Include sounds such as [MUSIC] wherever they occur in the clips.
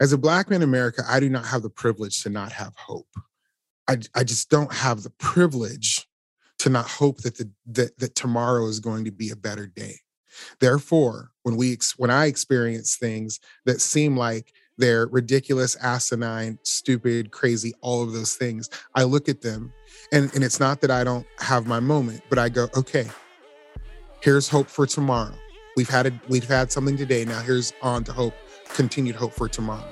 As a Black man in America, I do not have the privilege to not have hope. I, I just don't have the privilege to not hope that the that, that tomorrow is going to be a better day. Therefore, when we when I experience things that seem like they're ridiculous, asinine, stupid, crazy, all of those things, I look at them and, and it's not that I don't have my moment, but I go, okay, here's hope for tomorrow. We've had a, we've had something today. Now here's on to hope, continued hope for tomorrow.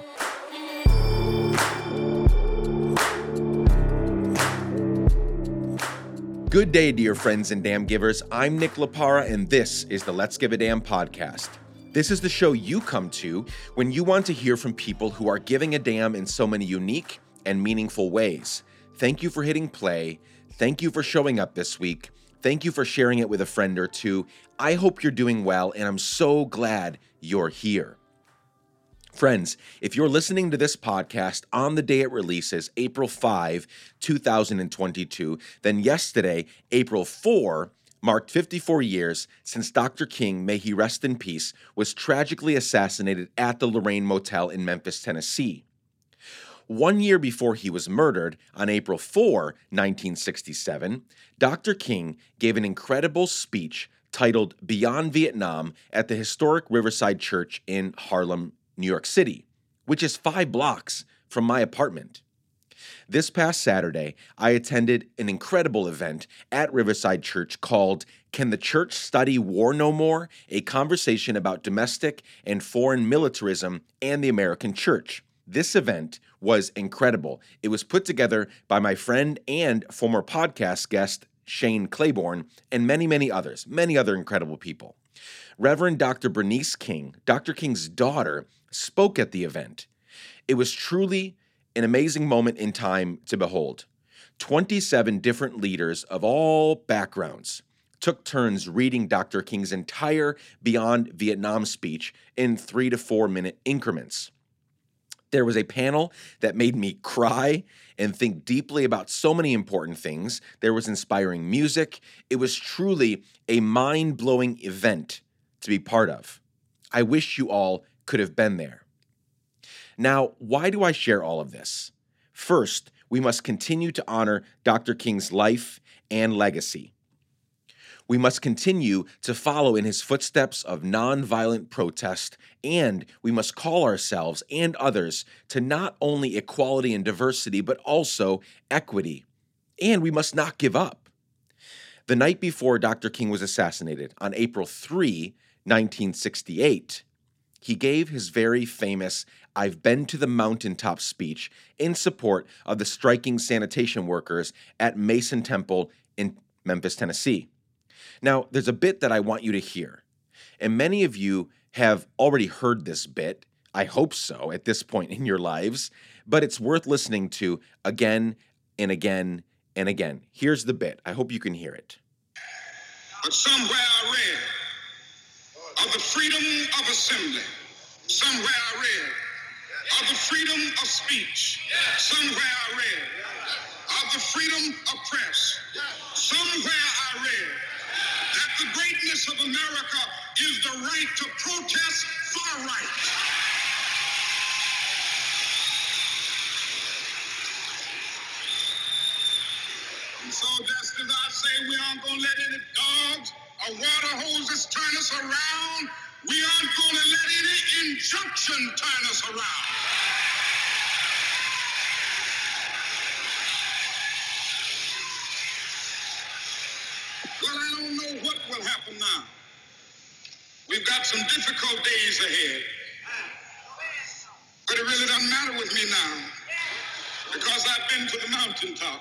Good day, dear friends and damn givers. I'm Nick Laparra, and this is the Let's Give a Damn podcast. This is the show you come to when you want to hear from people who are giving a damn in so many unique and meaningful ways. Thank you for hitting play. Thank you for showing up this week. Thank you for sharing it with a friend or two. I hope you're doing well, and I'm so glad you're here. Friends, if you're listening to this podcast on the day it releases, April 5, 2022, then yesterday, April 4, marked 54 years since Dr. King, may he rest in peace, was tragically assassinated at the Lorraine Motel in Memphis, Tennessee. One year before he was murdered, on April 4, 1967, Dr. King gave an incredible speech titled Beyond Vietnam at the historic Riverside Church in Harlem, New York City, which is five blocks from my apartment. This past Saturday, I attended an incredible event at Riverside Church called Can the Church Study War No More? A conversation about domestic and foreign militarism and the American church. This event was incredible. It was put together by my friend and former podcast guest, Shane Claiborne, and many, many others, many other incredible people. Reverend Dr. Bernice King, Dr. King's daughter, spoke at the event. It was truly an amazing moment in time to behold. 27 different leaders of all backgrounds took turns reading Dr. King's entire Beyond Vietnam speech in three to four minute increments. There was a panel that made me cry and think deeply about so many important things. There was inspiring music. It was truly a mind blowing event to be part of. I wish you all could have been there. Now, why do I share all of this? First, we must continue to honor Dr. King's life and legacy. We must continue to follow in his footsteps of nonviolent protest, and we must call ourselves and others to not only equality and diversity, but also equity. And we must not give up. The night before Dr. King was assassinated, on April 3, 1968, he gave his very famous I've Been to the Mountaintop speech in support of the striking sanitation workers at Mason Temple in Memphis, Tennessee. Now, there's a bit that I want you to hear, and many of you have already heard this bit. I hope so at this point in your lives, but it's worth listening to again and again and again. Here's the bit. I hope you can hear it. But somewhere I read of the freedom of assembly. Somewhere I read of the freedom of speech. Somewhere I read of the freedom of press. Somewhere I read that the greatness of America is the right to protest far right. So just as I say we aren't gonna let any a water hoses turn us around. We aren't going to let any injunction turn us around. Well, I don't know what will happen now. We've got some difficult days ahead. But it really doesn't matter with me now because I've been to the mountaintop.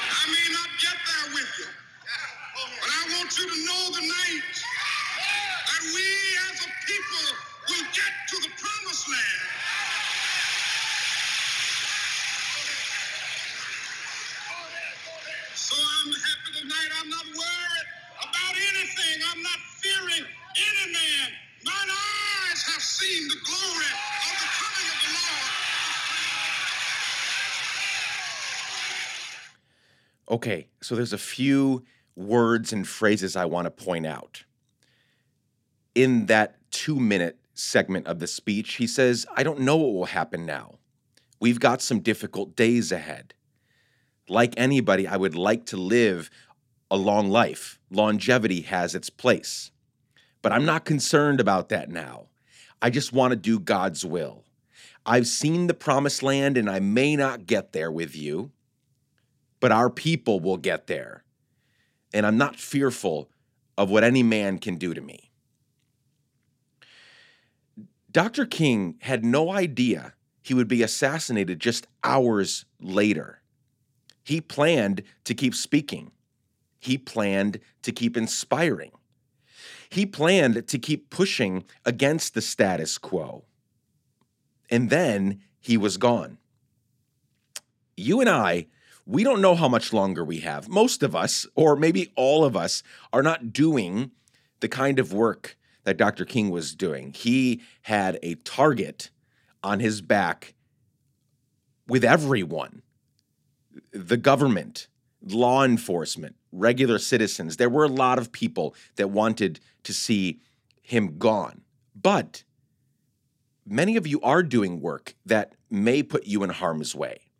I may not get there with you, but I want you to know tonight that we as a people will get to the promised land. So I'm happy tonight. I'm not worried about anything. I'm not fearing any man. My eyes have seen the Okay, so there's a few words and phrases I want to point out. In that two minute segment of the speech, he says, I don't know what will happen now. We've got some difficult days ahead. Like anybody, I would like to live a long life. Longevity has its place. But I'm not concerned about that now. I just want to do God's will. I've seen the promised land and I may not get there with you, but our people will get there. And I'm not fearful of what any man can do to me. Dr. King had no idea he would be assassinated just hours later. He planned to keep speaking. He planned to keep inspiring. He planned to keep pushing against the status quo. And then he was gone. You and I, we don't know how much longer we have. Most of us, or maybe all of us, are not doing the kind of work that Dr. King was doing. He had a target on his back with everyone the government, law enforcement, regular citizens. There were a lot of people that wanted to see him gone. But many of you are doing work that may put you in harm's way.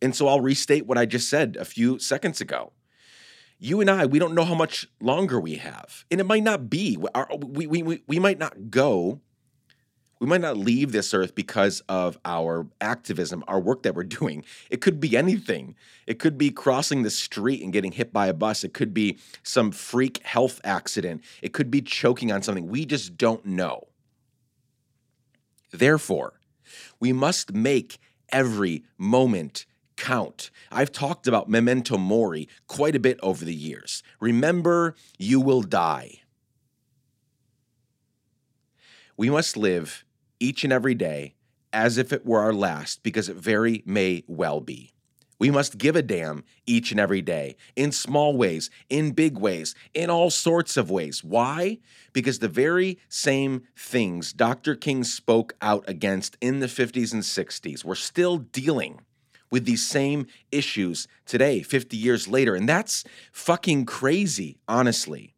And so I'll restate what I just said a few seconds ago you and I, we don't know how much longer we have. And it might not be. We, we, we, we might not go, we might not leave this earth because of our activism, our work that we're [LAUGHS] doing. It could be anything. It could be crossing the street and getting hit by a bus. It could be some freak health accident. It could be choking on something. We just don't know. Therefore, we must make every moment count. I've talked about memento mori quite a bit over the years. Remember, you will die. We must live each and every day as if it were our last because it very may well be. We must give a damn each and every day in small ways, in big ways, in all sorts of ways. Why? Because the very same things Dr. King spoke out against in the 50s and 60s, we're still dealing with these same issues today, 50 years later. And that's fucking crazy, honestly.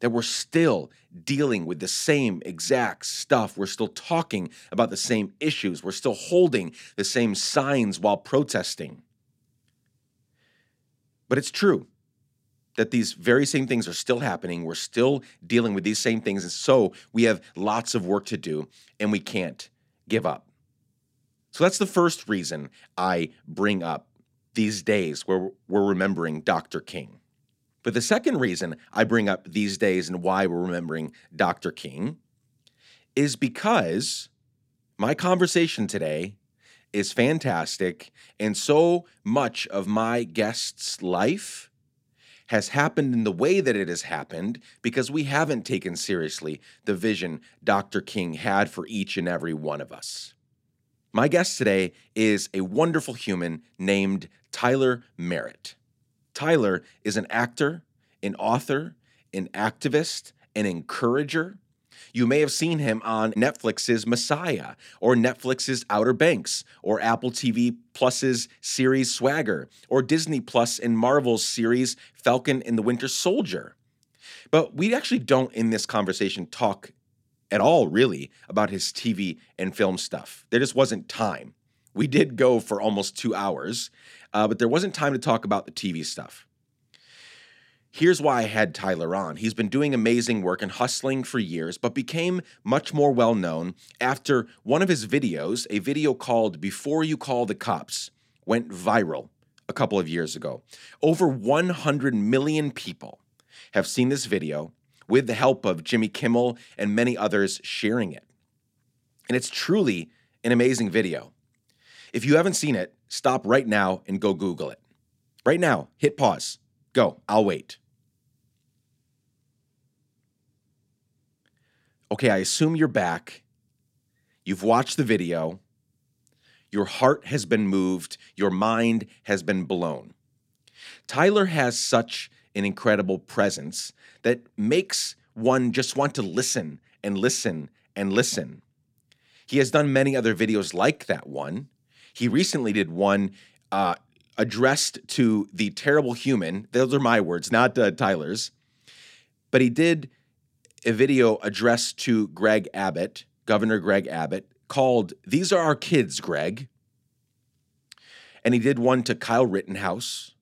That we're still dealing with the same exact stuff. We're still talking about the same issues. We're still holding the same signs while protesting. But it's true that these very same things are still happening. We're still dealing with these same things. And so we have lots of work to do, and we can't give up. So that's the first reason I bring up these days where we're remembering Dr. King. But the second reason I bring up these days and why we're remembering Dr. King is because my conversation today is fantastic, and so much of my guest's life has happened in the way that it has happened because we haven't taken seriously the vision Dr. King had for each and every one of us. My guest today is a wonderful human named Tyler Merritt. Tyler is an actor, an author, an activist, an encourager. You may have seen him on Netflix's Messiah, or Netflix's Outer Banks, or Apple TV Plus's series Swagger, or Disney Plus and Marvel's series Falcon and the Winter Soldier. But we actually don't in this conversation talk at all, really, about his TV and film stuff. There just wasn't time. We did go for almost two hours, uh, but there wasn't time to talk about the TV stuff. Here's why I had Tyler on. He's been doing amazing work and hustling for years, but became much more well known after one of his videos, a video called Before You Call the Cops, went viral a couple of years ago. Over 100 million people have seen this video, with the help of Jimmy Kimmel and many others sharing it. And it's truly an amazing video. If you haven't seen it, stop right now and go Google it. Right now, hit pause. Go, I'll wait. Okay, I assume you're back. You've watched the video. Your heart has been moved. Your mind has been blown. Tyler has such an incredible presence that makes one just want to listen and listen and listen. He has done many other videos like that one. He recently did one uh, addressed to the terrible human. Those are my words, not uh, Tyler's. But he did a video addressed to Greg Abbott, Governor Greg Abbott, called These Are Our Kids, Greg. And he did one to Kyle Rittenhouse.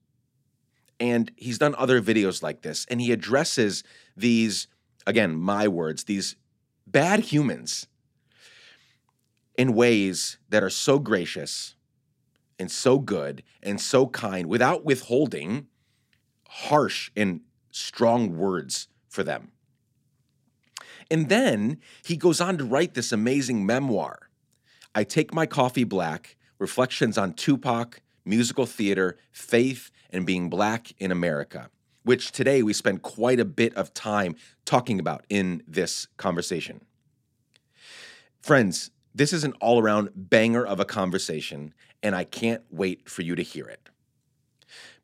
And he's done other videos like this. And he addresses these, again, my words, these bad humans in ways that are so gracious and so good and so kind without withholding harsh and strong words for them. And then he goes on to write this amazing memoir. I Take My Coffee Black Reflections on Tupac, Musical Theater, Faith, and Being Black in America, which today we spend quite a bit of time talking about in this conversation. Friends, this is an all around banger of a conversation, and I can't wait for you to hear it.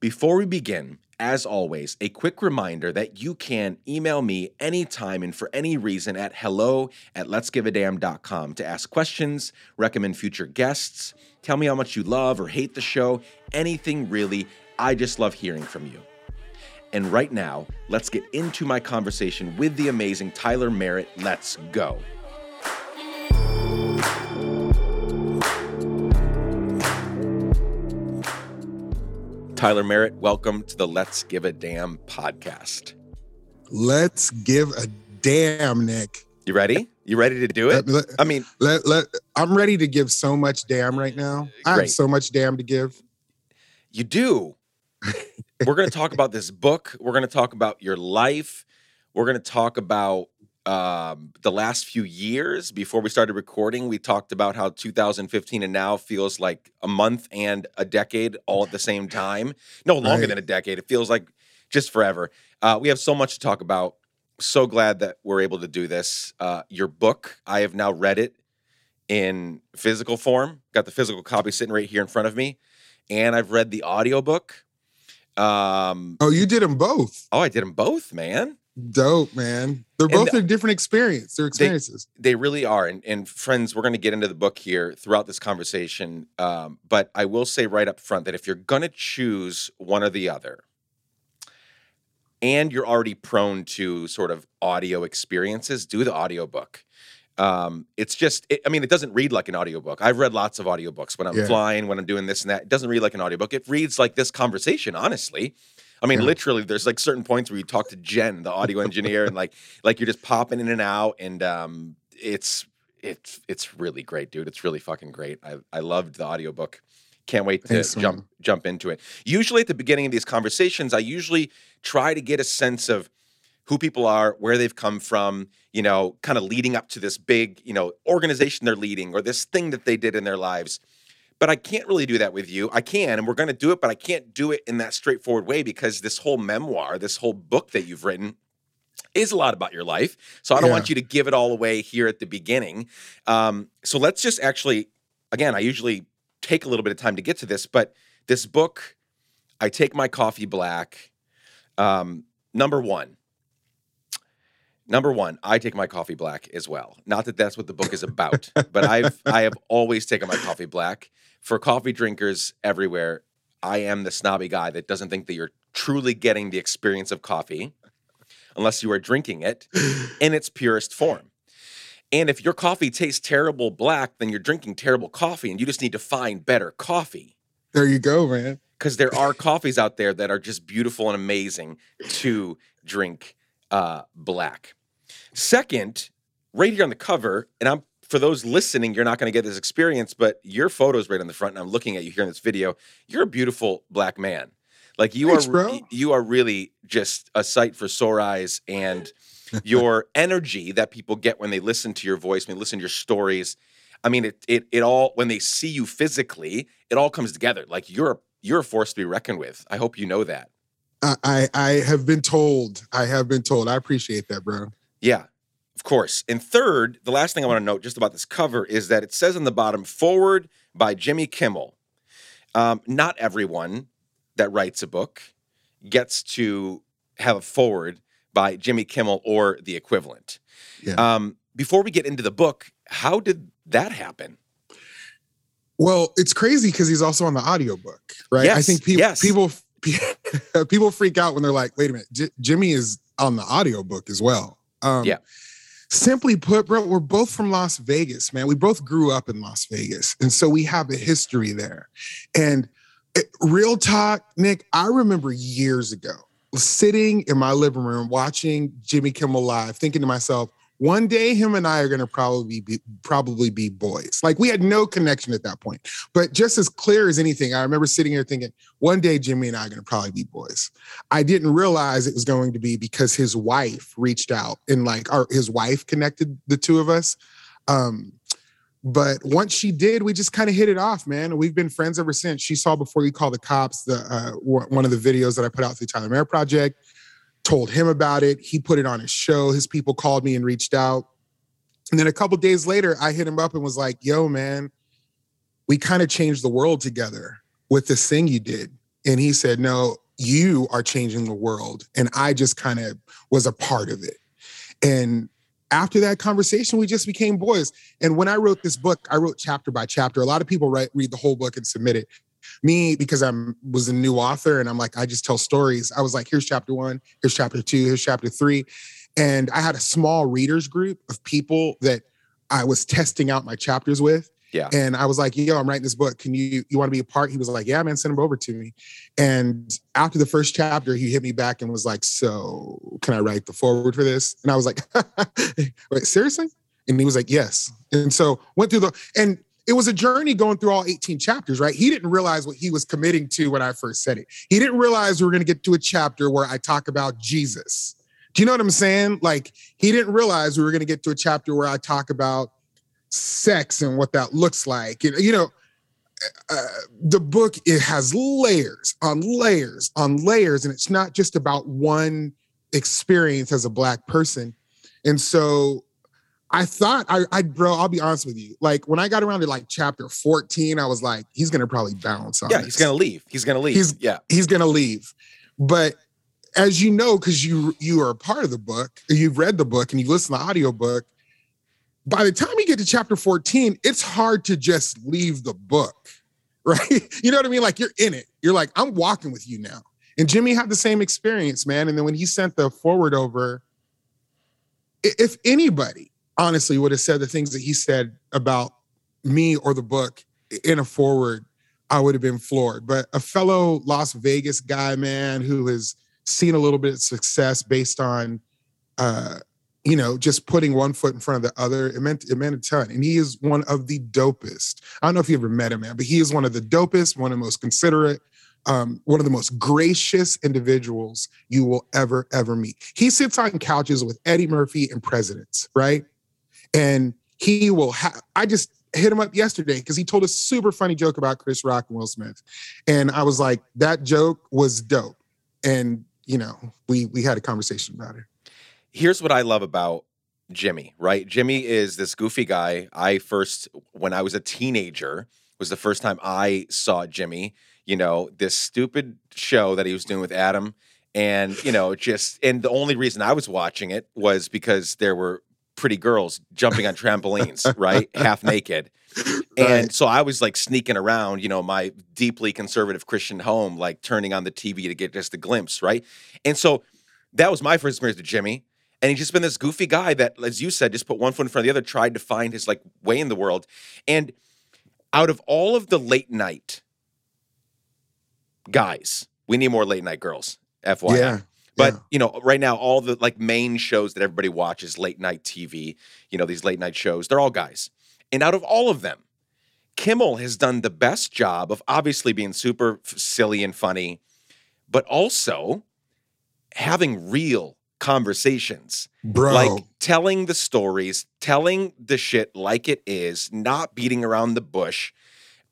Before we begin, as always, a quick reminder that you can email me anytime and for any reason at hello at letsgiveadamn.com to ask questions, recommend future guests, tell me how much you love or hate the show, anything really. I just love hearing from you. And right now, let's get into my conversation with the amazing Tyler Merritt. Let's go. Tyler Merritt, welcome to the Let's Give a Damn podcast. Let's give a damn, Nick. You ready? You ready to do it? Let- I mean, Let, let, I'm ready to give so much damn right now. I have so much damn to give. you do. We're going to talk about this book. We're going to talk about your life. We're going to talk about um, the last few years. Before we started recording, we talked about how 2015 and now feels like a month and a decade all at the same time. No [LAUGHS] longer Right. than a decade. It feels like just forever. Uh, we have so much to talk about. So glad that we're able to do this. Uh, your book, I have now read it in physical form. Got the physical copy sitting right here in front of me. And I've read the audiobook. Um, Oh, you did them both. oh, I did them both, man. Dope, man. They're And both a different experience. They're experiences. They really are. And, and friends, we're going to get into the book here throughout this conversation. Um, but I will say right up front that if you're going to choose one or the other, and you're already prone to sort of audio experiences, do the audiobook. Um, it's just, it, I mean, it doesn't read like an audiobook. I've read lots of audiobooks when I'm Yeah. flying, when I'm doing this and that. It doesn't read like an audiobook. It reads like this conversation, honestly. I mean, Yeah. literally, there's like certain points where you talk to Jen, the audio [LAUGHS] engineer, and like, like you're just popping in and out, and um, it's it's it's really great, dude. It's really fucking great. I I loved the audiobook. Can't wait to Thanks, jump man. jump into it. Usually at the beginning of these conversations, I usually try to get a sense of who people are, where they've come from, you know, kind of leading up to this big, you know, organization they're leading or this thing that they did in their lives. But I can't really do that with you. I can, and we're going to do it, but I can't do it in that straightforward way because this whole memoir, this whole book that you've written, is a lot about your life. So I don't Yeah. want you to give it all away here at the beginning. Um, so let's just actually, again, I usually take a little bit of time to get to this, but this book, I take my coffee black. Um, number one, number one, I take my coffee black as well. Not that that's what the book is about, but [LAUGHS] I've I have always taken my coffee black. For coffee drinkers everywhere, I am the snobby guy that doesn't think that you're truly getting the experience of coffee unless you are drinking it [GASPS] in its purest form. And if your coffee tastes terrible black, then you're drinking terrible coffee and you just need to find better coffee There you go, man. because there are [LAUGHS] coffees out there that are just beautiful and amazing to drink uh, black. Second, right here on the cover, and I'm for those listening, you're not going to get this experience, but your photo's right on the front, and I'm looking at you here in this video. You're a beautiful black man. Like you Thanks, are, bro. you are really just a sight for sore eyes, and your [LAUGHS] energy that people get when they listen to your voice, when they listen to your stories. I mean, it it it all when they see you physically, it all comes together. Like you're you're a force to be reckoned with. I hope you know that. I, I have been told. I have been told. I appreciate that, bro. Yeah, of course. And third, the last thing I want to note just about this cover is that it says on the bottom, forward by Jimmy Kimmel. Um, not everyone that writes a book gets to have a forward by Jimmy Kimmel or the equivalent. Yeah. Um, before we get into the book, how did that happen? Well, it's crazy because he's also on the audiobook, right? Yes, I think people yes. people [LAUGHS] people freak out when they're like, "Wait a minute, J- Jimmy is on the audiobook as well." Um, Yeah. Simply put, bro, we're both from Las Vegas, man. We both grew up in Las Vegas, and so we have a history there. And it- real talk, Nick, I remember years ago sitting in my living room watching Jimmy Kimmel live, thinking to myself, one day him and I are going to probably be probably be boys. Like we had no connection at that point. But just as clear as anything, I remember sitting here thinking, one day Jimmy and I are going to probably be boys. I didn't realize it was going to be because his wife reached out and like our his wife connected the two of us. Um, but once she did, we just kind of hit it off, man. We've been friends ever since. She saw before you call the cops the uh, one one of the videos that I put out through Tyler Merritt Project. Told him about it. He put it on his show. His people called me and reached out. And then a couple days later, I hit him up and was like, "Yo, man, we kind of changed the world together with this thing you did." And he said, "No, you are changing the world, and I just kind of was a part of it." And after that conversation, we just became boys. And when I wrote this book, I wrote chapter by chapter. A lot of people write, read the whole book and submit it. Me, because I'm was a new author and I'm like, I just tell stories. I was like, here's chapter one, here's chapter two, here's chapter three. And I had a small readers group of people that I was testing out my chapters with. Yeah. And I was like, yo, I'm writing this book. Can you you want to be a part? He was like, yeah, man, send him over to me. And after the first chapter, he hit me back and was like, so can I write the forward for this? And I was like, [LAUGHS] wait, seriously? And he was like, yes. And so went through the and it was a journey going through all 18 chapters, right? He didn't realize what he was committing to when I first said it. He didn't realize we were going to get to a chapter where I talk about Jesus. Do you know what I'm saying? Like he didn't realize we were going to get to a chapter where I talk about sex and what that looks like. And, you know, uh, the book it has layers on layers on layers, and it's not just about one experience as a black person. And so I thought I, I bro, I'll be honest with you. Like when I got around to like chapter 14, I was like, he's gonna probably bounce on Yeah, this he's gonna leave. He's gonna leave. He's- yeah. he's gonna leave. But as you know, because you you are a part of the book, you've read the book and you've listened to the audiobook, by the time you get to chapter 14, it's hard to just leave the book, [LAUGHS] right? You know what I mean? Like you're in it. You're like, I'm walking with you now. And Jimmy had the same experience, man. And then when he sent the forward over, if anybody honestly would have said the things that he said about me or the book in a forward, I would have been floored. But a fellow Las Vegas guy, man, who has seen a little bit of success based on uh, you know, just putting one foot in front of the other, it meant it meant a ton. And he is one of the dopest. I don't know if you ever met him, man, but he is one of the dopest, one of the most considerate, um, one of the most gracious individuals you will ever, ever meet. He sits on couches with Eddie Murphy and presidents, right? And he will I just hit him up yesterday because he told a super funny joke about Chris Rock and Will Smith. And I was like, that joke was dope. And you know, we we had a conversation about it. here's what I love about Jimmy, right? Jimmy is this goofy guy. I first, when I was a teenager, was the first time I saw Jimmy, you know, this stupid show that he was doing with Adam. And, you know, just, and the only reason I was watching it was because there were pretty girls jumping on trampolines, [LAUGHS] right? Half naked. And Right. so I was like sneaking around, you know, my deeply conservative Christian home, like turning on the TV to get just a glimpse, right? And so that was my first experience with Jimmy. And he's just been this goofy guy that, as you said, just put one foot in front of the other, tried to find his like way in the world. And out of all of the late night guys, we need more late night girls. FYI. Yeah. But yeah. you know, right now, all the like main shows that everybody watches, late night TV, you know, these late night shows, they're all guys. And out of all of them, Kimmel has done the best job of obviously being super f- silly and funny, but also having real conversations bro. like telling the stories, telling the shit like it is, not beating around the bush,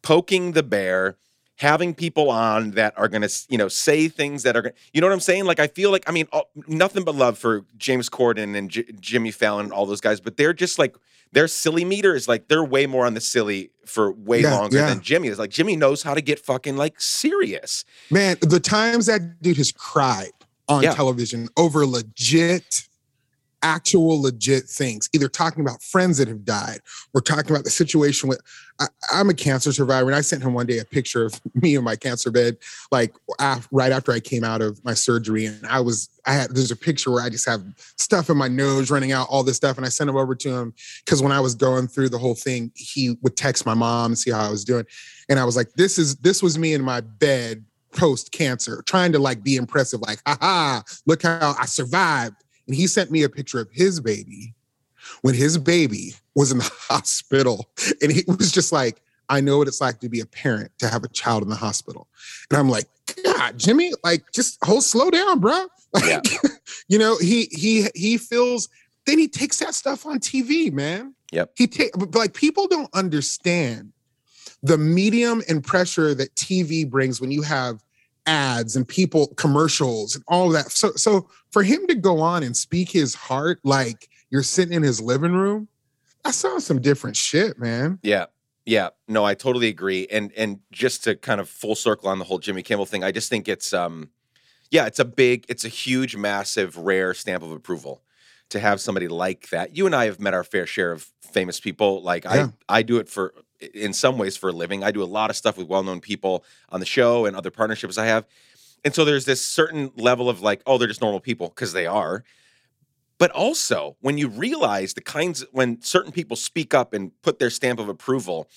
poking the bear, having people on that are going to, you know, say things that are going you know what I'm saying? Like, I feel like, I mean, all, nothing but love for James Corden and J- Jimmy Fallon and all those guys, but they're just like, their silly meter is like, they're way more on the silly for way Yeah, longer yeah. than Jimmy is. Like, Jimmy knows how to get fucking like serious. Man, the times that dude has cried on Yeah. television over legit actual legit things, either talking about friends that have died or talking about the situation with. I, am a cancer survivor, and I sent him one day a picture of [LAUGHS] me in my cancer bed, like af- right after I came out of my surgery, and I was I had there's a picture where I just have stuff in my nose running out, all this stuff, and I sent him over to him because when I was going through the whole thing, he would text my mom and see how I was doing, and I was like, this is this was me in my bed post cancer, trying to like be impressive, like, haha, look how I survived. And he sent me a picture of his baby when his baby was in the [LAUGHS] hospital. And he was just like, I know what it's like to be a parent to have a child in the hospital. And I'm like, God, Jimmy, like just hold slow down, bro. [LAUGHS] Like, yeah. you know, he he he feels then he takes that stuff on TV, man. Yep. He take like people don't understand the medium and pressure that TV brings when you have ads and people commercials and all that. So so for him to go on and speak his heart like you're sitting in his living room, I saw some different shit, man. Yeah. Yeah, no, I totally agree. And and just to kind of full circle on the whole Jimmy Kimmel thing, I just think it's um yeah, it's a big, it's a huge, massive, rare stamp of approval to have somebody like that. You and I have met our fair share of famous people. Like yeah. I I do it for in some ways for a living. I do a lot of stuff with well-known people on the show and other partnerships I have. And so there's this certain level of like, oh, they're just normal people because they are. But also, when you realize the kinds when certain people speak up and put their stamp of approval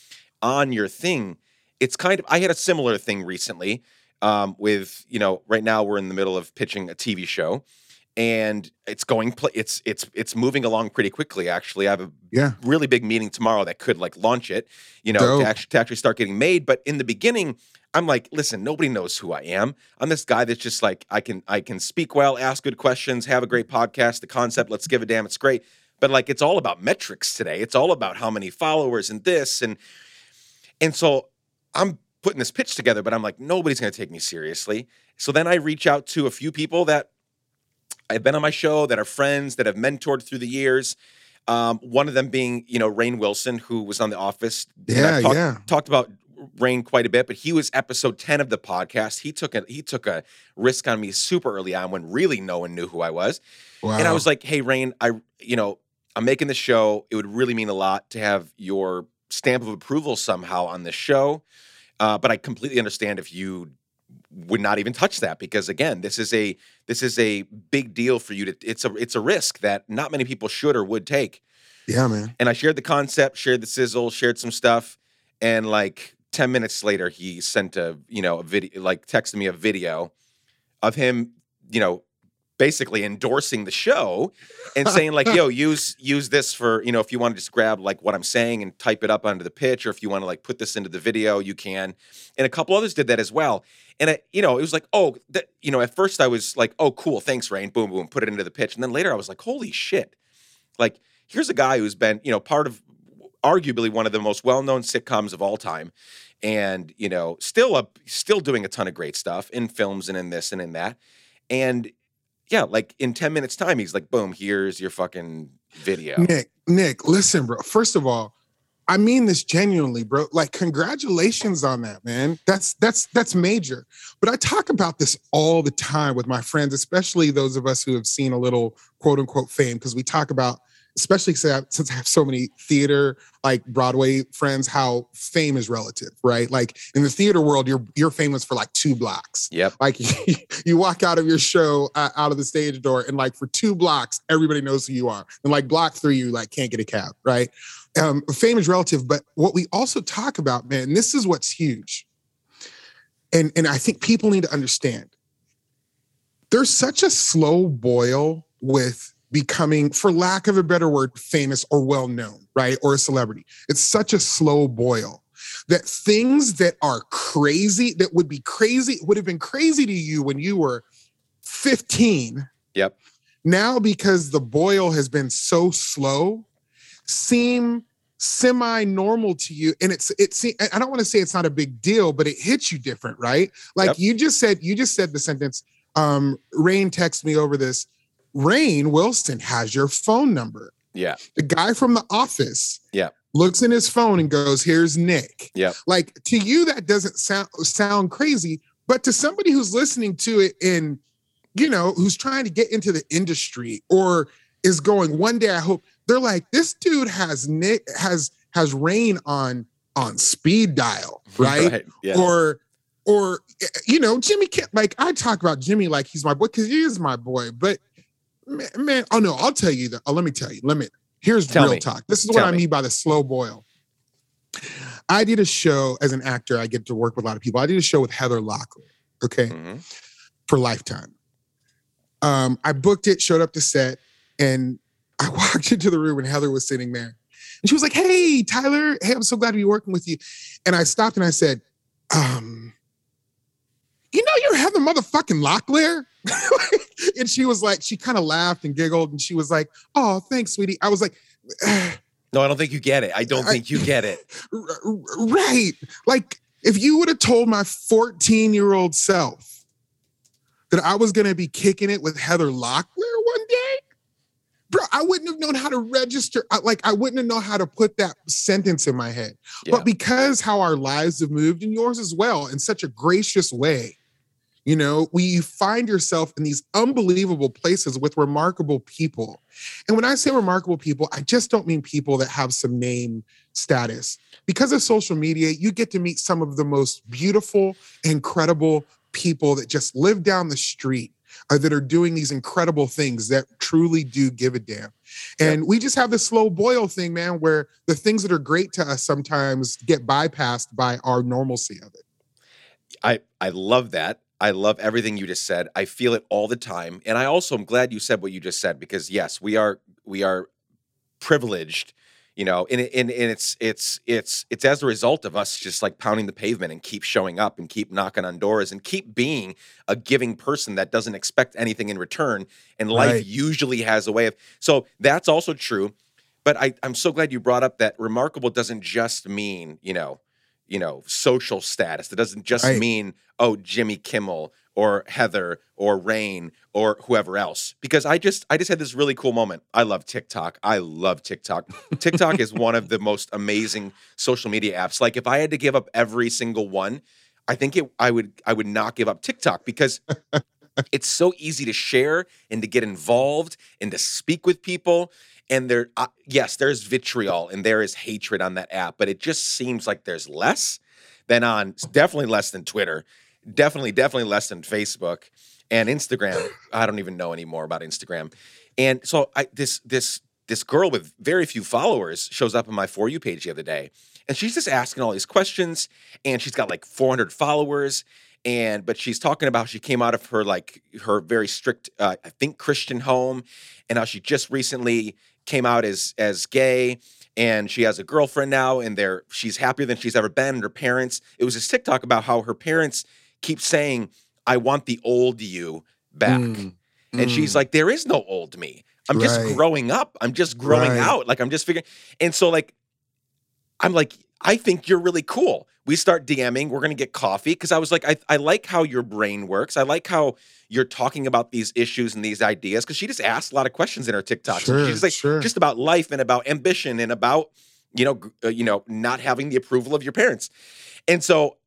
on your thing, it's kind of I had a similar thing recently um, with, you know, right now we're in the middle of pitching a TV show and it's going pl- it's it's it's moving along pretty quickly actually. I have a yeah. really big meeting tomorrow that could like launch it you know to actually, to actually start getting made but in the beginning i'm like listen nobody knows who i am. I'm this guy that's just like i can i can speak well ask good questions have a great podcast the concept let's give a damn it's great. But like it's all about metrics today. It's all about how many followers and this and and so i'm putting this pitch together but i'm like nobody's going to take me seriously. So then i reach out to a few people that have been on my show that are friends that have mentored through the years. Um, one of them being, you know, Rainn Wilson, who was on The Office. Yeah, talk, yeah. Talked about Rainn quite a bit, but he was episode ten of the podcast. He took a he took a risk on me super early on when really no one knew who I was, wow. and I was like, "Hey, Rainn, I you know I'm making the show. It would really mean a lot to have your stamp of approval somehow on this show." Uh, but I completely understand if you would not even touch that because again this is a this is a big deal for you to it's a it's a risk that not many people should or would take. Yeah man. And i shared the concept shared the sizzle shared some stuff and like 10 minutes later he sent a you know a video like texted me a video of him you know basically endorsing the show and saying like [LAUGHS] yo use use this for you know if you want to just grab like what i'm saying and type it up onto the pitch or if you want to like put this into the video you can. And a couple others did that as well. And it, you know it was like oh that you know at first i was like oh cool thanks rainn boom boom put it into the pitch. And then later i was like holy shit. Like here's a guy who's been you know part of arguably one of the most well-known sitcoms of all time and you know still a still doing a ton of great stuff in films and in this and in that. And yeah, like in 10 minutes time, he's like, boom, here's your fucking video. Nick, Nick, listen, bro. First of all, I mean this genuinely, bro. Like, congratulations on that, man. That's that's that's major. But I talk about this all the time with my friends, especially those of us who have seen a little quote unquote fame, because we talk about especially since I have so many theater like Broadway friends, how fame is relative, right? Like in the theater world, you're you're famous for like two blocks. Yep. Like [LAUGHS] you walk out of your show uh, out of the stage door, and like for two blocks, everybody knows who you are. And like block three, you like can't get a cab, right? Um, fame is relative, but what we also talk about, man, this is what's huge, and and I think people need to understand. There's such a slow boil with becoming, for lack of a better word, famous or well known, right? Or a celebrity. It's such a slow boil that things that are crazy, that would be crazy, would have been crazy to you when you were 15. Yep. Now, because the boil has been so slow, seem semi-normal to you and it's it's i don't want to say it's not a big deal but it hits you different right like yep. you just said you just said the sentence um rainn texted me over this Rainn Wilson has your phone number. Yeah. The guy from the office. Yeah. Looks in his phone and goes, "Here's Nick." Yeah. Like to you, that doesn't sound sound crazy, but to somebody who's listening to it in, you know, who's trying to get into the industry or is going one day i hope they're like this dude has nick has has rainn on on speed dial [LAUGHS] right, right. Yeah. or or eh, you know jimmy can't like i talk about jimmy like he's my boy because he is my boy but man, man, oh no i'll tell you that oh, let me tell you let me here's tell real me. talk this is tell what me. i mean by the slow boil i did a show as an actor i get to work with a lot of people i did a show with heather locklear okay mm-hmm. for lifetime um, I booked it, showed up to set, and I [LAUGHS] walked into the room and Heather was sitting there. And she was like, Hey, Tyler, hey, I'm so glad to be working with you. And I stopped and I said, um, you know you're Heather motherfucking Locklear? [LAUGHS] and she was like, she kind of laughed and giggled and she was like, Oh, thanks, sweetie. I was like, [SIGHS] No, I don't think you get it. I don't think you get it. [LAUGHS] Right. Like, if you would have told my 14 year old self that I was going to be kicking it with Heather Locklear one day, bro, I wouldn't have known how to register. Like, I wouldn't have known how to put that sentence in my head. Yeah. But because how our lives have moved, and yours as well, in such a gracious way, you know, we you find yourself in these unbelievable places with remarkable people. And when I say remarkable people, I just don't mean people that have some name status. Because of social media, you get to meet some of the most beautiful, incredible, people that just live down the street uh, that are doing these incredible things that truly do give a damn. And yep. we just have this slow boil thing, man, where the things that are great to us sometimes get bypassed by our normalcy of it. I I love that. I love everything you just said. I feel it all the time. And I also am glad you said what you just said because yes, we are we are privileged you know and, and, and it's it's it's it's as a result of us just like pounding the pavement and keep showing up and keep knocking on doors and keep being a giving person that doesn't expect anything in return and life right. usually has a way of so that's also true but I, i'm so glad you brought up that remarkable doesn't just mean you know you know social status it doesn't just right. mean oh jimmy kimmel or Heather or Rainn or whoever else because I just I just had this really cool moment. I love TikTok. I love TikTok. [LAUGHS] TikTok is one of the most amazing social media apps. Like if I had to give up every single one, I think it I would I would not give up TikTok because it's so easy to share and to get involved and to speak with people and there uh, yes, there's vitriol and there is hatred on that app, but it just seems like there's less than on definitely less than Twitter definitely, definitely less than Facebook and Instagram. I don't even know anymore about Instagram. And so I this this this girl with very few followers shows up on my for you page the other day, and she's just asking all these questions, and she's got like 400 followers, and but she's talking about she came out of her like her very strict, uh, I think Christian home, and how she just recently came out as as gay and she has a girlfriend now and they're she's happier than she's ever been and her parents it was this tiktok about how her parents keep saying, I want the old you back. Mm, and mm. she's like, there is no old me. I'm right. just growing up. I'm just growing right. out. Like I'm just figuring. And so like, I'm like, I think you're really cool. We start DMing. We're gonna get coffee because I was like, I, I like how your brain works. I like how you're talking about these issues and these ideas because she just asked a lot of questions in her TikToks. Sure, she's like sure. just about life and about ambition and about you know uh, you know not having the approval of your parents. And so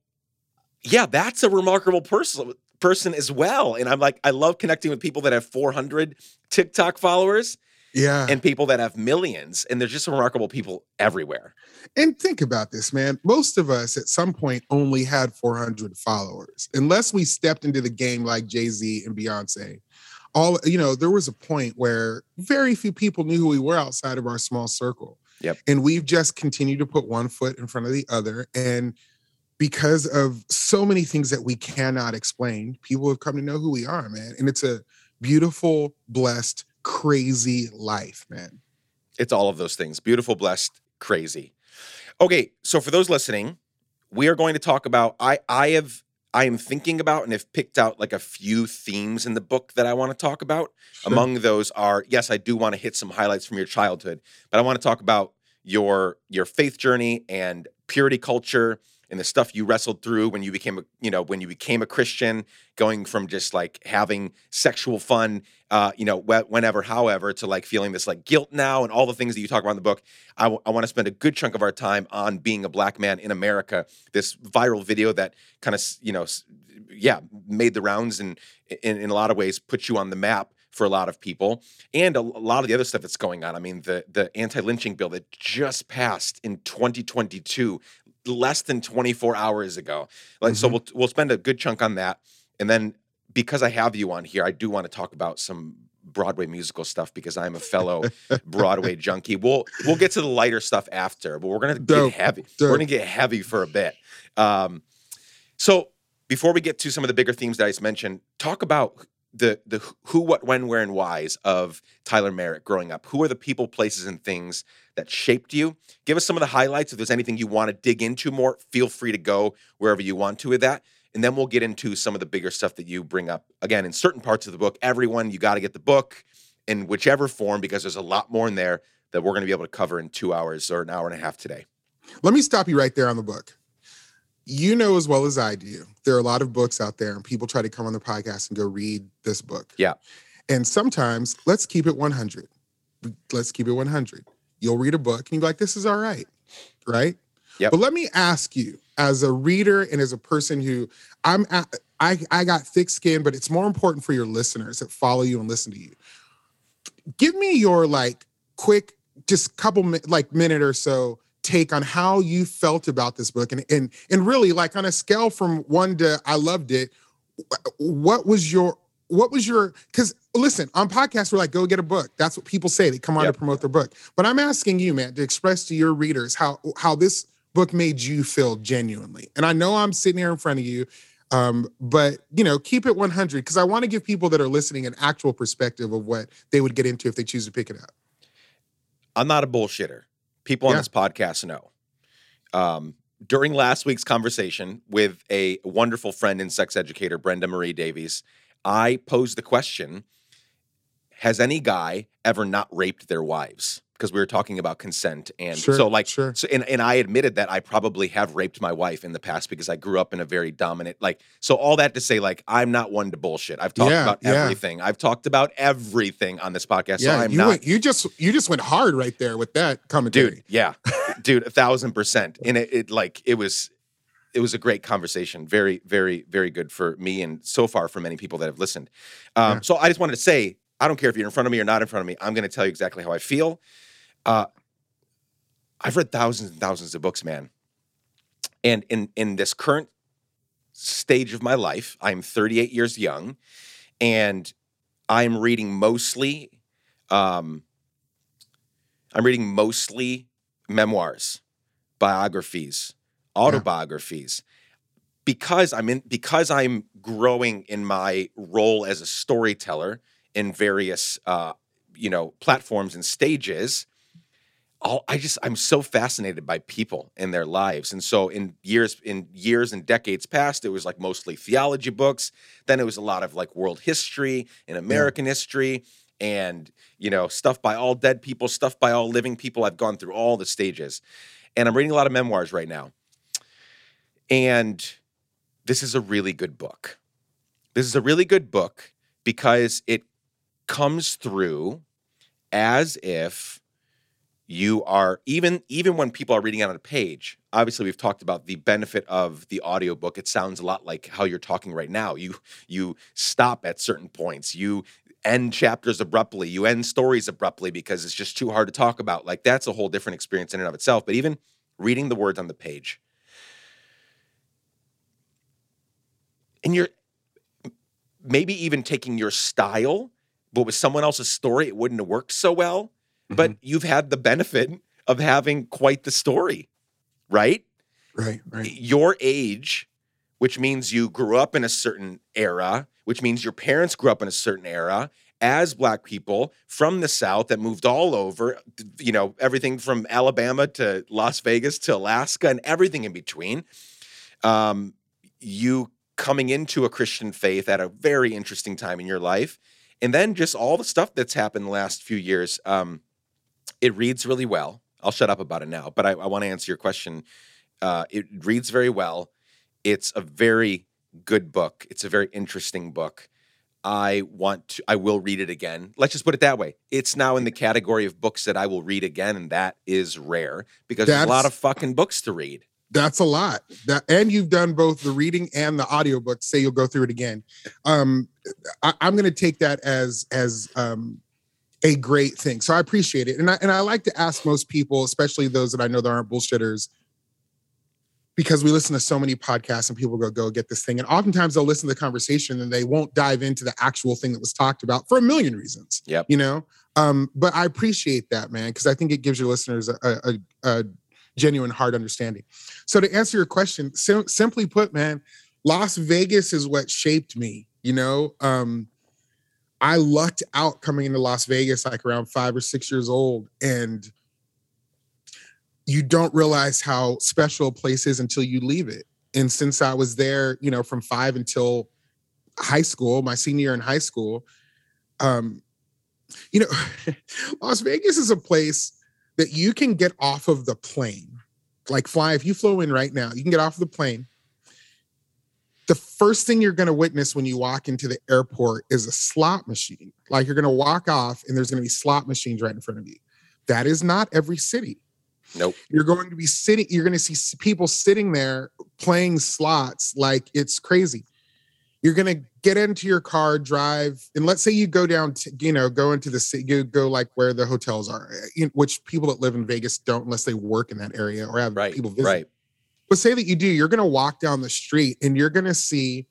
yeah, that's a remarkable person person as well. And I'm like, I love connecting with people that have 400 TikTok followers. Yeah. And people that have millions. And there's just remarkable people everywhere. And think about this, man. Most of us at some point only had 400 followers, unless we stepped into the game like Jay Z and Beyonce. All, you know, there was a point where very few people knew who we were outside of our small circle. Yep. And we've just continued to put one foot in front of the other. And because of so many things that we cannot explain, people have come to know who we are, man. And it's a beautiful, blessed, crazy life, man. It's all of those things beautiful, blessed, crazy. Okay, so for those listening, we are going to talk about I I have I am thinking about and have picked out like a few themes in the book that I want to talk about. Sure. Among those are yes, I do want to hit some highlights from your childhood, but I want to talk about your your faith journey and purity culture and the stuff you wrestled through when you became a you know when you became a christian going from just like having sexual fun uh you know wh- whenever however to like feeling this like guilt now and all the things that you talk about in the book I, w- I want to spend a good chunk of our time on being a black man in america this viral video that kind of you know yeah made the rounds and in, in a lot of ways put you on the map for a lot of people, and a, lot of the other stuff that's going on. I mean, the the anti-lynching bill that just passed in 2022, less than 24 hours ago. Like, so Mhm. we'll we'll spend a good chunk on that, and then because I have you on here, I do want to talk about some Broadway musical stuff because I'm a fellow [LAUGHS] Broadway junkie. We'll we'll get to the lighter stuff after, but we're gonna Dope, get heavy. dope. We're gonna get heavy for a bit. Um, so before we get to some of the bigger themes that I just mentioned, talk about the the who, what, when, where, and whys of Tyler Merritt growing up. Who are the people, places, and things that shaped you? Give us some of the highlights. If there's anything you want to dig into more, feel free to go wherever you want to with that. And then we'll get into some of the bigger stuff that you bring up. Again, in certain parts of the book, everyone, you got to get the book in whichever form because there's a lot more in there that we're going to be able to cover in two hours or an hour and a half today. Let me stop you right there on the book. You know as well as I do, there are a lot of books out there, and people try to come on the podcast and go read this book. Yeah. And sometimes, let's keep it 100. Let's keep it 100. You'll read a book and you're like, this is all right. Right. Yep. But let me ask you, as a reader and as a person who I'm, at, I, I got thick skin, but it's more important for your listeners that follow you and listen to you. Give me your like quick, just couple like minute or so take on how you felt about this book and and and really like on a scale from one to I loved it. What was your what was your because listen on podcasts we're like go get a book that's what people say they come on Yep. to promote their book but i'm asking you man to express to your readers how how this book made you feel genuinely and i know i'm sitting here in front of you um, but you know keep it 100 because i want to give people that are listening an actual perspective of what they would get into if they choose to pick it up I'm not a bullshitter. People on Yeah. this podcast know. Um, during last week's conversation with a wonderful friend and sex educator, Brenda Marie Davies, I posed the question Has any guy ever not raped their wives? Because we were talking about consent. And Sure, so, like, sure. so, and, and I admitted that I probably have raped my wife in the past because I grew up in a very dominant, like, so all that to say, like, I'm not one to bullshit. I've talked Yeah, about yeah. everything. I've talked about everything on this podcast. so yeah I'm you not. went, you just you just went hard right there with that commentary dude yeah dude a thousand percent and it, it like it was it was a great conversation very very very good for me and so far for many people that have listened um, Yeah. so i just wanted to say i don't care if you're in front of me or not in front of me i'm going to tell you exactly how i feel uh, i've read thousands and thousands of books man and in in this current stage of my life i'm 38 years young and i'm reading mostly um, I'm reading mostly memoirs, biographies, autobiographies. Because I'm in because I'm growing in my role as a storyteller in various uh, you know platforms and stages, all, I just I'm so fascinated by people and their lives. And so in years in years and decades past, it was like mostly theology books. Then it was a lot of like world history and American history and you know stuff by all dead people, stuff by all living people. I've gone through all the stages. And I'm reading a lot of memoirs right now. And this is a really good book. This is a really good book because it comes through as if you are even even when people are reading it on a page obviously we've talked about the benefit of the audiobook. It sounds a lot like how you're talking right now. You you stop at certain points. You end chapters abruptly. You end stories abruptly because it's just too hard to talk about. Like that's a whole different experience in and of itself. But even reading the words on the page and you're maybe even taking your style but with someone else's story it wouldn't have worked so well but you've had the benefit of having quite the story, right? right right Your age, which means you grew up in a certain era, which means your parents grew up in a certain era as black people from the south that moved all over, you know, everything from Alabama to Las Vegas to Alaska and everything in between. Um, you coming into a Christian faith at a very interesting time in your life. And then just all the stuff that's happened the last few years. Um, it reads really well. I'll shut up about it now, but I, I want to answer your question. Uh, it reads very well. It's a very good book. It's a very interesting book. I want to, I will read it again. Let's just put it that way. It's now in the category of books that I will read again, and that is rare because there's a lot of fucking books to read. That's a lot. That and you've done both the reading and the audiobook. Say you'll go through it again. Um, I, am going to take that as as um, a great thing. So I appreciate it, and I and I like to ask most people, especially those that I know that aren't bullshitters, because we listen to so many podcasts and people go go get this thing, and oftentimes they'll listen to the conversation and they won't dive into the actual thing that was talked about for a million reasons. Yep. You know, um, but I appreciate that, man, because I think it gives your listeners a, a, a genuine hard understanding. So to answer your question, sim- simply put, man, Las Vegas is what shaped me. You know, um, I lucked out coming into Las Vegas like around five or six years old, and you don't realize how special a place is until you leave it. And since I was there, you know, from five until high school, my senior year in high school, um, you know, [LAUGHS] Las Vegas is a place that you can get off of the plane, like fly, if you flew in right now, you can get off the plane. The first thing you're going to witness when you walk into the airport is a slot machine. Like you're going to walk off and there's going to be slot machines right in front of you. That is not every city. Nope. You're going to be sitting, you're going to see people sitting there playing slots like it's crazy you're going to get into your car drive and let's say you go down to you know go into the city you go like where the hotels are eh, which people that live in vegas don't unless they work in that area or have right, people visit right but say that you do you're going to walk down the street and you're going to see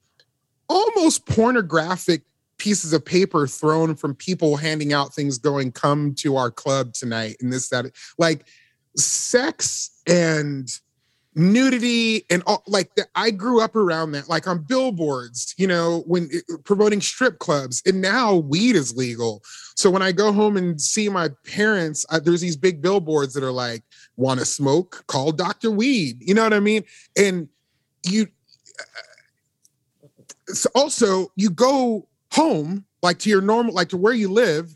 almost pornographic pieces of paper thrown from people handing out things going come to our club tonight and this that like sex and nudity and all like i grew up around that like on billboards you know when it, promoting strip clubs and now weed is legal. So when i go home and see my parents uh, there's these big billboards that are like want to smoke? Call dr weed. You know what i mean? And you uh, so also you go home like to your normal like to where you live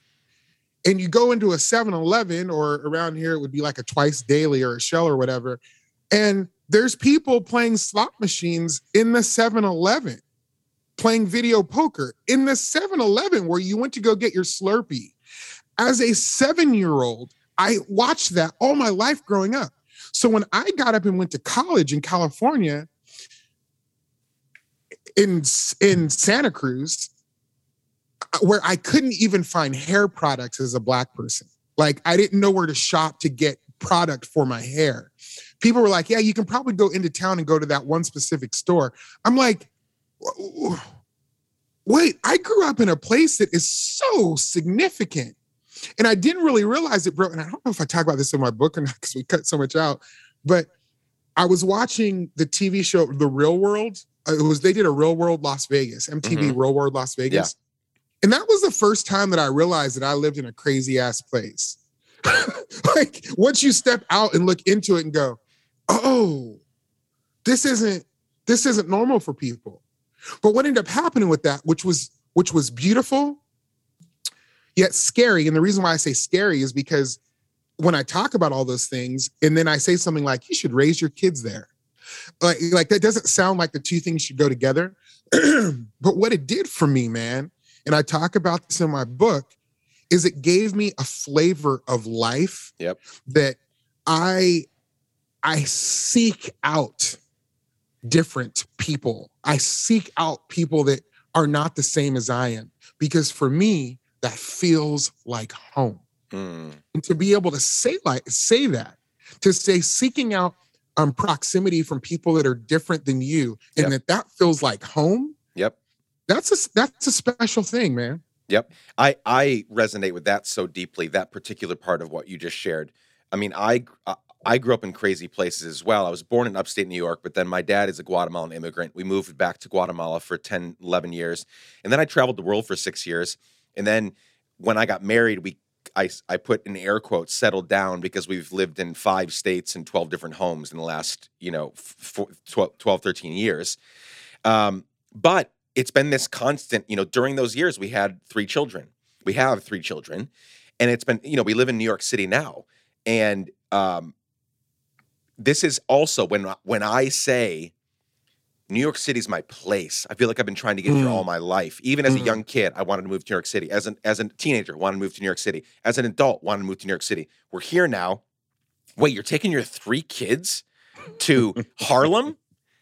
and you go into a 7-eleven or around here it would be like a twice daily or a shell or whatever and there's people playing slot machines in the 7 Eleven, playing video poker in the 7 Eleven where you went to go get your Slurpee. As a seven year old, I watched that all my life growing up. So when I got up and went to college in California, in, in Santa Cruz, uh, where I couldn't even find hair products as a Black person. Like I didn't know where to shop to get product for my hair people were like, yeah, you can probably go into town and go to that one specific store. I'm like, wait, I grew up in a place that is so significant. And I didn't really realize it, bro. And I don't know if I talk about this in my book or not because we cut so much out. But I was watching the TV show The Real World. Uh, it was they did a Real World Las Vegas, MTV mm-hmm. Real World Las Vegas. Yeah. And that was the first time that I realized that I lived in a crazy ass place. [LAUGHS] like once you step out and look into it and go, oh, this isn't this isn't normal for people. But what ended up happening with that, which was which was beautiful, yet scary. And the reason why I say scary is because when I talk about all those things, and then I say something like, you should raise your kids there. Like, like that doesn't sound like the two things should go together. [CLEARS THROAT] but what it did for me, man, and I talk about this in my book, is it gave me a flavor of life yep. that I I seek out different people. I seek out people that are not the same as I am because for me that feels like home. Mm. And to be able to say like say that, to say seeking out um proximity from people that are different than you and yep. that that feels like home. Yep. That's a that's a special thing, man. Yep. I I resonate with that so deeply that particular part of what you just shared. I mean, I I grew up in crazy places as well. I was born in upstate New York, but then my dad is a Guatemalan immigrant. We moved back to Guatemala for 10, 11 years. And then I traveled the world for six years. And then when I got married, we I, I put in air quotes settled down because we've lived in five states and 12 different homes in the last, you know, 12, 12 13 years. Um, but it's been this constant, you know, during those years, we had three children. We have three children. And it's been, you know, we live in New York City now. And um, this is also when when I say New York City is my place. I feel like I've been trying to get mm. here all mm. my life. Even as mm. a young kid, I wanted to move to New York City. As an as a teenager, wanted to move to New York City. As an adult, wanted to move to New York City. We're here now. Wait, you're taking your three kids to Harlem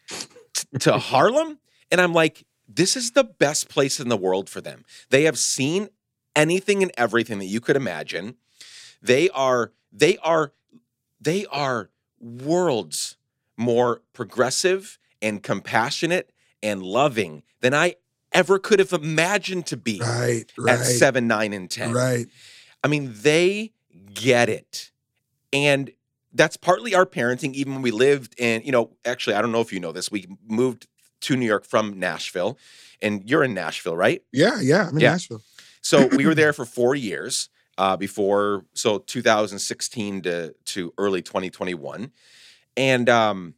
t- to Harlem and I'm like this is the best place in the world for them. They have seen anything and everything that you could imagine. They are they are they are worlds more progressive and compassionate and loving than I ever could have imagined to be Right, right. at 7, 9 and 10. Right. I mean, they get it. And that's partly our parenting, even when we lived in, you know, actually, I don't know if you know this. We moved to New York from Nashville, and you're in Nashville, right? Yeah, yeah. I'm in Yeah. Nashville. So we were [CLEARS THROAT] there for four years uh, before, so 2016 to, to early 2021. And um,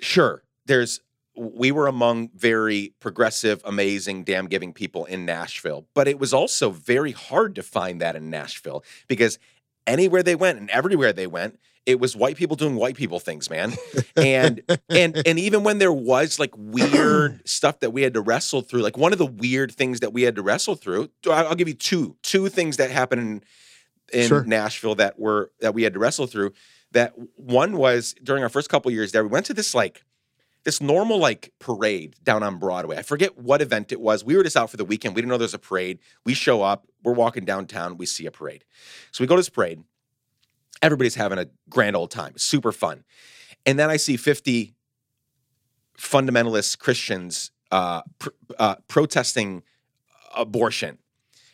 sure, there's, we were among very progressive, amazing, damn giving people in Nashville, but it was also very hard to find that in Nashville because anywhere they went and everywhere they went, it was white people doing white people things, man. [LAUGHS] And and and even when there was like weird [CLEARS THROAT] stuff that we had to wrestle through, like one of the weird things that we had to wrestle through, I'll give you two two things that happened in, in Sure. Nashville that were that we had to wrestle through. That one was during our first couple years there, we went to this like this normal like parade down on Broadway. I forget what event it was. We were just out for the weekend. We didn't know there's a parade. We show up, we're walking downtown, we see a parade. So we go to this parade. Everybody's having a grand old time. Super fun. And then I see 50 fundamentalist Christians uh, pr- uh, protesting abortion,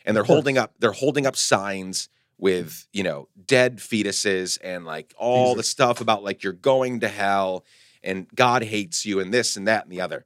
and they're holding up they're holding up signs with you know dead fetuses and like all the stuff about like you're going to hell and God hates you and this and that and the other.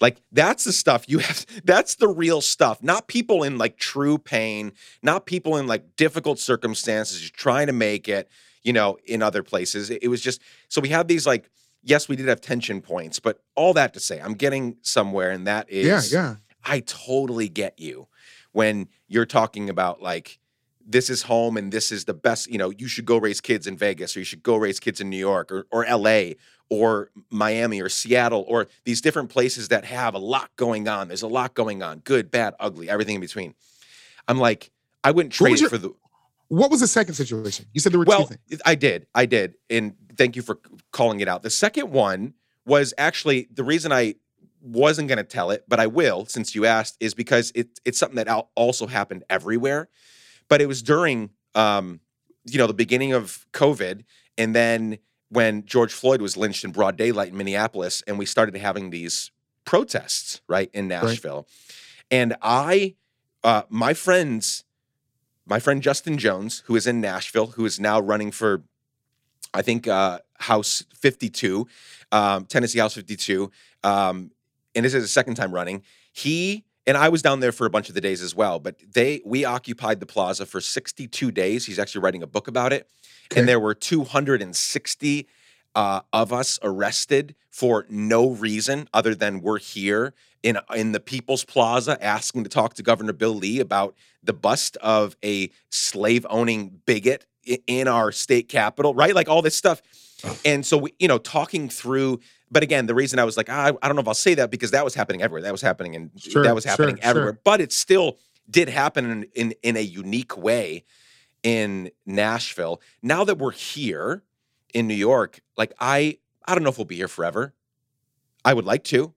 Like that's the stuff you have. [LAUGHS] That's the real stuff. Not people in like true pain. Not people in like difficult circumstances. Trying to make it. You know, in other places, it, it was just. So we had these like. Yes, we did have tension points, but all that to say, I'm getting somewhere, and that is. Yeah, yeah. I totally get you when you're talking about like this is home and this is the best, you know, you should go raise kids in Vegas or you should go raise kids in New York or, or LA or Miami or Seattle or these different places that have a lot going on. There's a lot going on, good, bad, ugly, everything in between. I'm like, I wouldn't trade was it for the What was the second situation? You said there were two well, things. I did. I did. And thank you for calling it out. The second one was actually the reason I wasn't going to tell it, but I will since you asked, is because it, it's something that also happened everywhere. But it was during, um, you know, the beginning of COVID. And then when George Floyd was lynched in broad daylight in Minneapolis, and we started having these protests, right, in Nashville. And I, uh, my friends, my friend Justin Jones, who is in Nashville, who is now running for, I think, uh, House 52, um, Tennessee House 52, um, and this is his second time running. He and I was down there for a bunch of the days as well, but they we occupied the plaza for 62 days. He's actually writing a book about it, Okay. and there were 260 uh, of us arrested for no reason other than we're here in in the People's Plaza asking to talk to Governor Bill Lee about the bust of a slave owning bigot in our state capital, right? Like all this stuff. And so we, you know, talking through. But again, the reason I was like, ah, I don't know if I'll say that because that was happening everywhere. That was happening and Sure, that was happening sure. everywhere. But it still did happen in, in in a unique way in Nashville. Now that we're here in New York, like I I don't know if we'll be here forever. I would like to,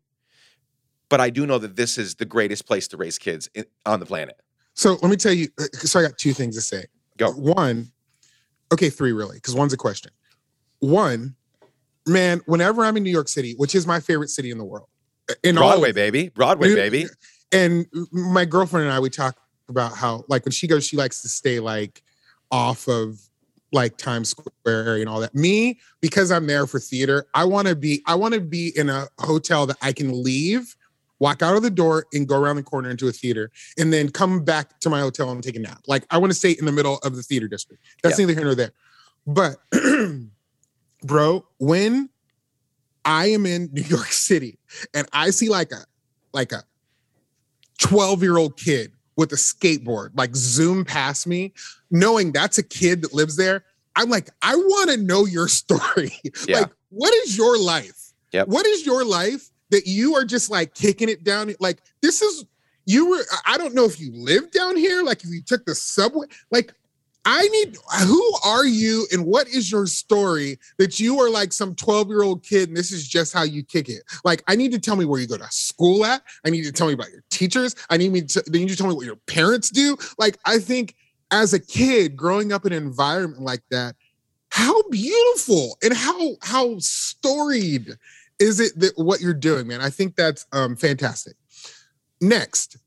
but I do know that this is the greatest place to raise kids in, on the planet. So let me tell you. uh, So I got two things to say. Go. One, okay, three really, because one's a question. One, man, whenever I'm in New York City, which is my favorite city in the world, uh, in Broadway, baby. Broadway, baby. and my girlfriend and I, we talk about how like when she goes, she likes to stay like off of like Times Square area and all that. Me, because I'm there for theater, I want to be, I want to be in a hotel that I can leave, walk out of the door and go around the corner into a theater, and then come back to my hotel and take a nap. Like I want to stay in the middle of the theater district. That's neither here nor there. But [CLEARS THROAT] bro, when I am in New York [LAUGHS] City and I see like a like a 12 year old kid with a skateboard like zoom past me, knowing that's a kid that lives there, I'm like, I want to know your [LAUGHS] story. Yeah. Like, what is your life? Yep. What is your life that you are just like kicking it down? Like, this is you were, I- I don't know if you live down here, like if you took the subway, like I need who are you and what is your story that you are like some 12 year old kid and this is just how you kick it? Like, I need to tell me where you go to school at. I need to tell me about your teachers. I need me to, you need to tell me what your parents do. Like, I think as a kid growing up in an environment like that, how beautiful and how how storied is it that what you're doing, man? I think that's um fantastic. Next,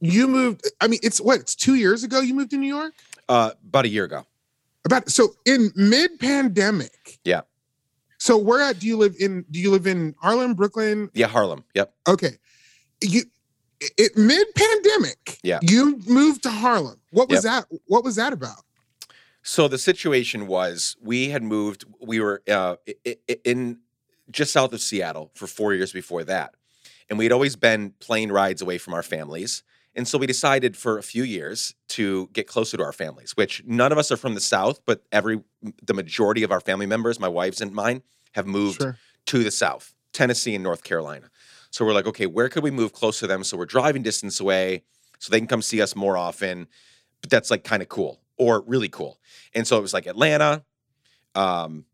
you moved. I mean, it's what? It's two years ago you moved to New York. Uh, about a year ago. About so in mid pandemic. Yeah. So where at do you live in? Do you live in Harlem, Brooklyn? Yeah, Harlem. Yep. Okay. You it mid pandemic. Yeah. You moved to Harlem. What was that? What was that about? So the situation was we had moved. We were uh, in just south of Seattle for four years before that, and we had always been plane rides away from our families. And so we decided for a few years to get closer to our families, which none of us are from the South, but every the majority of our family members, my wife's and mine, have moved sure. to the South, Tennessee and North Carolina. So we're like, okay, where could we move close to them? So we're driving distance away so they can come see us more often. But that's like kind of cool or really cool. And so it was like Atlanta, um,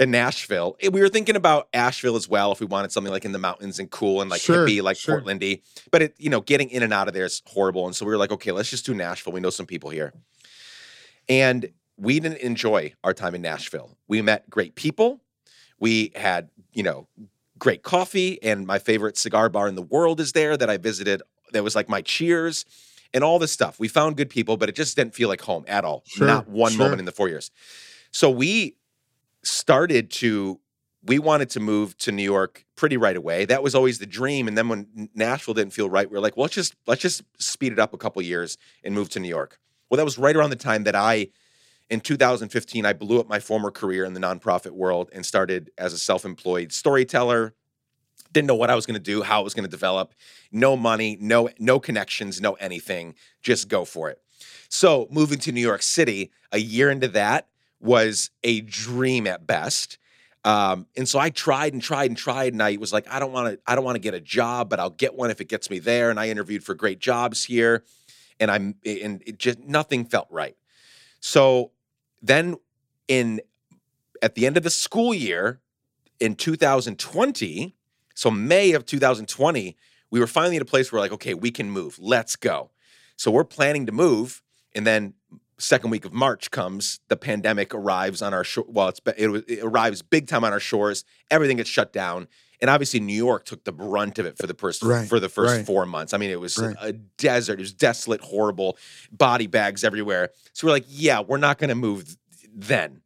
in Nashville. We were thinking about Asheville as well if we wanted something like in the mountains and cool and like sure, hippie, like sure. Portlandy. But it, you know, getting in and out of there is horrible. And so we were like, okay, let's just do Nashville. We know some people here. And we didn't enjoy our time in Nashville. We met great people. We had, you know, great coffee. And my favorite cigar bar in the world is there that I visited. That was like my cheers and all this stuff. We found good people, but it just didn't feel like home at all. Sure, Not one moment in the four years. So we started to we wanted to move to New York pretty right away. That was always the dream. And then when Nashville didn't feel right, we are like, well, let's just let's just speed it up a couple years and move to New York. Well, that was right around the time that I, in 2015, I blew up my former career in the nonprofit world and started as a self-employed storyteller. Didn't know what I was going to do, how it was going to develop. No money, no no connections, no anything. Just go for it. So moving to New York City, a year into that, was a dream at best. Um, and so I tried and tried and tried, and I was like, I don't want to, I don't want to get a job, but I'll get one if it gets me there. And I interviewed for great jobs here, and I'm, and it just nothing felt right. So then, in at the end of the school year in 2020, so May of 2020, we were finally at a place where like, okay, we can move. Let's go. So we're planning to move, and then second week of March comes, the pandemic arrives on our shore. Well, it's it, it, arrives big time on our shores. Everything gets shut down, and obviously New York took the brunt of it for the first right, for the first right. four months. I mean, it was right. a desert. It was desolate, horrible, body bags everywhere. So we're like, yeah, we're not going to move then,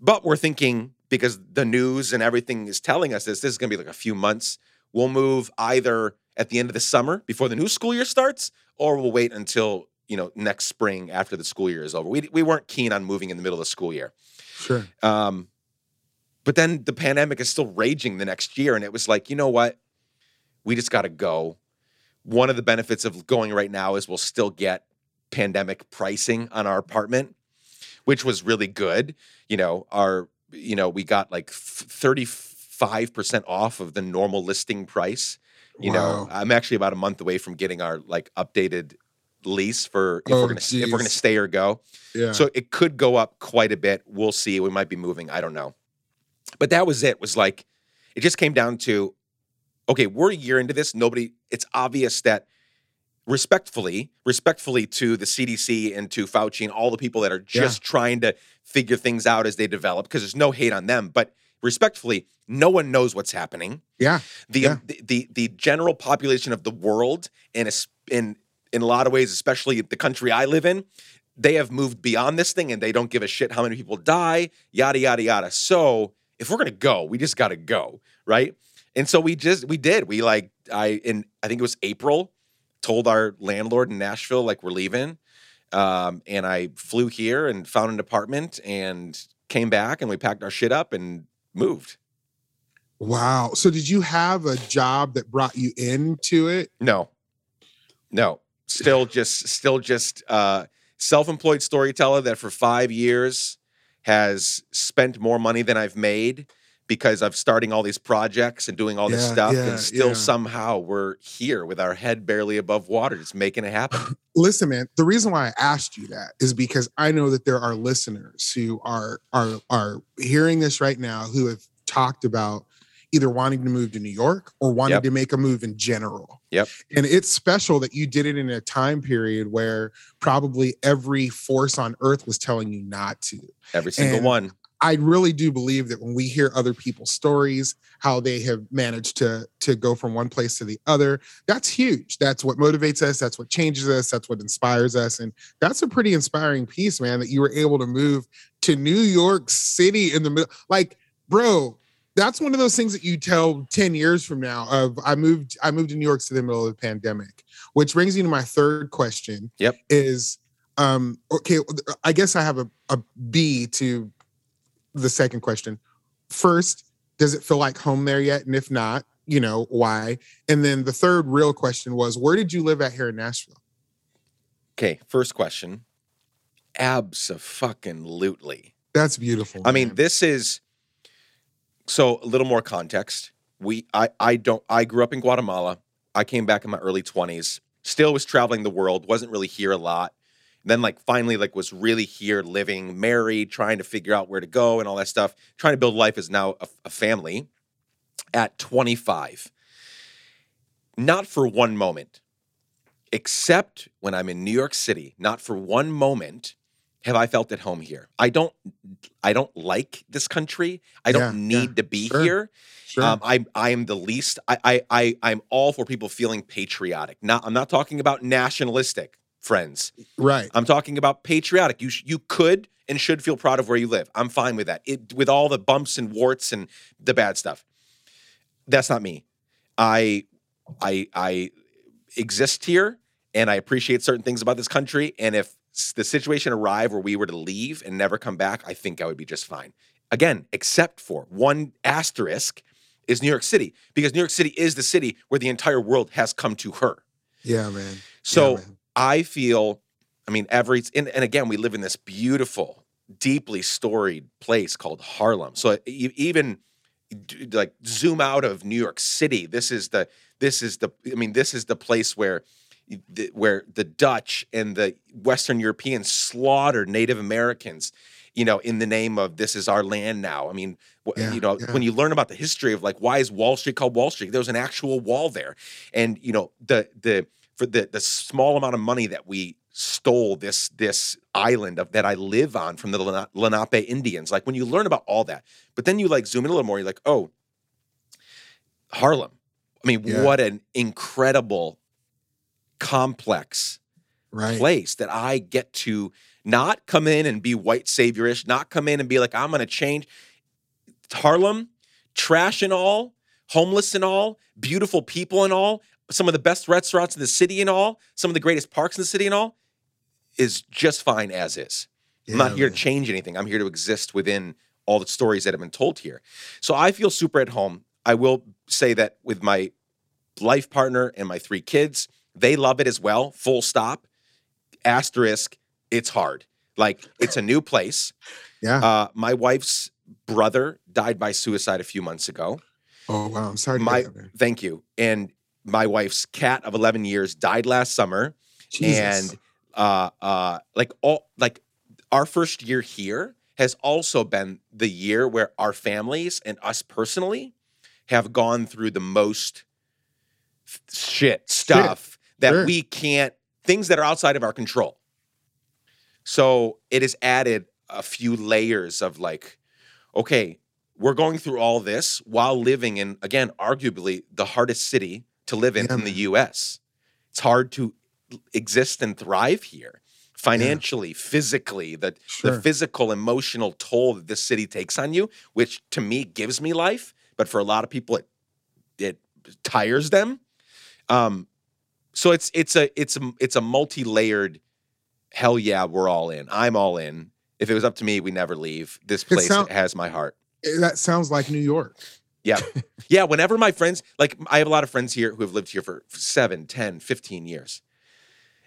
but we're thinking because the news and everything is telling us this. This is going to be like a few months. We'll move either at the end of the summer before the new school year starts, or we'll wait until you know next spring after the school year is over. We we weren't keen on moving in the middle of the school year. Sure. Um, but then the pandemic is still raging the next year, and it was like, you know what? We just got to go. One of the benefits of going right now is we'll still get pandemic pricing on our apartment, which was really good. You know, our you know we got like thirty five percent off of the normal listing price. You wow. know, I'm actually about a month away from getting our like updated lease for if oh, we're gonna if we're gonna stay or go. Yeah. So it could go up quite a bit. We'll see. We might be moving. I don't know. But that was it. Was like it just came down to okay, we're a year into this. Nobody. It's obvious that respectfully, respectfully to the CDC and to Fauci and all the people that are just yeah. trying to figure things out as they develop, because there's no hate on them, but respectfully, no one knows what's happening. Yeah. The yeah. the, the, the general population of the world and in in a lot of ways, especially the country I live in, they have moved beyond this thing and they don't give a shit how many people die, yada, yada, yada. So if we're going to go, we just got to go. Right. And so we just, we did. We like, I, in, I think it was April, told our landlord in Nashville, like, we're leaving. Um, and I flew here and found an apartment and came back and we packed our shit up and moved. Wow. So did you have a job that brought you into it? No. No still just still just uh, self-employed storyteller that for five years has spent more money than I've made because of starting all these projects and doing all this Yeah, stuff, yeah, and still yeah. somehow we're here with our head barely above water, just making it happen. [LAUGHS] listen man the reason why i asked you that is because i know that there are listeners who are are are hearing this right now who have talked about either wanting to move to new york or wanting Yep. to make a move in general Yep. and it's special that you did it in a time period where probably every force on earth was telling you not to Every single And one. I really do believe that when we hear other people's stories, how they have managed to to go from one place to the other, that's huge. That's what motivates us. That's what changes us. That's what inspires us. And that's a pretty inspiring piece, man. That you were able to move to New York City in the middle. Like, bro, that's one of those things that you tell 10 years from now of I moved, I moved to New York to the middle of the pandemic, which brings me to my third question. Yep. Is um okay, I guess I have a, a B to the second question. First, does it feel like home there yet? And if not, you know, why? And then the third real question was, where did you live at here in Nashville? Okay, first question. Absolutely. That's beautiful. I mean, this is so a little more context. We I I don't I grew up in Guatemala. I came back in my early 20s. Still was traveling the world, wasn't really here a lot. then like finally like was really here living, married, trying to figure out where to go and all that stuff, trying to build life as now a, a family at 25. Not for one moment, except when I'm in New York City, not for one moment have I felt at home here. I don't I don't like this country. I don't Yeah, need yeah, to be sure. here. sure. Um, I I am the least. I I I I'm all for people feeling patriotic. Not I'm not talking about nationalistic, friends. right. I'm talking about patriotic. You sh- you could and should feel proud of where you live. I'm fine with that. It with all the bumps and warts and the bad stuff. That's not me. I I I exist here and I appreciate certain things about this country. And if the situation arrived where we were to leave and never come back, I think I would be just fine. Again, except for one asterisk is New York City, because New York City is the city where the entire world has come to her. Yeah, man. So yeah, man. I feel, I mean, every and, and again, we live in this beautiful, deeply storied place called Harlem. So even like zoom out of New York City, this is the this is the I mean, this is the place where the, where the Dutch and the Western Europeans slaughtered Native Americans. You know, in the name of this is our land now. I mean, Yeah, you know, yeah. when you learn about the history of like why is Wall Street called Wall Street? There was an actual wall there, and you know the the for the the small amount of money that we stole this this island of that I live on from the Lenape Indians. Like when you learn about all that, but then you like zoom in a little more, you're like, oh, Harlem. I mean, Yeah. what an incredible, complex right. place that I get to not come in and be white saviorish, not come in and be like, I'm going to change. Harlem, trash and all, homeless and all, beautiful people and all, some of the best restaurants in the city and all, some of the greatest parks in the city and all, is just fine as is. I'm not here man. to change anything. I'm here to exist within all the stories that have been told here. So I feel super at home. I will say that with my life partner and my three kids, they love it as well. Full stop. Asterisk, it's hard. Like it's a new place. Yeah. Uh, my wife's brother died by suicide a few months ago. oh wow. I'm sorry my-. Thank you. And my wife's cat of 11 years died last summer Jesus. and uh uh like all like our first year here has also been the year where our families and us personally have gone through the most shit stuff that Sure. we can't things that are outside of our control so it has added a few layers of like okay we're going through all this while living in again arguably the hardest city to live in Yeah, in the. US it's hard to exist and thrive here financially physically the, Sure. the physical emotional toll that this city takes on you which to me gives me life but for a lot of people it it tires them um so it's it's a it's a it's a multi-layered hell yeah we're all in i'm all in if it was up to me we never leave this place sound- has my heart Eh, that sounds like New York. yeah. [LAUGHS] Yeah. Whenever my friends, like I have a lot of friends here who have lived here for 7, 10, 15 years,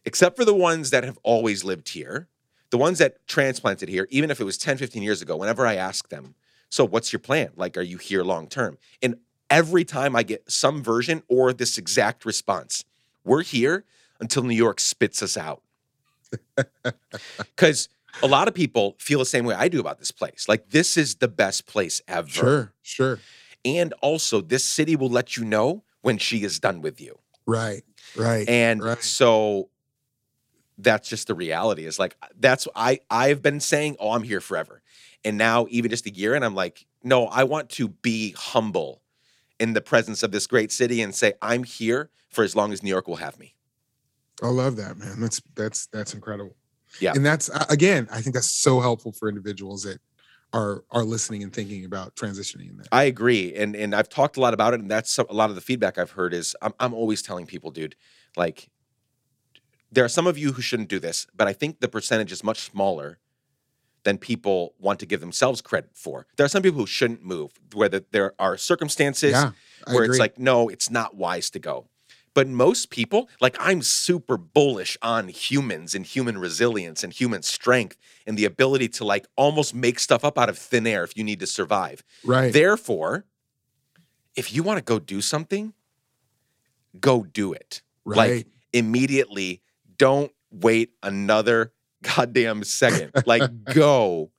except for the ones that have always lived here, the ones that transplanted here, even if it was 10, 15 years ago, whenever I ask them, So what's your plan? Like, are you here long term? And every time I get some version or this exact response, we're here until New York spits us out. [LAUGHS] Because a lot of people feel the same way I do about this place. Like, this is the best place ever. Sure, sure. And also, this city will let you know when she is done with you. Right, right. And right. so that's just the reality is like that's I I've been saying, oh, I'm here forever. And now even just a year and I'm like, no, I want to be humble in the presence of this great city and say, I'm here for as long as New York will have me. I love that, man. That's that's that's incredible. Yeah. And that's uh, again, I think that's so helpful for individuals that are are listening and thinking about transitioning in that. I agree, and and I've talked a lot about it, and that's a lot of the feedback I've heard is I'm I'm always telling people, dude, like there are some of you who shouldn't do this, but I think the percentage is much smaller than people want to give themselves credit for. There are some people who shouldn't move, whether there are circumstances yeah, where it's like, no, it's not wise to go. But most people, like I'm super bullish on humans and human resilience and human strength and the ability to like almost make stuff up out of thin air if you need to survive. right. Therefore, if you want to go do something, go do it. right. Like immediately, don't wait another goddamn second. like [LAUGHS] go.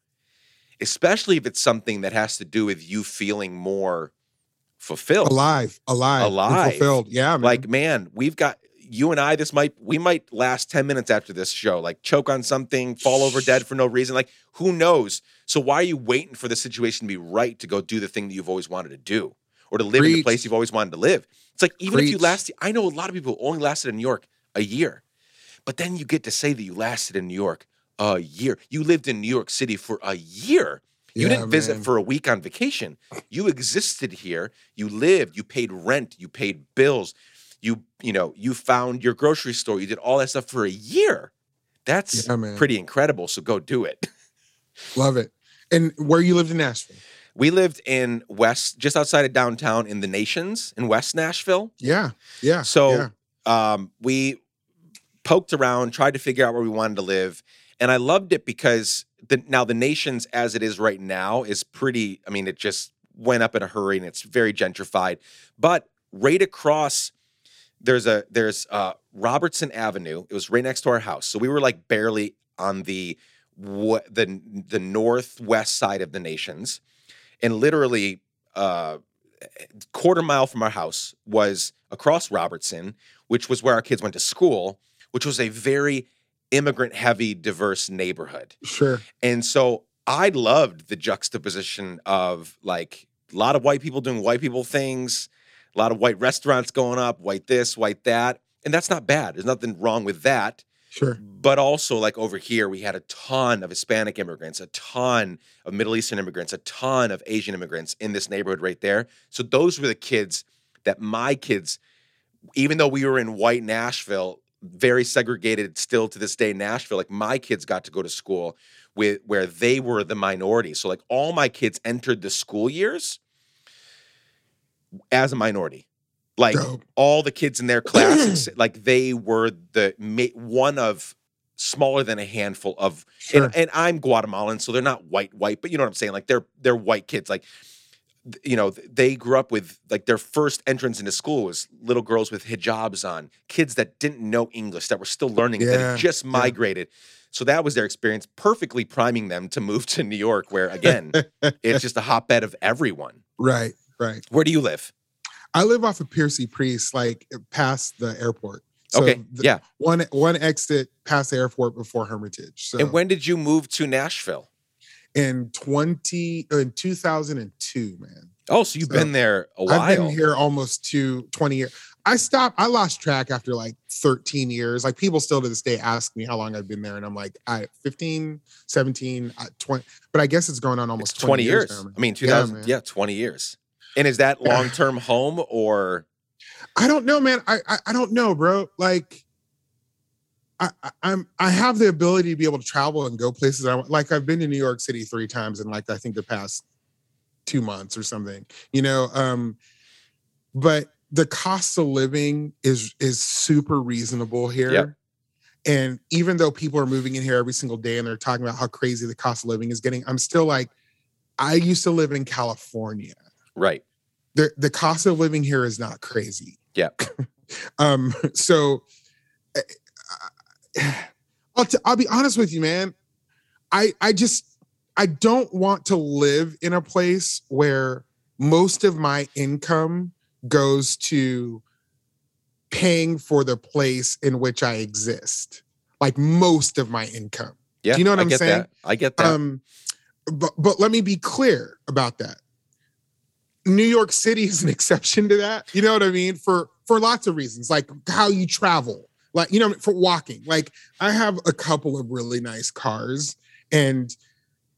Especially if it's something that has to do with you feeling more fulfilled. alive, alive, Alive. fulfilled. Yeah, man. Like, man, we've got you and I, this might we might last 10 minutes after this show, like choke on something, fall over dead for no reason. Like, who knows? So why are you waiting for the situation to be right to go do the thing that you've always wanted to do? Or to live in the place you've always wanted to live. It's like even if you last I know a lot of people only lasted in New York a year. But then you get to say that you lasted in New York a year. You lived in New York City for a year. You Yeah, didn't visit man. for a week on vacation. You existed here. You lived. You paid rent. You paid bills. You you know you found your grocery store. You did all that stuff for a year. That's Yeah, pretty incredible. So go do it. Love it. And where you lived in Nashville? We lived in West, just outside of downtown, in the Nations in West Nashville. Yeah, yeah. So yeah. um, we poked around, tried to figure out where we wanted to live, and I loved it because the now the nations as it is right now is pretty. I mean, it just went up in a hurry and it's very gentrified. But right across, there's a there's uh, Robertson Avenue. It was right next to our house, so we were like barely on the what the the northwest side of the nations, and literally. Uh, quarter mile from our house was across Robertson, which was where our kids went to school, which was a very immigrant heavy, diverse neighborhood. sure. And so I loved the juxtaposition of like a lot of white people doing white people things, a lot of white restaurants going up, white this, white that. And that's not bad. There's nothing wrong with that. Sure. But also, like over here, we had a ton of Hispanic immigrants, a ton of Middle Eastern immigrants, a ton of Asian immigrants in this neighborhood right there. So those were the kids that my kids, even though we were in white Nashville, very segregated still to this day, Nashville, like my kids got to go to school with where they were the minority. So like all my kids entered the school years as a minority. Like all the kids in their class, ex- [CLEARS THROAT] like they were the one of smaller than a handful of, Sure. and, and I'm Guatemalan, so they're not white, white, but you know what I'm saying? Like they're they're white kids. Like you know, they grew up with like their first entrance into school was little girls with hijabs on, kids that didn't know English that were still learning, it, that had just yeah. migrated. So that was their experience, perfectly priming them to move to New York, where again, it's [LAUGHS] just a hotbed of everyone. right, right. Where do you live? I live off of Percy Priest, like eh, past the airport. So okay, the- yeah. One one exit past the airport before Hermitage. So And when did you move to Nashville? In 20 in 2002, man. Oh, so you've So, been there a while. I've been here almost to 20 years. I stopped, I lost track after like 13 years. Like people still to this day ask me how long I've been there. And I'm like, I 15, 17, uh, 20, but I guess it's going on almost It's 20 years. now. I mean, 2000, man. yeah, 20 years. And is that [CLEARS THROAT] long-term home or I don't know, man. I, I I don't know, bro. Like, I, I'm I have the ability to be able to travel and go places. I want. Like I've been to New York City three times in like I think the past two months or something. You know, um, but the cost of living is is super reasonable here. Yep. And even though people are moving in here every single day and they're talking about how crazy the cost of living is getting, I'm still like, I used to live in California. Right. The the cost of living here is not crazy. Yeah. [LAUGHS] um. So, eh, [SIGHS] I'll t- I'll be honest with you, man. I I just I don't want to live in a place where most of my income goes to paying for the place in which I exist. Like most of my income. Yeah. Do you know what I I'm saying? That. I get that. Um, but but let me be clear about that. New York City is an [LAUGHS] exception to that. You know what I mean? For for lots of reasons, like how you travel, like you know, for walking. Like I have a couple of really nice cars, and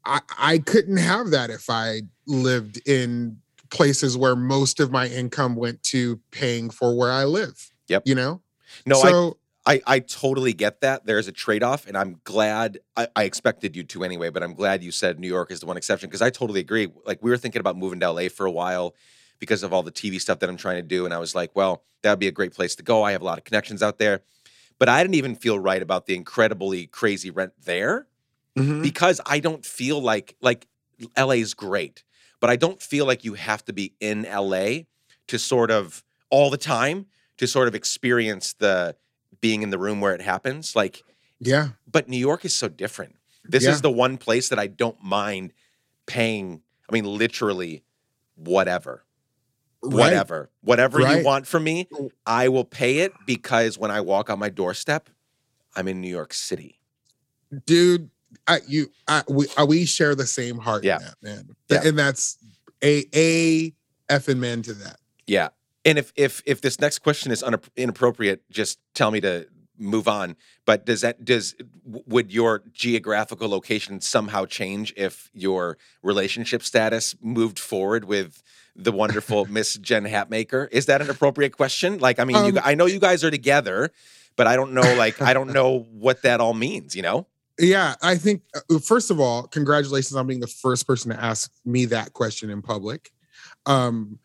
I I couldn't have that if I lived in places where most of my income went to paying for where I live. Yep. You know. no, I so I, I totally get that. There's a trade off, and I'm glad. I, I expected you to anyway, but I'm glad you said New York is the one exception because I totally agree. Like we were thinking about moving to LA for a while because of all the TV stuff that I'm trying to do, and I was like, well, that would be a great place to go. I have a lot of connections out there, but I didn't even feel right about the incredibly crazy rent there mhm. because I don't feel like like LA is great, but I don't feel like you have to be in LA to sort of all the time to sort of experience the being in the room where it happens. Like, yeah, but New York is so different. This Yeah. is the one place that I don't mind paying. I mean, literally, whatever, right. whatever, whatever you want from me, Oh. I will pay it because when I walk on my doorstep, I'm in New York City. dude I, you I, we, uh, we share the same heart Yeah. that man Yeah. and that's a a effing man to that Yeah. And if if if this next question is unapp- inappropriate, just tell me to move on. But does that does would your geographical location somehow change if your relationship status moved forward with the wonderful [LAUGHS] Miss Jen Hatmaker? Is that an appropriate question? Like, I mean, you, Um, g- I know you guys are together, but I don't know. Like, I don't [LAUGHS] know what that all means. You know? yeah i think uh, first of all congratulations on being the first person to ask me that question in public um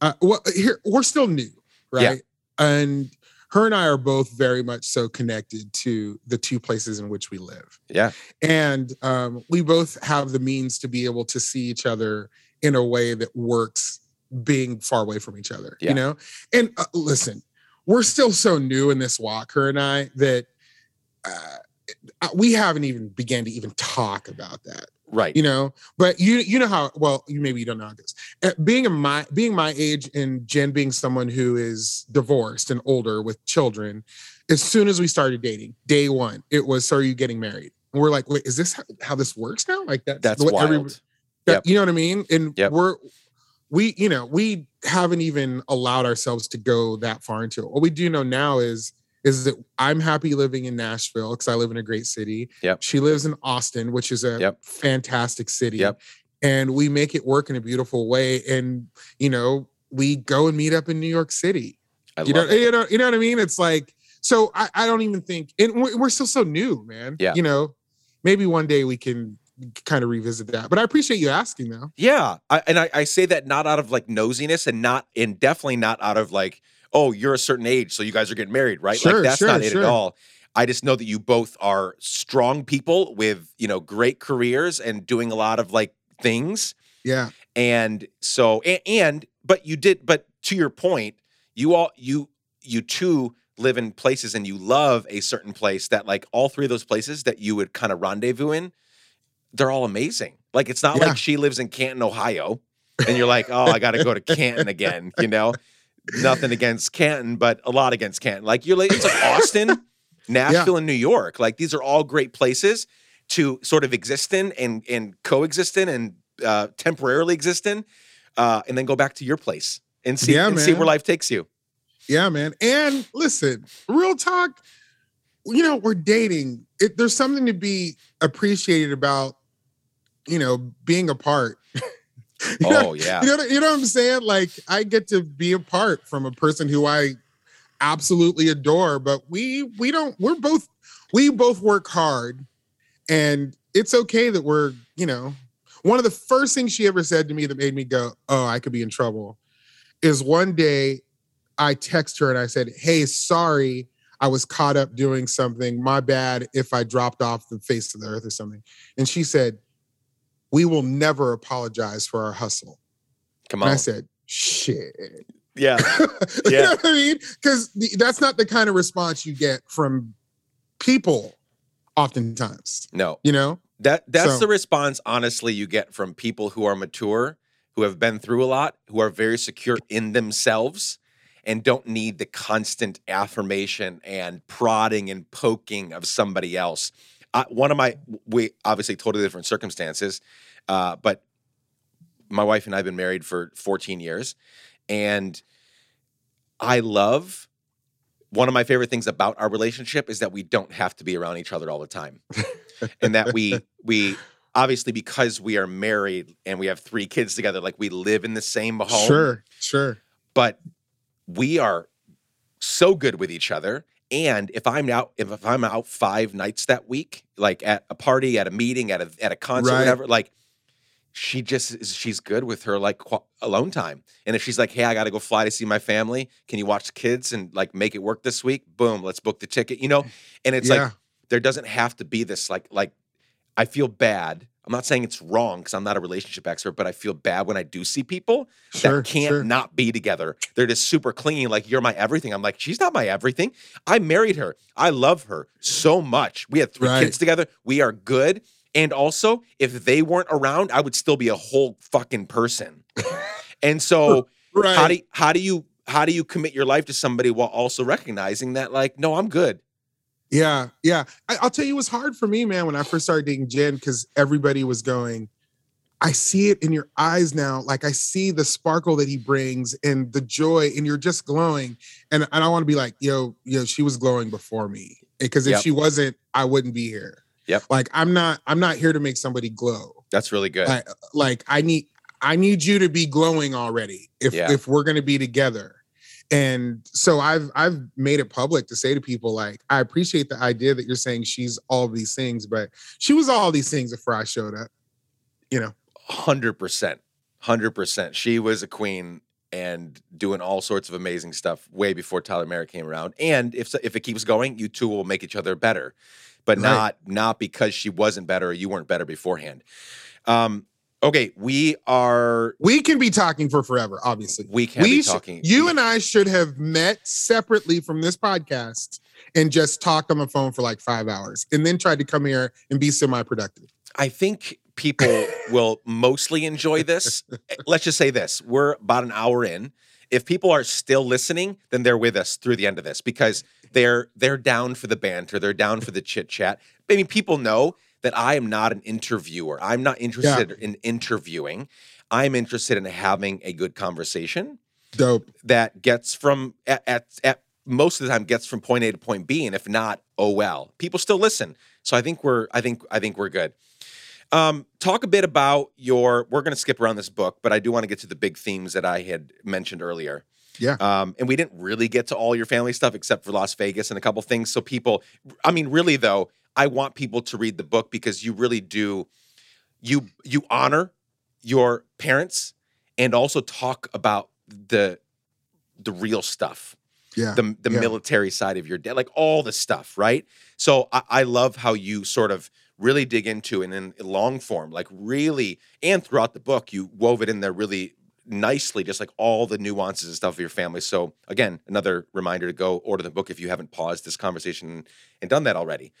uh, well here we're still new right Yeah. and her and i are both very much so connected to the two places in which we live Yeah. and um, we both have the means to be able to see each other in a way that works being far away from each other Yeah. you know and uh, listen we're still so new in this walk her and i that uh, we haven't even began to even talk about that Right. you know but you you know how well you maybe you don't know how this uh, being a my being my age and jen being someone who is divorced and older with children as soon as we started dating day one it was so are you getting married and we're like wait is this how, how this works now like that, That's wild. every- Yep. you know what i mean and Yep. we're we you know we haven't even allowed ourselves to go that far into it what we do know now is is that i'm happy living in nashville because i live in a great city Yep. she lives in austin which is a Yep. fantastic city Yep. and we make it work in a beautiful way and you know we go and meet up in new york city I you know it. you know you know what i mean it's like so i, I don't even think and we're, we're still so new man Yeah. you know maybe one day we can kind of revisit that but i appreciate you asking though Yeah, I, and I, I say that not out of like nosiness, and not and definitely not out of like, oh, you're a certain age, so you guys are getting married, right? Sure, like that's sure, not it sure. at all. I just know that you both are strong people with you know great careers and doing a lot of like things, yeah and so and, and but you did, but to your point, you all you you two live in places and you love a certain place that like all three of those places that you would kind of rendezvous in, they're all amazing. Like it's not Yeah. like she lives in Canton, Ohio, and you're like, oh, I got to go to Canton again. You know, nothing against Canton, but a lot against Canton. Like you're like it's like Austin, [LAUGHS] Nashville, and New York. Like these are all great places to sort of exist in and and coexist in and uh, temporarily exist in, uh, and then go back to your place and see Yeah, and see where life takes you. yeah man and listen real talk you know we're dating it, there's something to be appreciated about you know being apart [LAUGHS] You know- Oh yeah, you know, you know what I'm saying? Like I get to be apart from a person who I absolutely adore, but we we don't we're both we both work hard and it's okay that we're, you know, one of the first things she ever said to me that made me go, "Oh, I could be in trouble." is one day I text her and I said, "Hey, sorry, I was caught up doing something. My bad if I dropped off the face of the earth or something." And she said, we will never apologize for our hustle. Come And on. I said, shit. yeah. [LAUGHS] you Yeah. know what I mean? Because that's not the kind of response you get from people oftentimes, No. you know? That that's So- the response honestly you get from people who are mature, who have been through a lot, who are very secure in themselves and don't need the constant affirmation and prodding and poking of somebody else. Uh, one of my we obviously totally different circumstances, uh, but my wife and I have been married for 14 years, and I love one of my favorite things about our relationship is that we don't have to be around each other all the time [LAUGHS] and that we we obviously because we are married and we have three kids together like we live in the same home Sure, sure. but we are so good with each other and if i'm out if, i'm out five nights that week like at a party at a meeting at a at a concert Right. whatever like she just is she's good with her like qu- alone time and if she's like hey i gotta go fly to see my family can you watch the kids and like make it work this week boom let's book the ticket you know and it's yeah. like there doesn't have to be this like like I feel bad. I'm not saying it's wrong because I'm not a relationship expert, but I feel bad when I do see people sure, that can't sure. not be together. They're just super clingy, like you're my everything. I'm like, she's not my everything. I married her. I love her so much. We had three Right. kids together. We are good. And also, if they weren't around, I would still be a whole fucking person. and so [LAUGHS] right. how do how do you how do you commit your life to somebody while also recognizing that like, no, I'm good. Yeah, yeah. I, I'll tell you, it was hard for me, man, when I first started dating Jen, because everybody was going, I see it in your eyes now. Like I see the sparkle that he brings and the joy, and you're just glowing. And, and I want to be like, yo, yo, she was glowing before me. Eh, because if Yep. she wasn't, I wouldn't be here. Yep. Like I'm not, I'm not here to make somebody glow. That's really good. Like, like I need, I need you to be glowing already if Yeah. if we're gonna be together. And so I've I've made it public to say to people like I appreciate the idea that you're saying she's all these things, but she was all these things before I showed up. You know, Hundred percent, hundred percent. She was a queen and doing all sorts of amazing stuff way before Tyler Merritt came around. And if if it keeps going, you two will make each other better, but Right. not not because she wasn't better or you weren't better beforehand. Um, okay, we are we can be talking for forever, obviously. we can we be sh- talking. you and I should have met separately from this podcast and just talked on the phone for like five hours and then tried to come here and be semi-productive. I think people will mostly enjoy this. [LAUGHS] Eh, let's just say this: we're about an hour in. If people are still listening, then they're with us through the end of this because they're they're down for the banter, they're down for the chit chat. I mean, people know that I am not an interviewer. I'm not interested in interviewing. I'm interested in having a good conversation Dope. that gets from at, at, at most of the time gets from point A to point B, and if not, oh well. People still listen, so I think we're I think I think we're good. Um, talk a bit about your. We're going to skip around this book, but I do want to get to the big themes that I had mentioned earlier. Yeah. Um, and we didn't really get to all your family stuff except for Las Vegas and a couple things. So people, I mean, really though, I want people to read the book because you really do. You you honor your parents and also talk about the the real stuff Yeah. the the yeah. military side of your dad, like all the stuff, right? So I, I love how you sort of really dig into and in long form, like really, and throughout the book, you wove it in there really nicely, just like all the nuances and stuff of your family. So again, another reminder to go order the book if you haven't paused this conversation and done that already.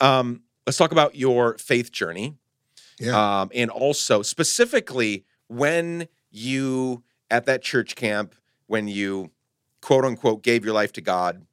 Um, let's talk about your faith journey. Yeah. Um, and also specifically when you at that church camp, when you quote unquote gave your life to God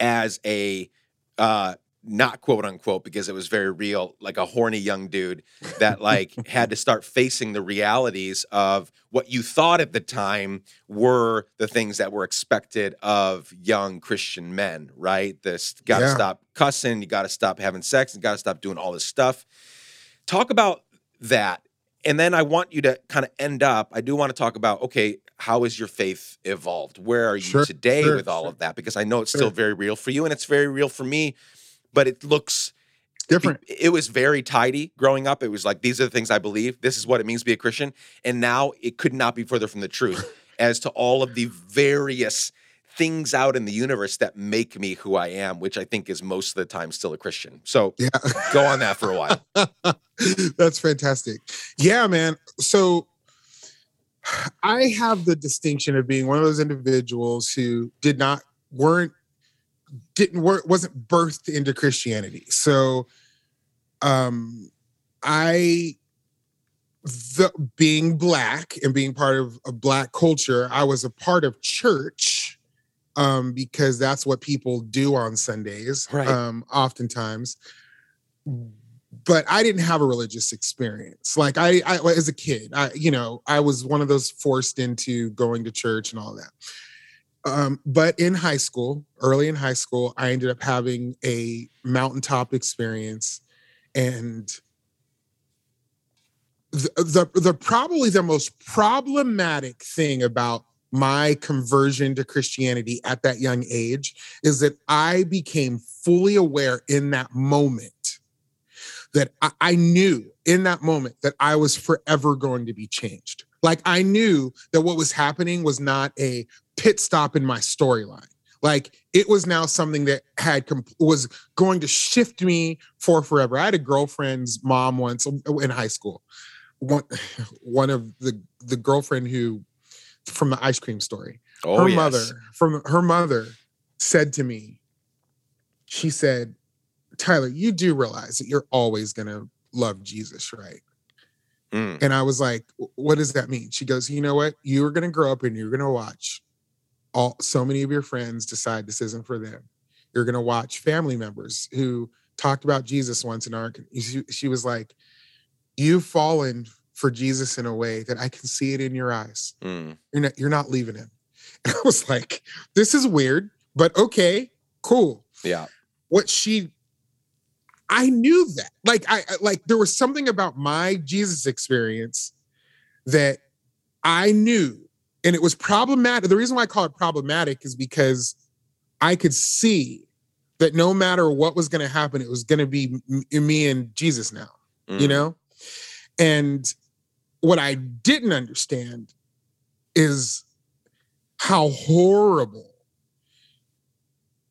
as a uh not quote unquote because it was very real like a horny young dude that like [LAUGHS] had to start facing the realities of what you thought at the time were the things that were expected of young christian men right? This got to Yeah. stop cussing you got to stop having sex and got to stop doing all this stuff. Talk about that and then i want you to kind of end up i do want to talk about okay how has your faith evolved? Where are you Sure, today sure, with all sure. of that? Because i know it's still very real for you and it's very real for me but it looks Different. it, was very tidy growing up it was like these are the things i believe this is what it means to be a christian and now it could not be further from the truth as to all of the various things out in the universe that make me who i am which i think is most of the time still a christian so Yeah. go on that for a while [LAUGHS] That's fantastic. Yeah, man. So I have the distinction of being one of those individuals who did not weren't didn't weren't wasn't birthed into Christianity. So um I the being black and being part of a black culture, I was a part of church um because that's what people do on Sundays Right. um oftentimes but I didn't have a religious experience. Like I, I as a kid, I, you know, I was one of those forced into going to church and all that. Um, but in high school, early in high school, I ended up having a mountaintop experience, and the, the the probably the most problematic thing about my conversion to Christianity at that young age is that I became fully aware in that moment that I, I knew in that moment that I was forever going to be changed. Like I knew that what was happening was not a pit stop in my storyline. Like it was now something that had com- was going to shift me for forever. I had a girlfriend's mom once in high school. One [SIGHS] one of the the girlfriend who from the ice cream story Oh, her yes. mother from her mother said to me she said tyler you do realize that you're always going to love jesus right Mm. and i was like what does that mean she goes you know what you're going to grow up and you're going to watch all so many of your friends decide this isn't for them you're going to watch family members who talked about jesus once and aren't she, she was like you've fallen for jesus in a way that i can see it in your eyes Mm. you're not you're not leaving him. [LAUGHS] And I was like, this is weird, but okay, cool. Yeah. What she I knew that. Like I I- like there was something about my Jesus experience that I knew and it was problematic. The reason why I call it problematic is because I could see that no matter what was going to happen, it was going to be me and Jesus now you Mm. know and what i didn't understand is how horrible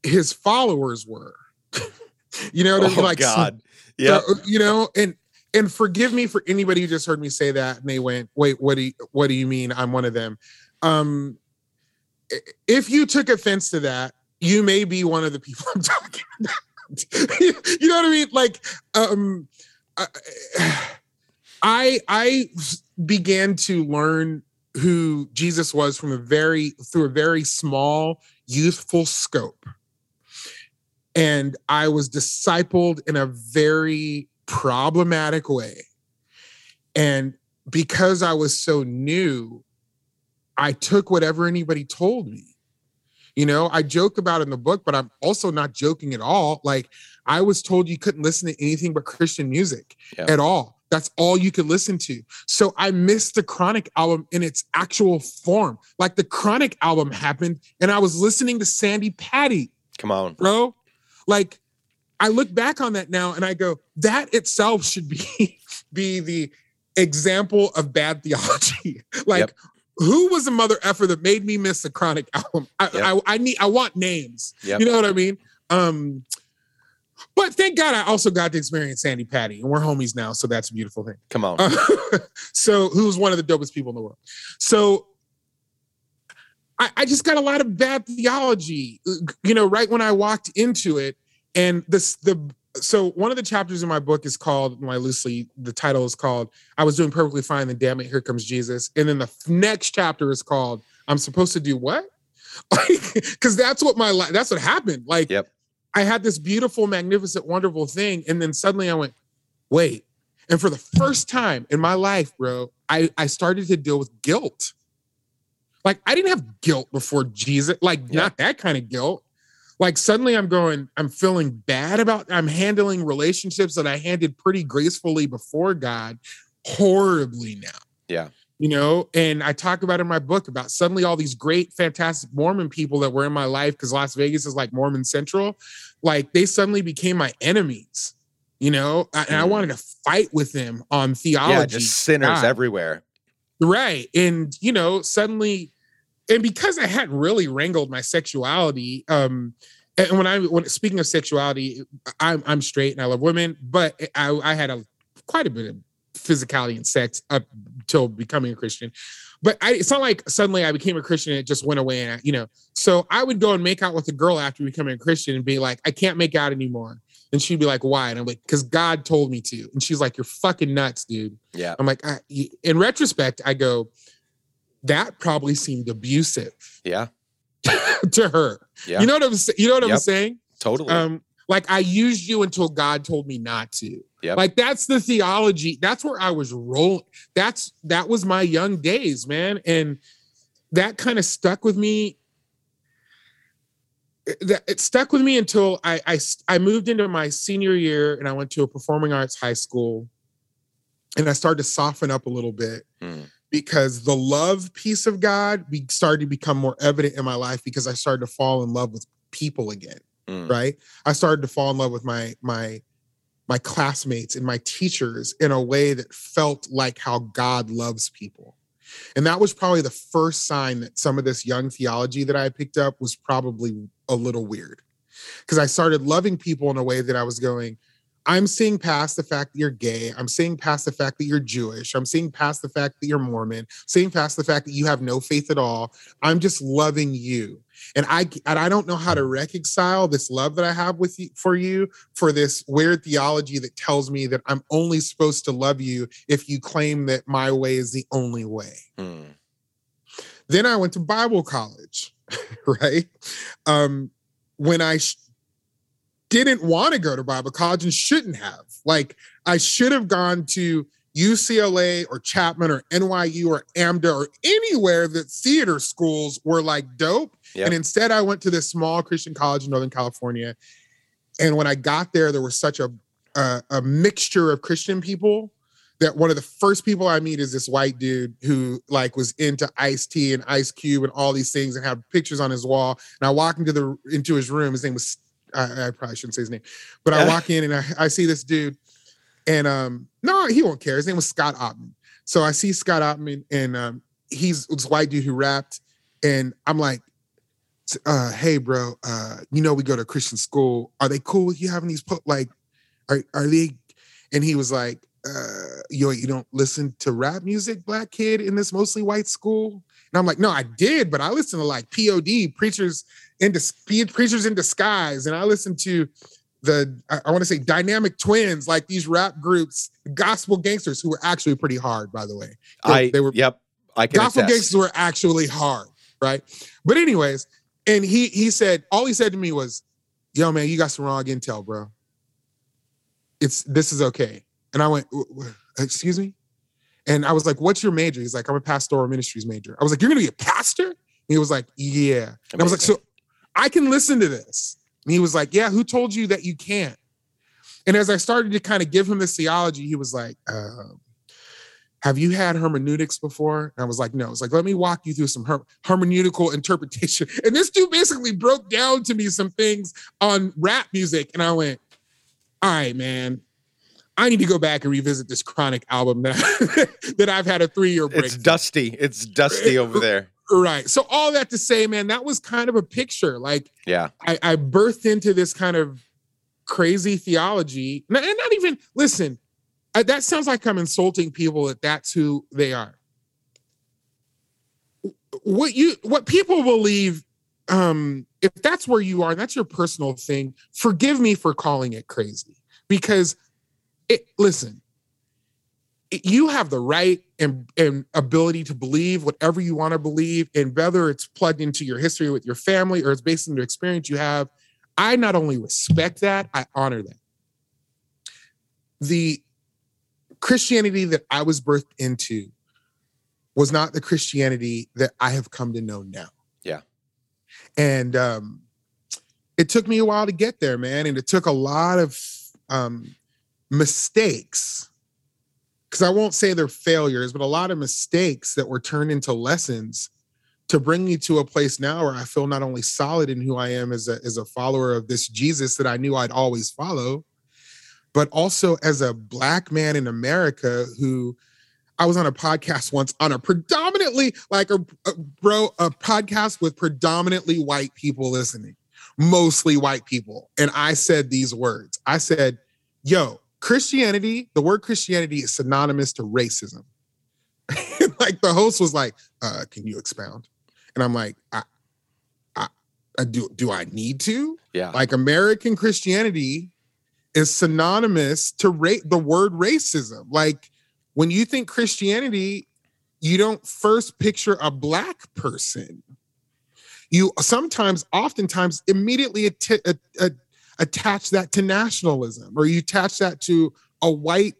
his followers were [LAUGHS] you know what I mean? Oh, like God. Yeah. so, you know and and forgive me for anybody who just heard me say that and they went wait what do you what do you mean i'm one of them um if you took offense to that you may be one of the people [LAUGHS] i'm talking about. [LAUGHS] You know what i mean? Like um I- i i began to learn who jesus was from a very through a very small youthful scope. And I was discipled in a very problematic way. And because I was so new, I took whatever anybody told me. You know, I joke about in the book, but I'm also not joking at all. Like, I was told you couldn't listen to anything but Christian music Yeah. at all. That's all you could listen to. So I missed the Chronic album in its actual form. Like, the Chronic album happened, and I was listening to Sandi Patty Come on. bro. Like I look back on that now and I go, that itself should be [LAUGHS] be the example of bad theology. [LAUGHS] like Yep. Who was the mother effer that made me miss the chronic [LAUGHS] album? I, Yep. I, I need I want names. Yep. You know what I mean? Um but thank God I also got to experience Sandi Patty, and we're homies now, so that's a beautiful thing. Come on. Uh, [LAUGHS] so who's one of the dopest people in the world. So I, I just got a lot of bad theology, you know, right when I walked into it. And this the so one of the chapters in my book is called my loosely the title is called I was doing perfectly fine, then damn it, here comes Jesus. And then the next chapter is called I'm supposed to do what? [LAUGHS] Like, because that's what my life that's what happened. Like Yep. I had this beautiful, magnificent, wonderful thing, and then suddenly I went, wait. And for the first time in my life, bro, I, I started to deal with guilt. Like I didn't have guilt before Jesus, like Yeah. not that kind of guilt. Like suddenly I'm going, I'm feeling bad about I'm handling relationships that I handled pretty gracefully before God horribly now. Yeah. You know, and I talk about in my book about suddenly all these great, fantastic Mormon people that were in my life because Las Vegas is like Mormon Central, like they suddenly became my enemies. You know, I- and I Mm. wanted to fight with them on theology. Yeah. Just sinners God. everywhere. Right. And you know, suddenly, and because I hadn't really wrangled my sexuality, um, and when I when speaking of sexuality, I'm I'm straight and I love women, but I I had a quite a bit of physicality and sex up till becoming a Christian. But I, it's not like suddenly I became a Christian and it just went away. And I, you know, so I would go and make out with a girl after becoming a Christian and be like, I can't make out anymore. And she'd be like, why? And I'm like, because God told me to. And she's like, you're fucking nuts, dude. Yeah. I'm like, I, in retrospect, I go, that probably seemed abusive Yeah. [LAUGHS] to her. Yeah. You know what I'm saying? You know what I'm saying? Totally. Um, like I used you until God told me not to. Yep. Like that's the theology. That's where I was rolling. That's that was my young days, man. And that kind of stuck with me. It- That it stuck with me until I I moved into my senior year and I went to a performing arts high school, and I started to soften up a little bit Mm. Because the love piece of God be, started to become more evident in my life because I started to fall in love with people again Mm. right i started to fall in love with my my my classmates and my teachers in a way that felt like how god loves people and that was probably the first sign that some of this young theology that i picked up was probably a little weird because i started loving people in a way that i was going i'm seeing past the fact that you're gay i'm seeing past the fact that you're jewish i'm seeing past the fact that you're mormon seeing past the fact that you have no faith at all i'm just loving you and I and I don't know how to reconcile this love that I have with you for you for this weird theology that tells me that I'm only supposed to love you if you claim that my way is the only way. Mm. Then I went to Bible college, [LAUGHS] right? Um, when I sh- didn't want to go to Bible college and shouldn't have. Like I should have gone to UCLA or Chapman or NYU or AMDA or anywhere that theater schools were like dope. Yep. And instead, I went to this small Christian college in Northern California. And when I got there, there was such a a, a mixture of Christian people that one of the first people I meet is this white dude who like was into Ice T and Ice Cube and all these things and had pictures on his wall. And I walk into the into his room. His name was I, I probably shouldn't say his name, but I walk in and I, I see this dude, and um no, he won't care. His name was Scott Ottman. So I see Scott Ottman, and um he's this white dude who rapped, and I'm like, uh, hey bro, uh, you know we go to Christian school. Are they cool with you having these po- like, are are they? And he was like, uh, yo, you don't listen to rap music, black kid, in this mostly white school. And I'm like, no, I did, but I listen to like POD, preachers in dis- preachers in disguise, and I listened to the I, I want to say dynamic twins, like these rap groups, gospel gangsters who were actually pretty hard, by the way. They- I they were yep. I can gospel attest. gangsters were actually hard, right? But anyways, and he he said all he said to me was, "Yo, man, you got some wrong intel, bro. It's this is okay." And I went, "W- w- "Excuse me," and I was like, "What's your major?" He's like, "I'm a pastoral ministries major." I was like, "You're gonna be a pastor?" And he was like, "Yeah." And I was like, "So I can listen to this?" And he was like, "Yeah." Who told you that you can't? And as I started to kind of give him this theology, he was like, um, have you had hermeneutics before? And I was like, no. It's like, let me walk you through some her- hermeneutical interpretation. [LAUGHS] And this dude basically broke down to me some things on rap music. And I went, all right, man, I need to go back and revisit this chronic album that, [LAUGHS] that I've had a three-year break. It's dusty. It's dusty over [LAUGHS] there. Right. So all that to say, man, that was kind of a picture. Like Yeah. I, I birthed into this kind of crazy theology. And not even listen. I, that sounds like I'm insulting people that that's who they are. What you what people believe, um, if that's where you are, and that's your personal thing. Forgive me for calling it crazy because it. Listen, you have the right and, and ability to believe whatever you want to believe, and whether it's plugged into your history with your family or it's based on the experience you have. I not only respect that, I honor that. The Christianity that I was birthed into was not the Christianity that I have come to know now. Yeah. And um, it took me a while to get there, man. And it took a lot of um, mistakes because I won't say they're failures, but a lot of mistakes that were turned into lessons to bring me to a place now where I feel not only solid in who I am as a as a follower of this Jesus that I knew I'd always follow, but also as a black man in America who I was on a podcast once on a predominantly like a, a bro a podcast with predominantly white people listening, mostly white people, and I said these words. I said, "Yo, Christianity, the word Christianity is synonymous to racism. [LAUGHS] like the host was like, uh, can you expound? And I'm like, I, I, I do do I need to? Yeah. Like American Christianity is synonymous to rate the word racism. Like when you think Christianity, you don't first picture a black person. You sometimes, oftentimes, immediately att- attach that to nationalism, or you attach that to a white,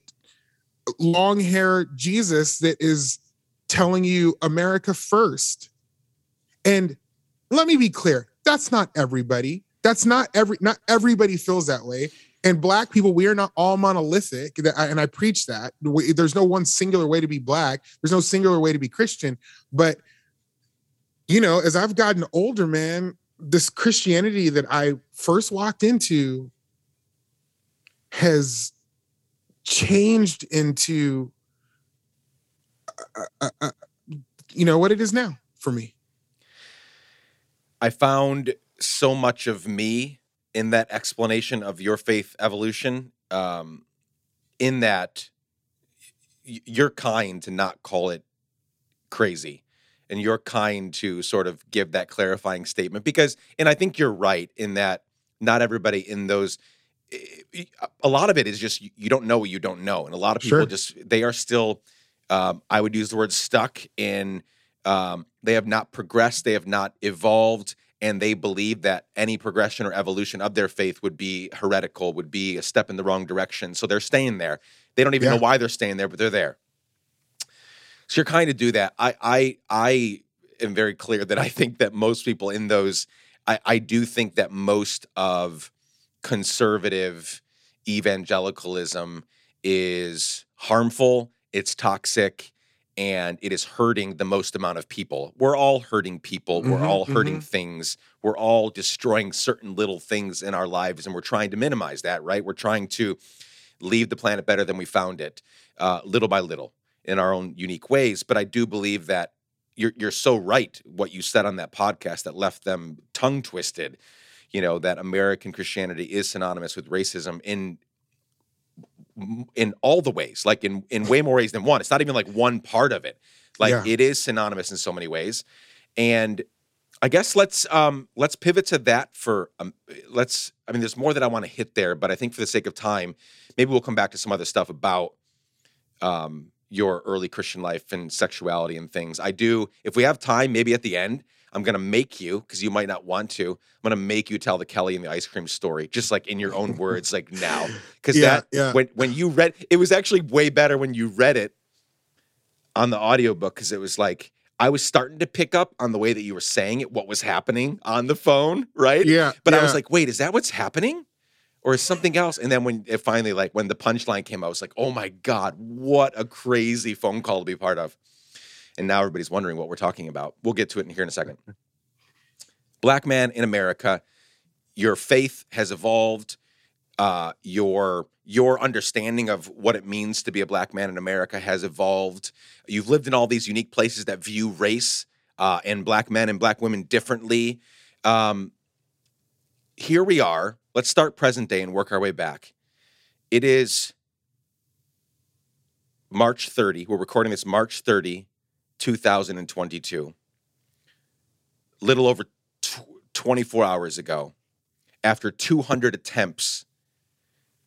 long haired Jesus that is telling you America first. And let me be clear that's not everybody. That's not every, not everybody feels that way and black people we are not all monolithic and i preach that there's no one singular way to be black there's no singular way to be christian but you know as i've gotten older man this christianity that i first walked into has changed into uh, uh, uh, you know what it is now for me. I found so much of me in that explanation of your faith evolution, um, in that you're kind to not call it crazy and you're kind to sort of give that clarifying statement because and i think you're right in that not everybody in those a lot of it is just you don't know what you don't know and a lot of people sure. just they are still um, i would use the word stuck in um, they have not progressed they have not evolved and they believe that any progression or evolution of their faith would be heretical, would be a step in the wrong direction. So they're staying there. They don't even yeah. know why they're staying there, but they're there. So you're kind of do that. I I I am very clear that I think that most people in those, I, I do think that most of conservative evangelicalism is harmful, it's toxic, and it is hurting the most amount of people. We're all hurting people. Mm-hmm, we're all hurting mm-hmm. things. We're all destroying certain little things in our lives, and we're trying to minimize that, right? We're trying to leave the planet better than we found it, uh, little by little, in our own unique ways. But I do believe that you're you're so right what you said on that podcast that left them tongue twisted. You know that American Christianity is synonymous with racism in in all the ways, like in in way more ways than one. It's not even like one part of it. Like yeah. it is synonymous in so many ways. And I guess let's um let's pivot to that for um let's I mean there's more that I want to hit there, but I think for the sake of time, maybe we'll come back to some other stuff about um your early Christian life and sexuality and things. I do if we have time, maybe at the end, I'm gonna make you because you might not want to. I'm gonna make you tell the Kelly and the ice cream story, just like in your own [LAUGHS] words, like now. Because yeah, that yeah. when when you read, it was actually way better when you read it on the audiobook because it was like I was starting to pick up on the way that you were saying it, what was happening on the phone, right? Yeah. But yeah. I was like, wait, is that what's happening? Or something else? And then when it finally, like when the punchline came, I was like, oh my God, what a crazy phone call to be part of. And now everybody's wondering what we're talking about. We'll get to it in here in a second. [LAUGHS] Black man in America, your faith has evolved. Uh, your your understanding of what it means to be a black man in America has evolved. You've lived in all these unique places that view race uh, and black men and black women differently. Um, here we are. Let's start present day and work our way back. It is March 30. We're recording this March 30, 2022, little over 24 hours ago, after 200 attempts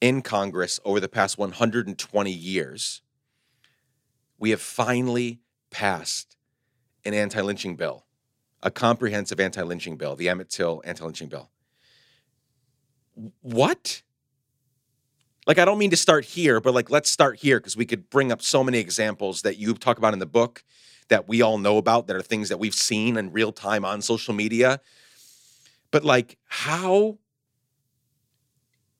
in Congress over the past 120 years, we have finally passed an anti lynching bill, a comprehensive anti lynching bill, the Emmett Till anti lynching bill. What? Like, I don't mean to start here, but like, let's start here because we could bring up so many examples that you talk about in the book that we all know about that are things that we've seen in real time on social media. But like how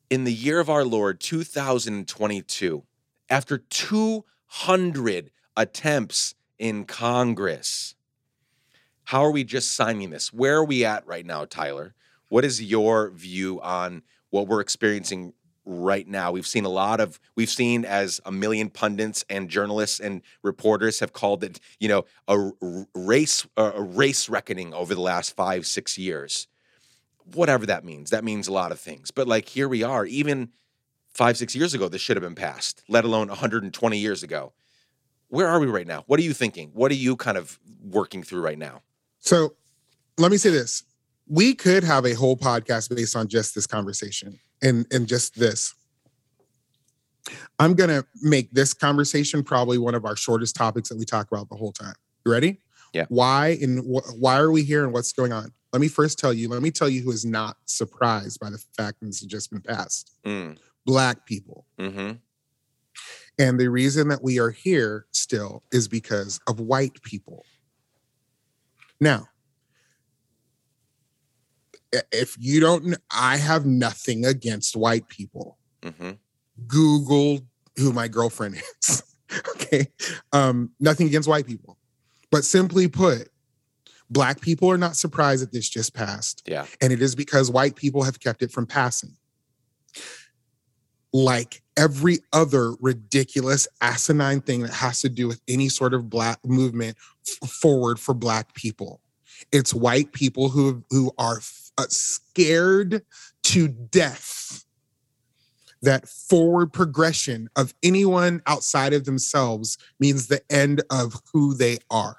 in the year of our Lord 2022 after 200 attempts in Congress how are we just signing this? Where are we at right now, Tyler? What is your view on what we're experiencing right now. We've seen a lot of, we've seen as a million pundits and journalists and reporters have called it, you know, a race, a race reckoning over the last five, six years. Whatever that means. That means a lot of things. But like here we are, even five, six years ago this should have been passed, let alone 120 years ago. Where are we right now? What are you thinking? What are you kind of working through right now? So let me say this. We could have a whole podcast based on just this conversation and, and just this. I'm going to make this conversation probably one of our shortest topics that we talk about the whole time. You ready? Yeah. Why and wh- why are we here and what's going on? Let me first tell you, let me tell you who is not surprised by the fact that this has just been passed. Mm, Black people. hmm And the reason that we are here still is because of white people. Now, if you don't, I have nothing against white people. hmm Google who my girlfriend [LAUGHS] is. okay. Um, nothing against white people. But simply put, black people are not surprised that this just passed. Yeah. And it is because white people have kept it from passing. Like every other ridiculous, asinine thing that has to do with any sort of black movement f- forward for black people. It's white people who who are scared to death that forward progression of anyone outside of themselves means the end of who they are.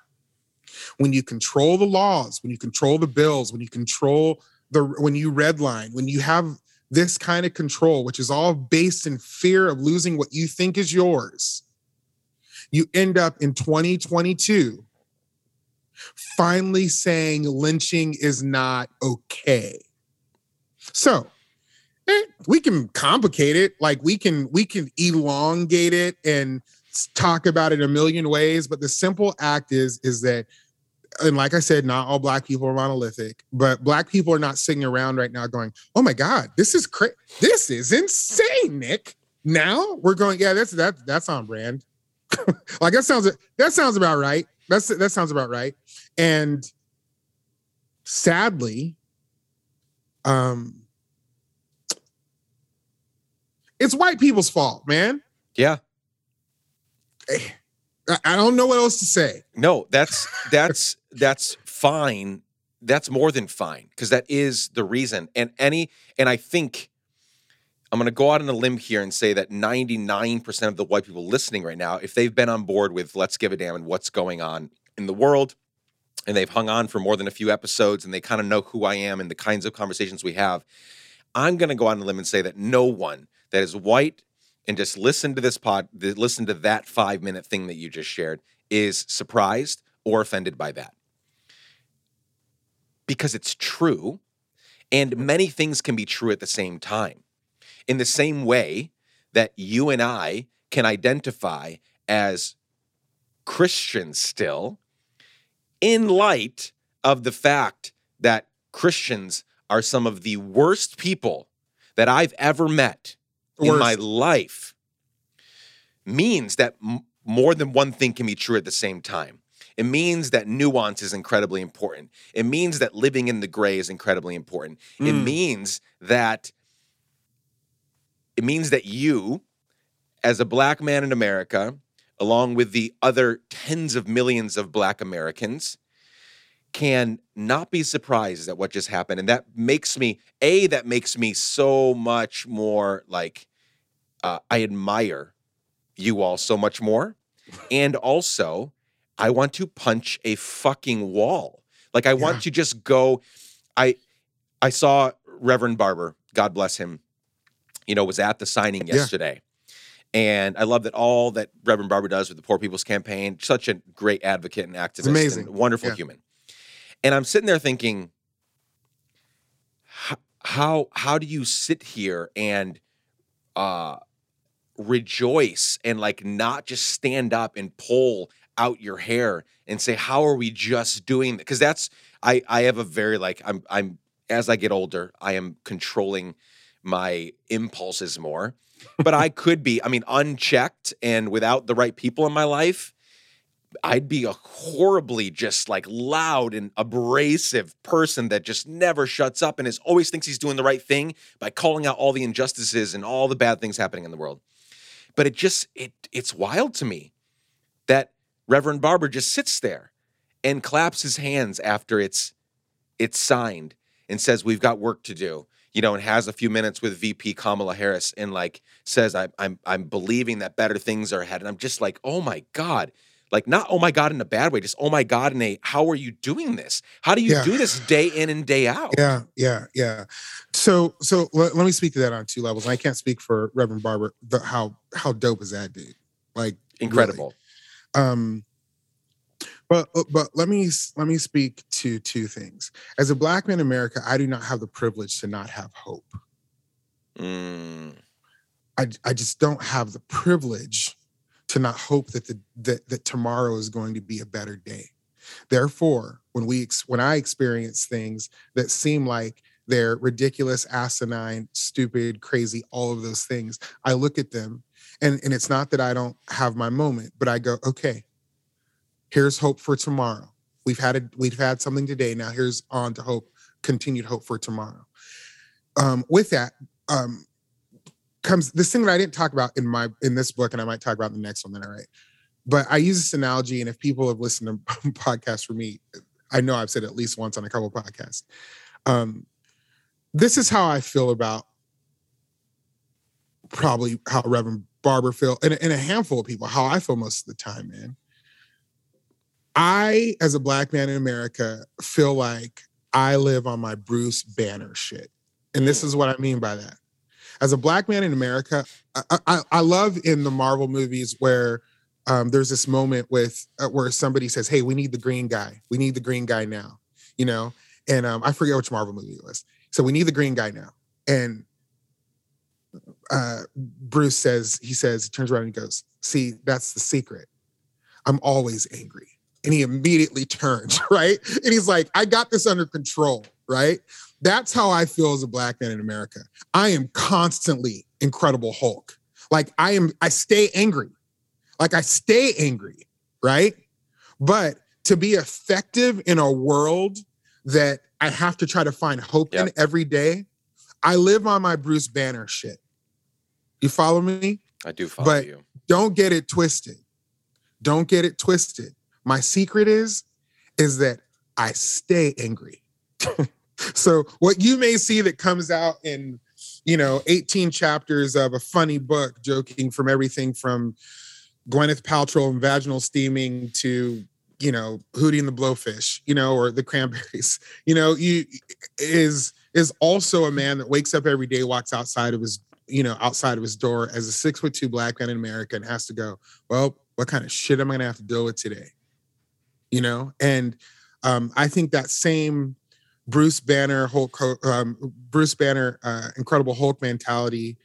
When you control the laws, when you control the bills, when you control the when you redline, when you have this kind of control, which is all based in fear of losing what you think is yours, you end up in 2022 finally saying lynching is not okay. So, eh, we can complicate it. Like we can we can elongate it and talk about it a million ways but the simple act is is that and like i said not all black people are monolithic but black people are not sitting around right now going oh my god this is crazy this is insane nick. Now we're going yeah that's that that's on brand. [LAUGHS] Like that sounds that sounds about right. That's that sounds about right and sadly um it's white people's fault, man. Yeah. I- don't know what else to say. No, that's that's that's fine. That's more than fine because that is the reason. And any and I think I'm going to go out on a limb here and say that 99% of the white people listening right now, if they've been on board with Let's Give a Damn and what's going on in the world, and they've hung on for more than a few episodes and they kind of know who I am and the kinds of conversations we have, I'm going to go out on a limb and say that no one that is white and just listen to this pod, listen to that five minute thing that you just shared, is surprised or offended by that. Because it's true, and mm-hmm. many things can be true at the same time. In the same way that you and I can identify as Christians still, in light of the fact that Christians are some of the worst people that I've ever met in my life means that m- more than one thing can be true at the same time. It means that nuance is incredibly important. It means that living in the gray is incredibly important. It Mm. means that it means that you as a black man in America along with the other tens of millions of black Americans can not be surprised at what just happened and that makes me a that makes me so much more like uh, I admire you all so much more. [LAUGHS] And also, I want to punch a fucking wall. Like I Yeah. want to just go. I I saw Reverend Barber, God bless him, you know, was at the signing yesterday. And I love that all that Reverend Barber does with the Poor People's Campaign, such a great advocate and activist, amazing. and wonderful Yeah. human. And I'm sitting there thinking, how how do you sit here and uh rejoice and like not just stand up and pull out your hair and say how are we just doing that because that's i i have a very like i'm i'm as i get older i am controlling my impulses more but i could be i mean unchecked and without the right people in my life i'd be a horribly just like loud and abrasive person that just never shuts up and is always thinks he's doing the right thing by calling out all the injustices and all the bad things happening in the world but it just it it's wild to me that Reverend Barber just sits there and claps his hands after it's it's signed and says we've got work to do. You know, and has a few minutes with VP Kamala Harris and like says, I, I'm I'm believing that better things are ahead. And I'm just like, oh my God. Like not oh my God in a bad way, just oh my God in a how are you doing this? How do you Yeah. do this day in and day out? Yeah, yeah, yeah. So, so let, let me speak to that on two levels. And I can't speak for Reverend Barber. The, how how dope is that dude? Like really. Incredible. Um, but but let me let me speak to two things. As a black man in America, I do not have the privilege to not have hope. Mm, I I just don't have the privilege to not hope that the that, that tomorrow is going to be a better day. Therefore, when we when I experience things that seem like they're ridiculous, asinine, stupid, crazy, all of those things, I look at them and and it's not that I don't have my moment, but I go, okay, here's hope for tomorrow. We've had a, we've had something today. Now here's on to hope, continued hope for tomorrow. Um, with that, um, comes this thing that I didn't talk about in my in this book, and I might talk about the next one that I write. But I use this analogy, and if people have listened to [LAUGHS] podcasts for me, I know I've said at least once on a couple podcasts. Um, this is how I feel about probably how Reverend Barber feel, and, and a handful of people, how I feel most of the time, man. I, as a black man in America, feel like I live on my Bruce Banner shit. And this Mm. is what I mean by that. As a black man in America, I, I, I love in the Marvel movies where um, there's this moment with uh, where somebody says, "Hey, we need the green guy. We need the green guy now." You know, and um, I forget which Marvel movie it was. So we need the green guy now. And uh, Bruce says, he says, he turns around and he goes, "See, that's the secret. I'm always angry." And he immediately turns, [LAUGHS] right? And he's like, I got this under control, right? That's how I feel as a black man in America. I am constantly Incredible Hulk. Like I am, I stay angry. Like I stay angry, right? But to be effective in a world that I have to try to find hope in every day, I live on my Bruce Banner shit. You follow me? I do follow But- you. don't get it twisted. Don't get it twisted. My secret is is that I stay angry. [LAUGHS] so what you may see that comes out in you know 18 chapters of a funny book joking from everything from Gwyneth Paltrow and vaginal steaming to you know Hootie and the Blowfish, you know, or the Cranberries, [LAUGHS] you know, you is is also a man that wakes up every day, walks outside of his you know outside of his door as a six foot two black man in America and has to go, well, what kind of shit am I gonna have to deal with today? You know, and um, I think that same Bruce Banner Hulk, um, Bruce Banner, uh, Incredible Hulk mentality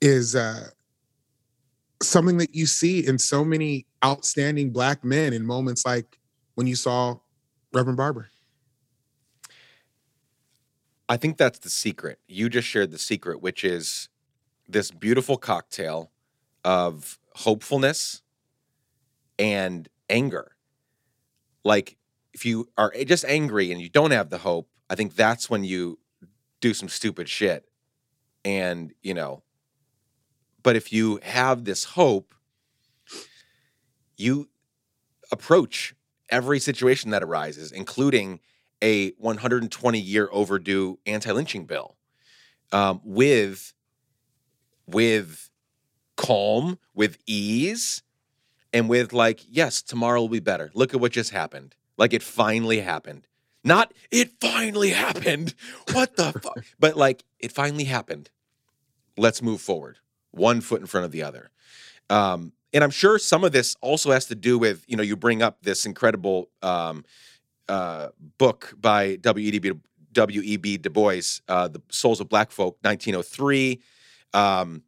is uh, something that you see in so many outstanding black men in moments like when you saw Reverend Barber. I think that's the secret. You just shared the secret, which is this beautiful cocktail of hopefulness and anger. Like, if you are just angry and you don't have the hope, I think that's when you do some stupid shit. And, you know, but if you have this hope, you approach every situation that arises, including a 120 year overdue anti-lynching bill um, with with calm with ease and with like yes tomorrow will be better look at what just happened like it finally happened not it finally happened [LAUGHS] what the fuck but like it finally happened let's move forward one foot in front of the other um, and i'm sure some of this also has to do with you know you bring up this incredible um, uh, book by W.E.B. W.E.B. Du Bois, uh, The Souls of Black Folk, 1903, um,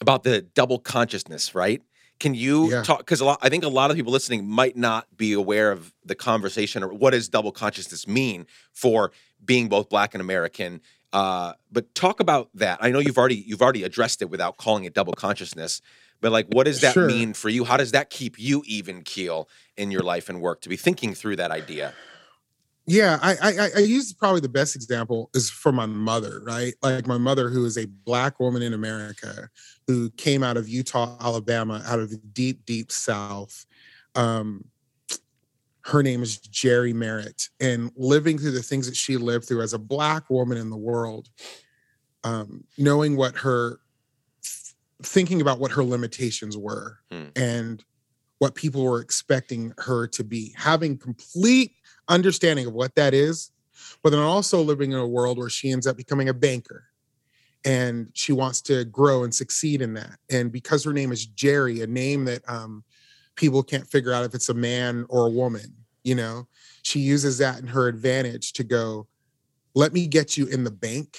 about the double consciousness, right? Can you Yeah. talk? Because a lot, I think a lot of people listening might not be aware of the conversation or what does double consciousness mean for being both Black and American. Uh, but talk about that. I know you've already you've already addressed it without calling it double consciousness. But like, what does that Sure. mean for you? How does that keep you even keel in your life and work to be thinking through that idea? Yeah, I, I I- I use probably the best example is for my mother, right? Like my mother, who is a black woman in America, who came out of Eutaw, Alabama, out of the deep, deep South. Um, her name is jerry Merritt, and living through the things that she lived through as a black woman in the world, um, knowing what her, thinking about what her limitations were, Hmm. and what people were expecting her to be, having complete understanding of what that is, but then also living in a world where she ends up becoming a banker and she wants to grow and succeed in that. And because her name is Jerry, a name that um, people can't figure out if it's a man or a woman, you know, she uses that in her advantage to go, let me get you in the bank.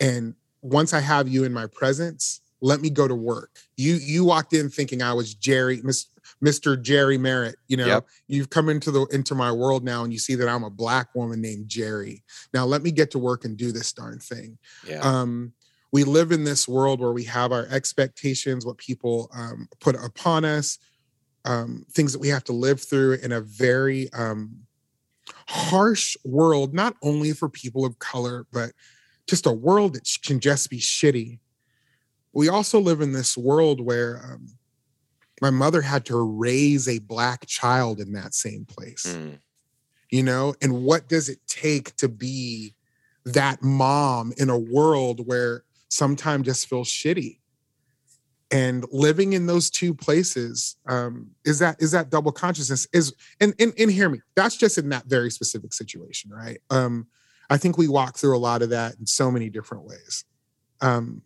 And once I have you in my presence, let me go to work. You you walked in thinking I was Jerry, Miss, Mr. Jerry Merritt. You know, Yep. you've come into the into my world now and you see that I'm a black woman named Jerry. Now let me get to work and do this darn thing Yeah. um, we live in this world where we have our expectations, what people um, put upon us, um, things that we have to live through in a very um, harsh world, not only for people of color, but just a world that can just be shitty. We also live in this world where um, my mother had to raise a black child in that same place. Mm. you know and what does it take to be that mom in a world where sometimes just feels shitty? And living in those two places um, is that is that double consciousness is and, and and hear me that's just in that very specific situation right? Um i think we walk through a lot of that in so many different ways. Um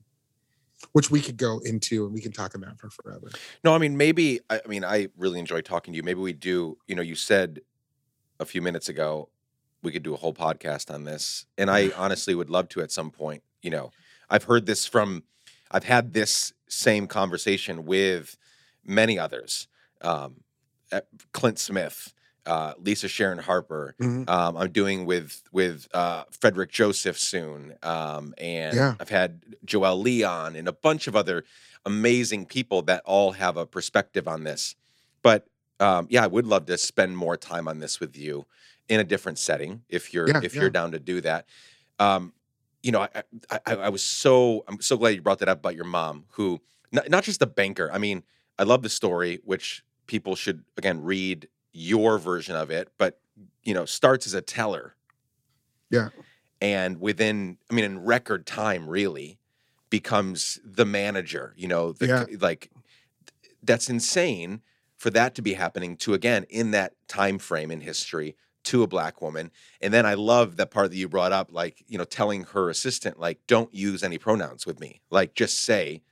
which we could go into and we can talk about for forever No, I mean maybe. I, I mean I really enjoy talking to you. Maybe we do. You know, you said a few minutes ago we could do a whole podcast on this, and I honestly would love to at some point. You know, I've heard this from. I've had this same conversation with many others. Um, Clint Smith, uh, Lisa Sharon Harper. Mhm. Um, I'm doing with with uh, Frederick Joseph soon, um, and Yeah. I've had Joel Leon and a bunch of other amazing people that all have a perspective on this. But um, yeah, I would love to spend more time on this with you in a different setting if you're Yeah, if yeah. you're down to do that. Um, you know, I, I I I was so I'm so glad you brought that up about your mom, who not, not just a banker. I mean, I love the story, which people should again read your version of it, but you know, starts as a teller. Yeah. And within, I mean, in record time, really becomes the manager. You know, the, Yeah. like that's insane for that to be happening to again in that time frame in history to a black woman. And then I love that part that you brought up, like, you know, telling her assistant, like, don't use any pronouns with me. Like just say,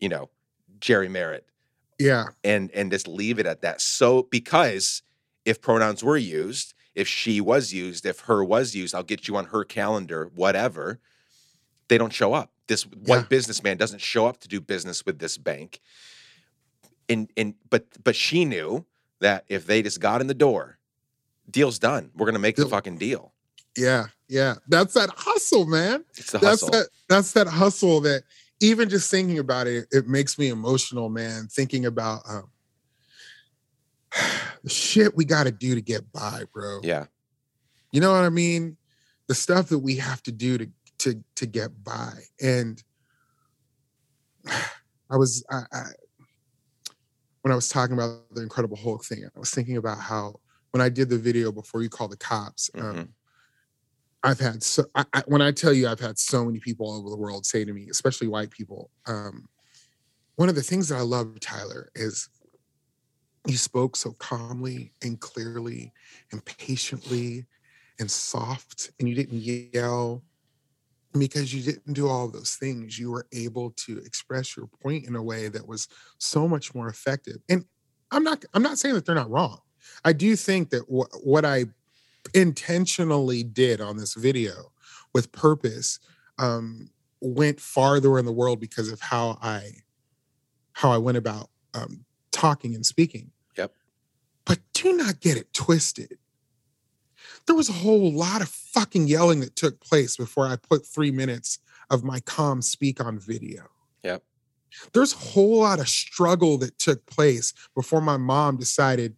you know, Jerry Merritt yeah and and just leave it at that. So because if pronouns were used, if she was used, if her was used, I'll get you on her calendar, whatever. They don't show up. This white Yeah. businessman doesn't show up to do business with this bank. And and but but she knew that if they just got in the door, deal's done. We're gonna make the fucking deal. yeah yeah that's that hustle man It's the that's hustle. that that's that hustle that even just thinking about it it makes me emotional man thinking about um [SIGHS] the shit we got to do to get by bro yeah. you know what i mean the stuff that we have to do to to to get by and [SIGHS] i was i, I when i was talking about the incredible hulk thing i was thinking about how when i did the video before you call the cops um, Mhm. I've had so I, I, when I tell you I've had so many people all over the world say to me, especially white people. Um, one of the things that I love, Tyler, is you spoke so calmly and clearly and patiently and soft, and you didn't yell. Because you didn't do all those things, you were able to express your point in a way that was so much more effective. And I'm not I'm not saying that they're not wrong. I do think that wh- what I intentionally did on this video with purpose um, went farther in the world because of how I how I went about um, talking and speaking. Yep. But do not get it twisted. There was a whole lot of fucking yelling that took place before I put three minutes of my calm speak on video. Yep. There's a whole lot of struggle that took place before my mom decided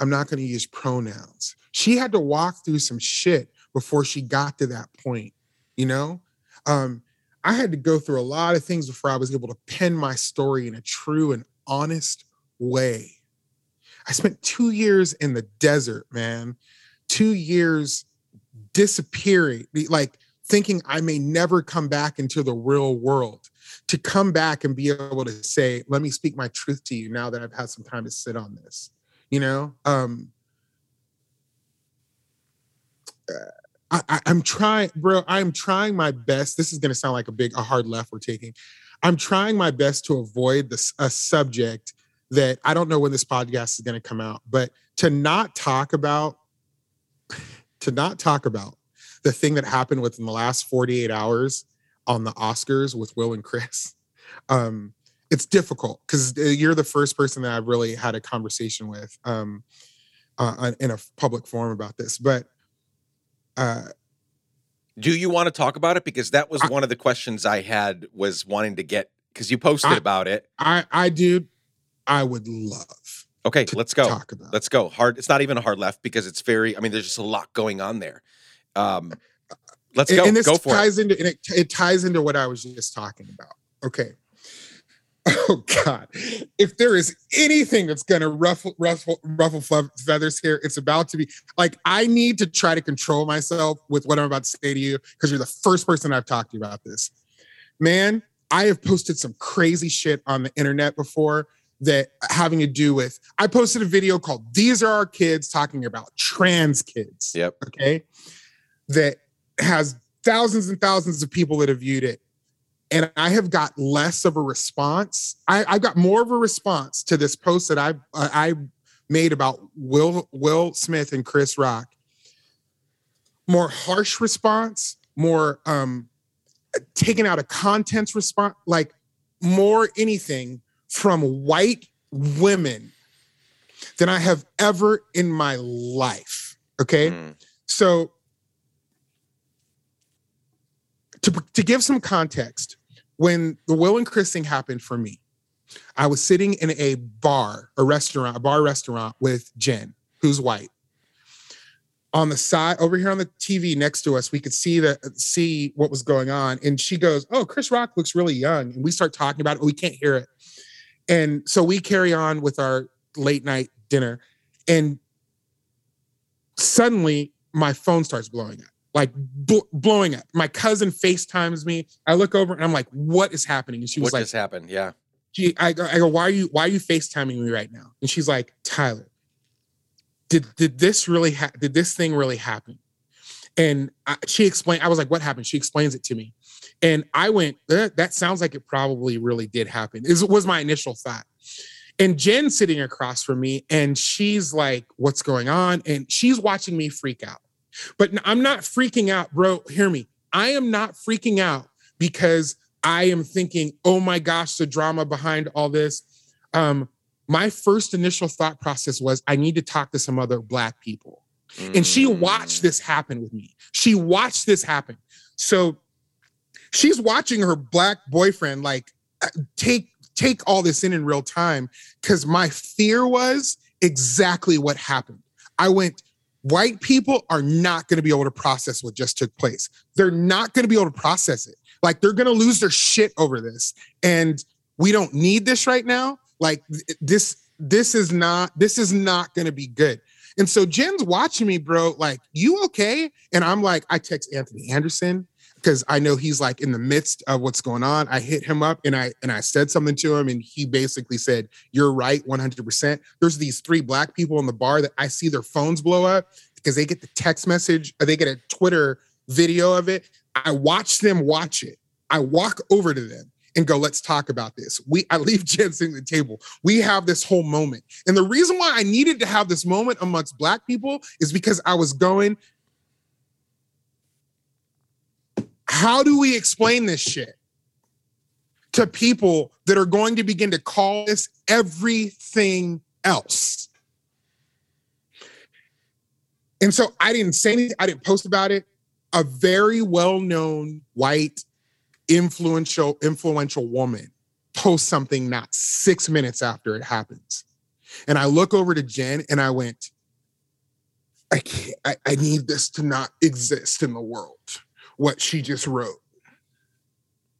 I'm not going to use pronouns. She had to walk through some shit before she got to that point, you know? Um, I had to go through a lot of things before I was able to pen my story in a true and honest way. I spent two years in the desert, man. Two years disappearing, like thinking I may never come back into the real world. To come back and be able to say, let me speak my truth to you now that I've had some time to sit on this. You know? Um I, I, I'm trying, bro. I'm trying my best. This is going to sound like a big, a hard left we're taking. I'm trying my best to avoid this a subject that I don't know when this podcast is going to come out, but to not talk about, to not talk about the thing that happened within the last 48 hours on the Oscars with Will and Chris. Um, it's difficult because you're the first person that I've really had a conversation with um, uh, in a public forum about this. But uh, do you want to talk about it? Because that was I, one of the questions I had was wanting to get because you posted I, about it. I I do. I would love. Okay, let's go. Talk about. Let's go. Hard. It's not even a hard left because it's very. I mean, there's just a lot going on there. Um, let's go. And this go for ties it. into and it, it ties into what I was just talking about. Okay. [LAUGHS] Oh God! If there is anything that's going to ruffle, ruffle, ruffle feathers here, it's about to be like I need to try to control myself with what I'm about to say to you because you're the first person I've talked to about this. Man, I have posted some crazy shit on the internet before that having to do with. I posted a video called "These Are Our Kids" talking about trans kids. Yep. Okay. That has thousands and thousands of people that have viewed it and I have got less of a response. I, I got more of a response to this post that I I made about Will Will Smith and Chris Rock. More harsh response, more um taken out of contents response, like more anything from white women than I have ever in my life. Okay. Mm. So to, to give some context, when the Will and Chris thing happened for me, I was sitting in a bar, a restaurant, a bar restaurant with Jen, who's white. On the side over here on the TV next to us, we could see the see what was going on. And she goes, Oh, Chris Rock looks really young. And we start talking about it. We can't hear it. And so we carry on with our late night dinner. And suddenly my phone starts blowing up like bl- blowing up. My cousin FaceTimes me. I look over and I'm like, "What is happening?" And she was what like, "What just happened?" Yeah. She, I, I go, "Why are you Why are you FaceTiming me right now?" And she's like, "Tyler, did did this really ha- did this thing really happen?" And I, she explained. I was like, "What happened?" She explains it to me, and I went, eh, "That sounds like it probably really did happen." Is was my initial thought. And Jen sitting across from me, and she's like, "What's going on?" And she's watching me freak out. But I'm not freaking out, bro. Hear me. I am not freaking out because I am thinking, oh my gosh, the drama behind all this. Um, my first initial thought process was I need to talk to some other Black people. Mm. And she watched this happen with me. She watched this happen. So she's watching her Black boyfriend like uh, take take all this in in real time because my fear was exactly what happened. I went, white people are not going to be able to process what just took place. They're not going to be able to process it. Like they're going to lose their shit over this. And we don't need this right now. Like this this is not this is not going to be good. And so Jen's watching me, bro, like, you okay? And I'm like, I text Anthony Anderson because I know he's like in the midst of what's going on. I hit him up and I and I said something to him, and he basically said, "You're right, 100." percent There's these three black people in the bar that I see their phones blow up because they get the text message or they get a Twitter video of it. I watch them watch it. I walk over to them and go, let's talk about this. We I leave [LAUGHS] Jensen at the table. We have this whole moment. And the reason why I needed to have this moment amongst black people is because I was going, How do we explain this shit to people that are going to begin to call this everything else? And so I didn't say anything, I didn't post about it. A very well-known white influential influential woman posts something not 6 minutes after it happens. And I look over to Jen and I went I can't I, I need this to not exist in the world what she just wrote.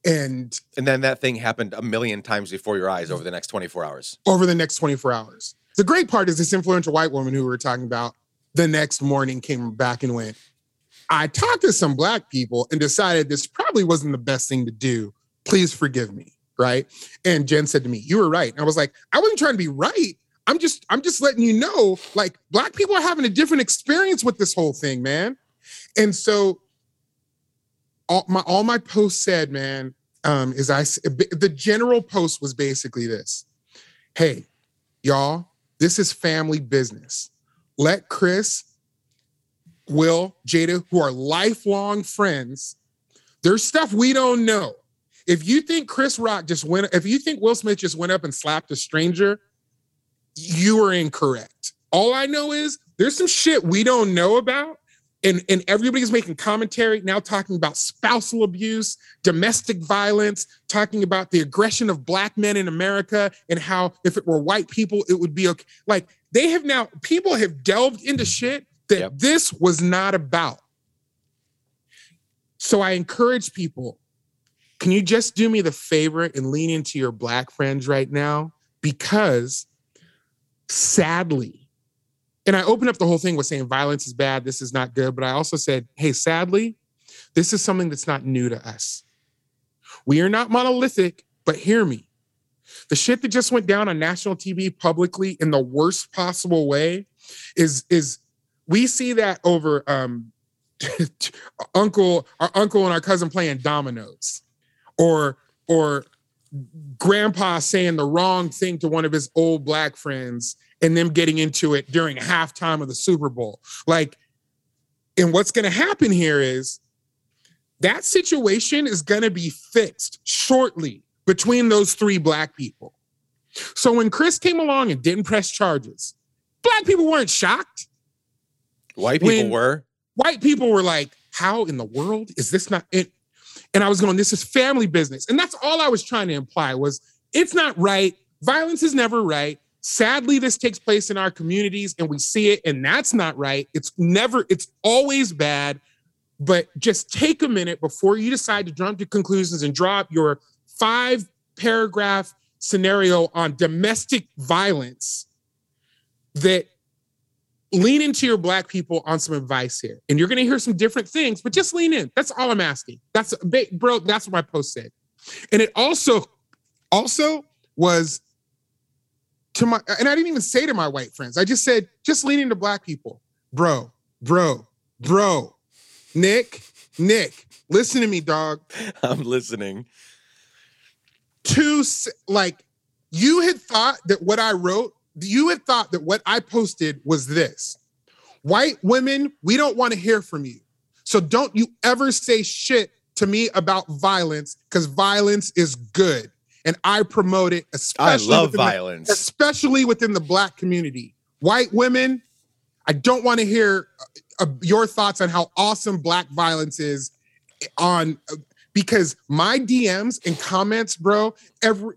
And and then that thing happened a million times before your eyes over the next 24 hours. Over the next 24 hours. The great part is this influential white woman who we were talking about the next morning came back and went, I talked to some black people and decided this probably wasn't the best thing to do. Please forgive me. Right. And Jen said to me, You were right. And I was like, I wasn't trying to be right. I'm just, I'm just letting you know, like, black people are having a different experience with this whole thing, man. And so all my all my posts said, man, um, is I the general post was basically this: Hey, y'all, this is family business. Let Chris, Will, Jada, who are lifelong friends, there's stuff we don't know. If you think Chris Rock just went, if you think Will Smith just went up and slapped a stranger, you are incorrect. All I know is there's some shit we don't know about and, and everybody's making commentary now talking about spousal abuse, domestic violence, talking about the aggression of black men in America and how if it were white people, it would be okay. Like they have now, people have delved into shit that yep. this was not about. So I encourage people, can you just do me the favor and lean into your black friends right now? Because sadly, and I opened up the whole thing with saying violence is bad, this is not good. But I also said, hey, sadly, this is something that's not new to us. We are not monolithic, but hear me. The shit that just went down on national TV publicly in the worst possible way is is we see that over um [LAUGHS] uncle our uncle and our cousin playing dominoes or or grandpa saying the wrong thing to one of his old black friends and them getting into it during halftime of the Super Bowl. Like, and what's going to happen here is that situation is going to be fixed shortly between those three black people. So when Chris came along and didn't press charges, black people weren't shocked. White people when were. White people were like, how in the world is this not it? And I was going, this is family business. And that's all I was trying to imply was it's not right. Violence is never right. Sadly, this takes place in our communities and we see it, and that's not right. It's never, it's always bad. But just take a minute before you decide to jump to conclusions and drop your five paragraph scenario on domestic violence that lean into your black people on some advice here. And you're going to hear some different things, but just lean in. That's all I'm asking. That's bro, that's what my post said. And it also also was to my and I didn't even say to my white friends. I just said, just leaning to black people. Bro, bro, bro. Nick, Nick, listen to me, dog. I'm listening. To like you had thought that what I wrote, you had thought that what I posted was this. White women, we don't want to hear from you. So don't you ever say shit to me about violence because violence is good and I promote it, especially I love violence, the, especially within the black community. White women, I don't want to hear uh, uh, your thoughts on how awesome black violence is on uh, because my DMs and comments, bro, every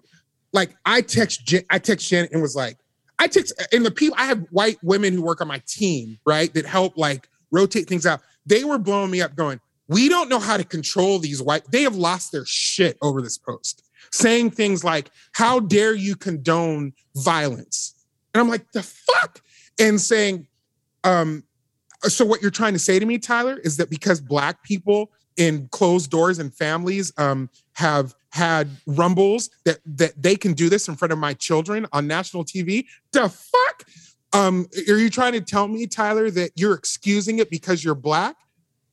like I text Jen, I text Jen and was like, I text and the people I have white women who work on my team, right, that help like rotate things out. They were blowing me up, going, "We don't know how to control these white." They have lost their shit over this post saying things like, How dare you condone violence? And I'm like, The fuck? And saying, um, so what you're trying to say to me, Tyler, is that because black people in closed doors and families um, have had rumbles that that they can do this in front of my children on national TV. The fuck? Um, are you trying to tell me, Tyler, that you're excusing it because you're black?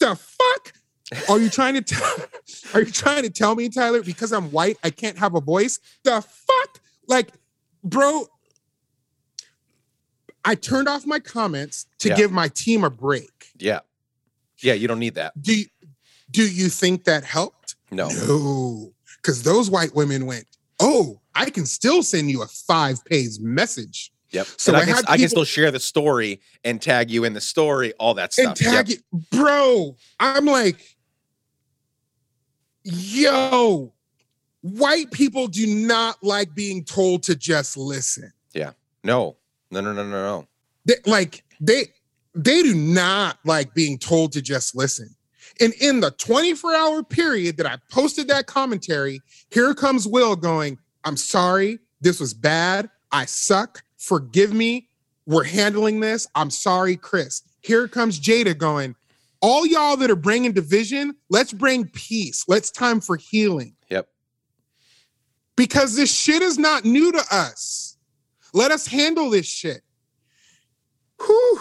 The fuck? Are you trying to tell [LAUGHS] are you trying to tell me, Tyler, because I'm white, I can't have a voice? The fuck? Like, bro, I turned off my comments to yeah. give my team a break. Yeah. Yeah, you don't need that. Do you, do you think that helped? No. No. Because those white women went, oh, I can still send you a five page message. Yep. So I, I, can, people, I, can, still share the story and tag you in the story, all that stuff. And tag yep. it, bro. I'm like, yo, white people do not like being told to just listen. Yeah. No. No, no, no, no, no. They, like they they do not like being told to just listen. And in the 24 hour period that I posted that commentary, here comes Will going, I'm sorry, this was bad. I suck. forgive me. We're handling this. I'm sorry, Chris. Here comes Jada going, all y'all that are bringing division, let's bring peace. Let's time for healing. Yep. Because this shit is not new to us. Let us handle this shit. Whew.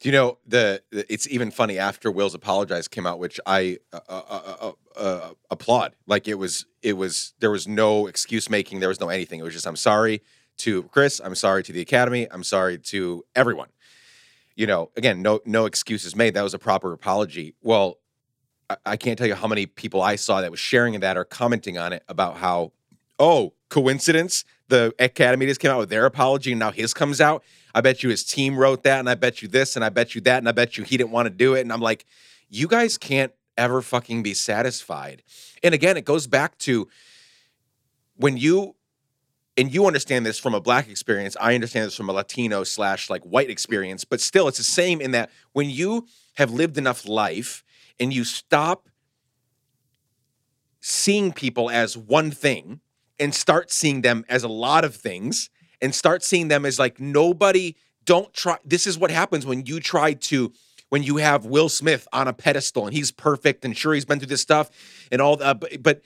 Do you know the, the? It's even funny after Will's apologize came out, which I uh, uh, uh, uh, uh applaud. Like it was, it was there was no excuse making, there was no anything. It was just I'm sorry to Chris, I'm sorry to the Academy, I'm sorry to everyone. You know, again, no no excuses made. That was a proper apology. Well, I, I can't tell you how many people I saw that was sharing that or commenting on it about how, oh, coincidence. The Academy just came out with their apology, and now his comes out. I bet you his team wrote that, and I bet you this, and I bet you that, and I bet you he didn't want to do it. And I'm like, you guys can't ever fucking be satisfied. And again, it goes back to when you and you understand this from a black experience. I understand this from a Latino slash like white experience, but still, it's the same in that when you have lived enough life and you stop seeing people as one thing and start seeing them as a lot of things and start seeing them as like nobody don't try this is what happens when you try to when you have Will Smith on a pedestal and he's perfect and sure he's been through this stuff and all that but, but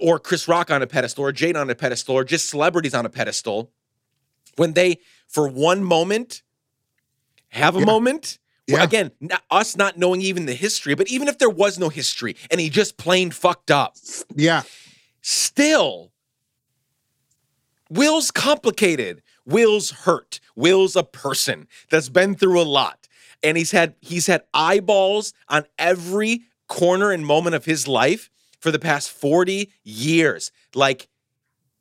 or Chris Rock on a pedestal or Jada on a pedestal or just celebrities on a pedestal when they for one moment have a yeah. moment yeah. again not, us not knowing even the history but even if there was no history and he just plain fucked up yeah still Will's complicated. Will's hurt. Will's a person that's been through a lot. And he's had he's had eyeballs on every corner and moment of his life for the past 40 years. Like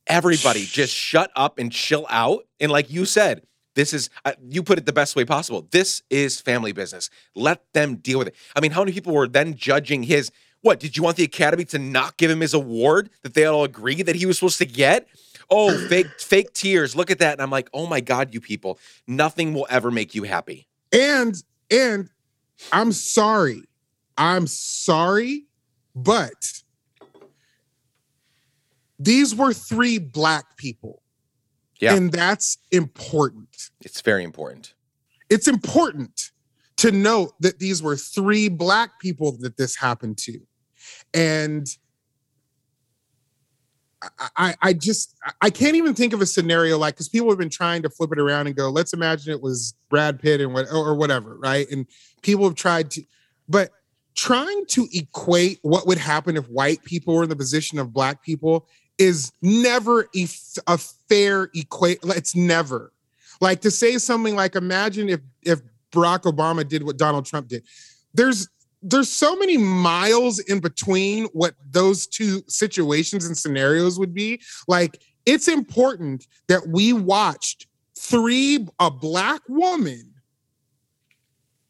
everybody just shut up and chill out. And like you said, this is uh, you put it the best way possible. This is family business. Let them deal with it. I mean, how many people were then judging his what? Did you want the academy to not give him his award that they all agree that he was supposed to get? oh, [CLEARS THROAT] fake fake tears. Look at that. And I'm like, oh my God, you people, nothing will ever make you happy. And and I'm sorry. I'm sorry, but these were three black people. Yeah. And that's important. It's very important. It's important to note that these were three black people that this happened to. And I, I just I can't even think of a scenario like because people have been trying to flip it around and go, let's imagine it was Brad Pitt and what or whatever, right? And people have tried to, but trying to equate what would happen if white people were in the position of black people is never a, fair equate. It's never like to say something like, imagine if if Barack Obama did what Donald Trump did. There's there's so many miles in between what those two situations and scenarios would be. Like, it's important that we watched three, a black woman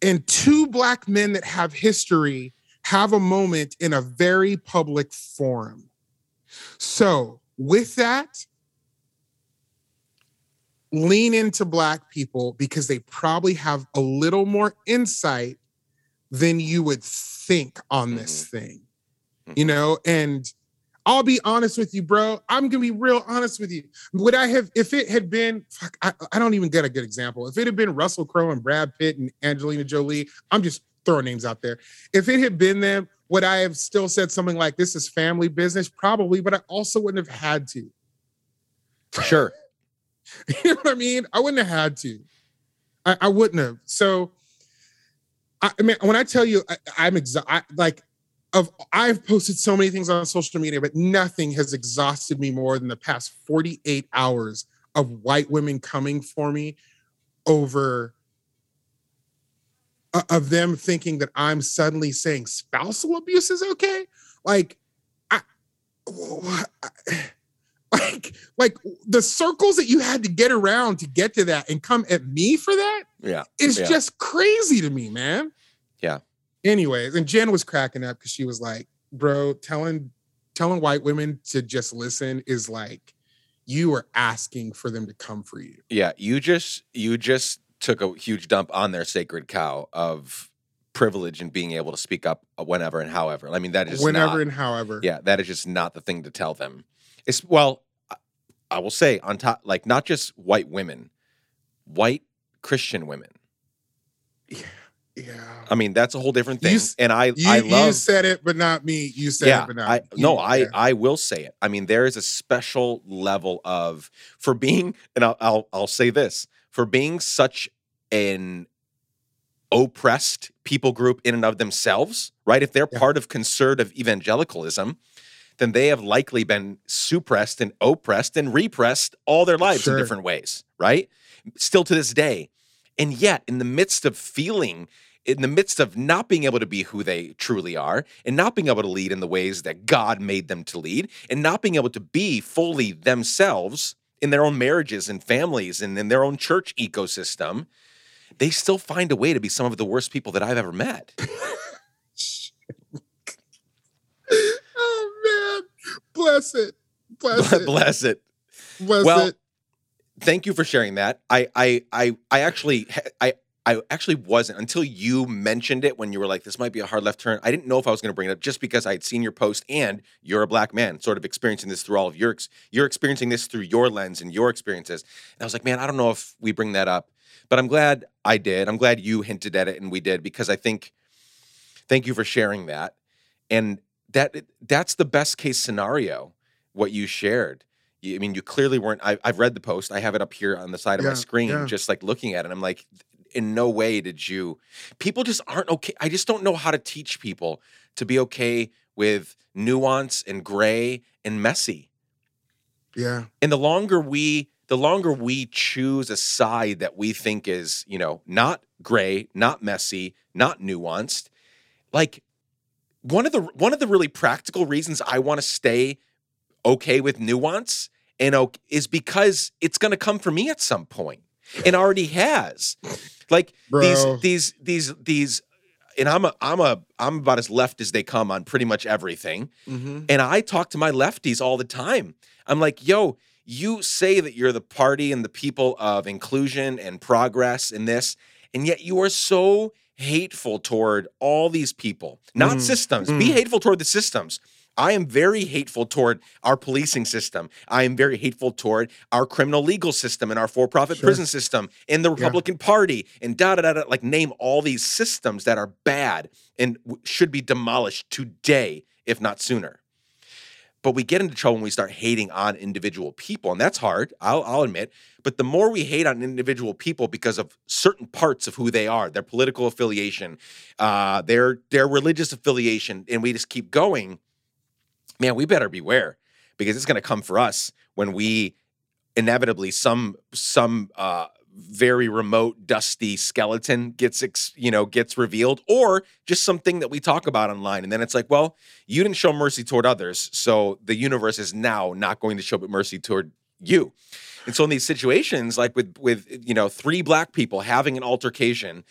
and two black men that have history have a moment in a very public forum. So, with that, lean into black people because they probably have a little more insight than you would think on this mm-hmm. thing. Mm-hmm. You know, and I'll be honest with you, bro. I'm gonna be real honest with you. Would I have if it had been fuck, I, I don't even get a good example. If it had been Russell Crowe and Brad Pitt and Angelina Jolie, I'm just throwing names out there. If it had been them, would I have still said something like this is family business? Probably, but I also wouldn't have had to. Sure. [LAUGHS] you know what I mean? I wouldn't have had to. I, I wouldn't have. So I, I mean, when I tell you, I, am exa- like, of I've posted so many things on social media, but nothing has exhausted me more than the past 48 hours of white women coming for me over of them thinking that I'm suddenly saying spousal abuse is okay. Like, I, [SIGHS] like, like the circles that you had to get around to get to that and come at me for that yeah. It's yeah. just crazy to me, man. Yeah. Anyways, and Jen was cracking up because she was like, bro, telling telling white women to just listen is like you are asking for them to come for you. Yeah, you just you just took a huge dump on their sacred cow of privilege and being able to speak up uh, whenever and however. I mean, that is whenever not, and however. Yeah, that is just not the thing to tell them. It's well, I will say on top, like not just white women, white Christian women. Yeah. Yeah. I mean, that's a whole different thing. s- and I, You, I you said it, but not me. You said yeah, it, but not I no, You- I. I will say it. I mean, there is a special level of for being, and I'll I'll, I'll say this for being such an oppressed people group in and of themselves, right? If they're Yeah. part of conservative evangelicalism, then they have likely been suppressed and oppressed and repressed all their lives Sure. in different ways, right? Still to this day. And yet, in the midst of feeling, in the midst of not being able to be who they truly are, and not being able to lead in the ways that God made them to lead, and not being able to be fully themselves in their own marriages and families and in their own church ecosystem, they still find a way to be some of the worst people that I've ever met. [LAUGHS] oh man, bless it, bless it, Bless it. bless Well, it. thank you for sharing that. I I I I actually I I actually wasn't until you mentioned it when you were like, this might be a hard left turn. I didn't know if I was going to bring it up just because I had seen your post and you're a black man, sort of experiencing this through all of your ex- you're experiencing this through your lens and your experiences. And I was like, man, I don't know if we bring that up, but I'm glad I did. I'm glad you hinted at it and we did because I think. Thank you for sharing that, and that that's the best case scenario. What you shared. I mean, you clearly weren't. I, I've read the post. I have it up here on the side of my screen, yeah. just like looking at it. I'm like, in no way did you. People just aren't okay. I just don't know how to teach people to be okay with nuance and gray and messy. Yeah, And the longer we, the longer we choose a side that we think is, you know, not gray, not messy, not nuanced, like one of the one of the really practical reasons I want to stay okay with nuance and ok- is because it's going to come for me at some point and already has. Like Bro. these these these these and I'm a I'm a I'm about as left as they come on pretty much everything. mm-hmm. And I talk to my lefties all the time. I'm like, yo, you say that you're the party and the people of inclusion and progress in this, and yet you are so hateful toward all these people, not Mm, systems. mm. Be hateful toward the systems. I am very hateful toward our policing system. I am very hateful toward our criminal legal system and our for profit Sure. prison system and the Republican Party and da da da da. Like, name all these systems that are bad and w- should be demolished today, if not sooner. But we get into trouble when we start hating on individual people, and that's hard. I'll, I'll admit. But the more we hate on individual people because of certain parts of who they are, their political affiliation, uh, their their religious affiliation, and we just keep going, man, we better beware because it's going to come for us when we inevitably some some uh, very remote dusty skeleton gets ex, you know gets revealed or just something that we talk about online. And then it's like well you didn't show mercy toward others so the universe is now not going to show mercy toward you. And so in these situations like with with you know three black people having an altercation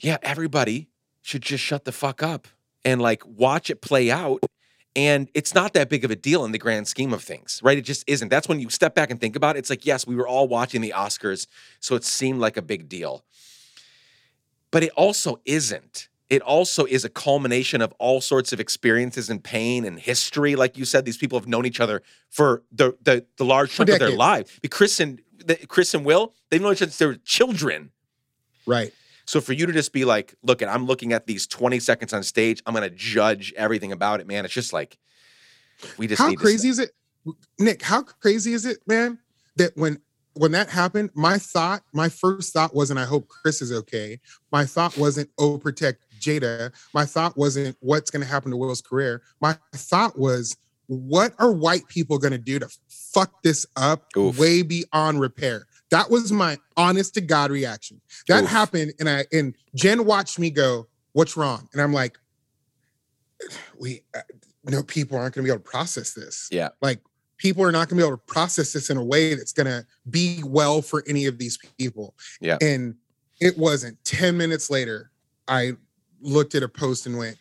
yeah everybody should just shut the fuck up and like watch it play out and it's not that big of a deal in the grand scheme of things, right? It just isn't. That's when you step back and think about it. It's like, yes, we were all watching the Oscars, so it seemed like a big deal. But it also isn't. It also is a culmination of all sorts of experiences and pain and history. Like you said, these people have known each other for the the, the large chunk of their lives. Chris and the, Chris and Will, they've known each other since they were children. right. So for you to just be like, look, I'm looking at these 20 seconds on stage, I'm gonna judge everything about it, man. It's just like we just How need to crazy is it, Nick? How crazy is it, man? That when when that happened, my thought, my first thought wasn't, I hope Chris is okay. My thought wasn't, oh, protect Jada. My thought wasn't, what's going to happen to Will's career. My thought was, what are white people going to do to fuck this up Oof. way beyond repair? That was my honest to God reaction. That Oof. happened, and I and Jen watched me go, "What's wrong?" And I'm like, "We, uh, no, people aren't going to be able to process this. Yeah. like people are not going to be able to process this in a way that's going to be well for any of these people." Yeah. and it wasn't. Ten minutes later, I looked at a post and went,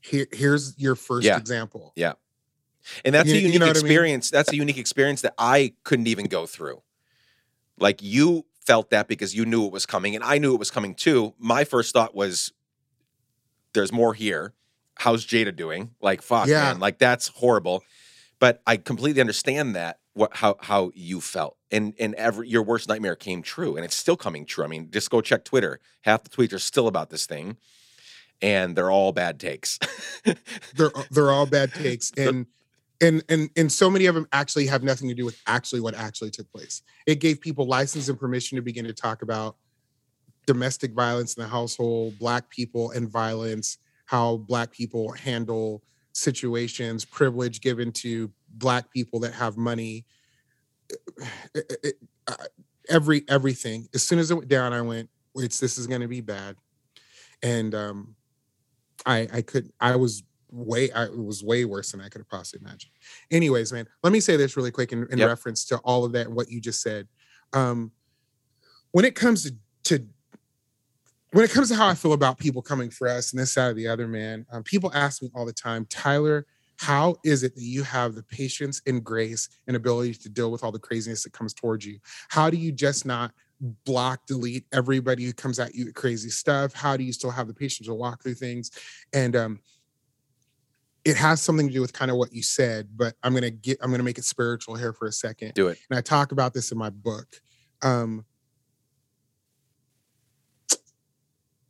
Here, here's your first Yeah. example. Yeah, and that's You- a you unique know what I mean? experience. That's a unique experience that I couldn't even go through. Like you felt that because you knew it was coming, and I knew it was coming too. My first thought was, "There's more here. How's Jada doing?" Like, fuck, Yeah. man, like that's horrible. But I completely understand that what how how you felt and and every your worst nightmare came true and it's still coming true i mean just go check twitter half the tweets are still about this thing and they're all bad takes [LAUGHS] they're they're all bad takes and and and and so many of them actually have nothing to do with actually what actually took place. It gave people license and permission to begin to talk about domestic violence in the household black people and violence how black people handle situations privilege given to black people that have money. It, it, uh, every everything. As soon as it went down i went it's this is going to be bad. And um i i could i was way I, it was way worse than i could have possibly imagined anyways man let me say this really quick in, in Yep. reference to all of that and what you just said um when it comes to to when it comes to how I feel about people coming for us and this side of the other, man, um, people ask me all the time, Tyler, how is it that you have the patience and grace and ability to deal with all the craziness that comes towards you? How do you just not block, delete everybody who comes at you with crazy stuff? How do you still have the patience to walk through things? And um, it has something to do with kind of what you said, but I'm gonna get I'm gonna make it spiritual here for a second do it and I talk about this in my book. Um,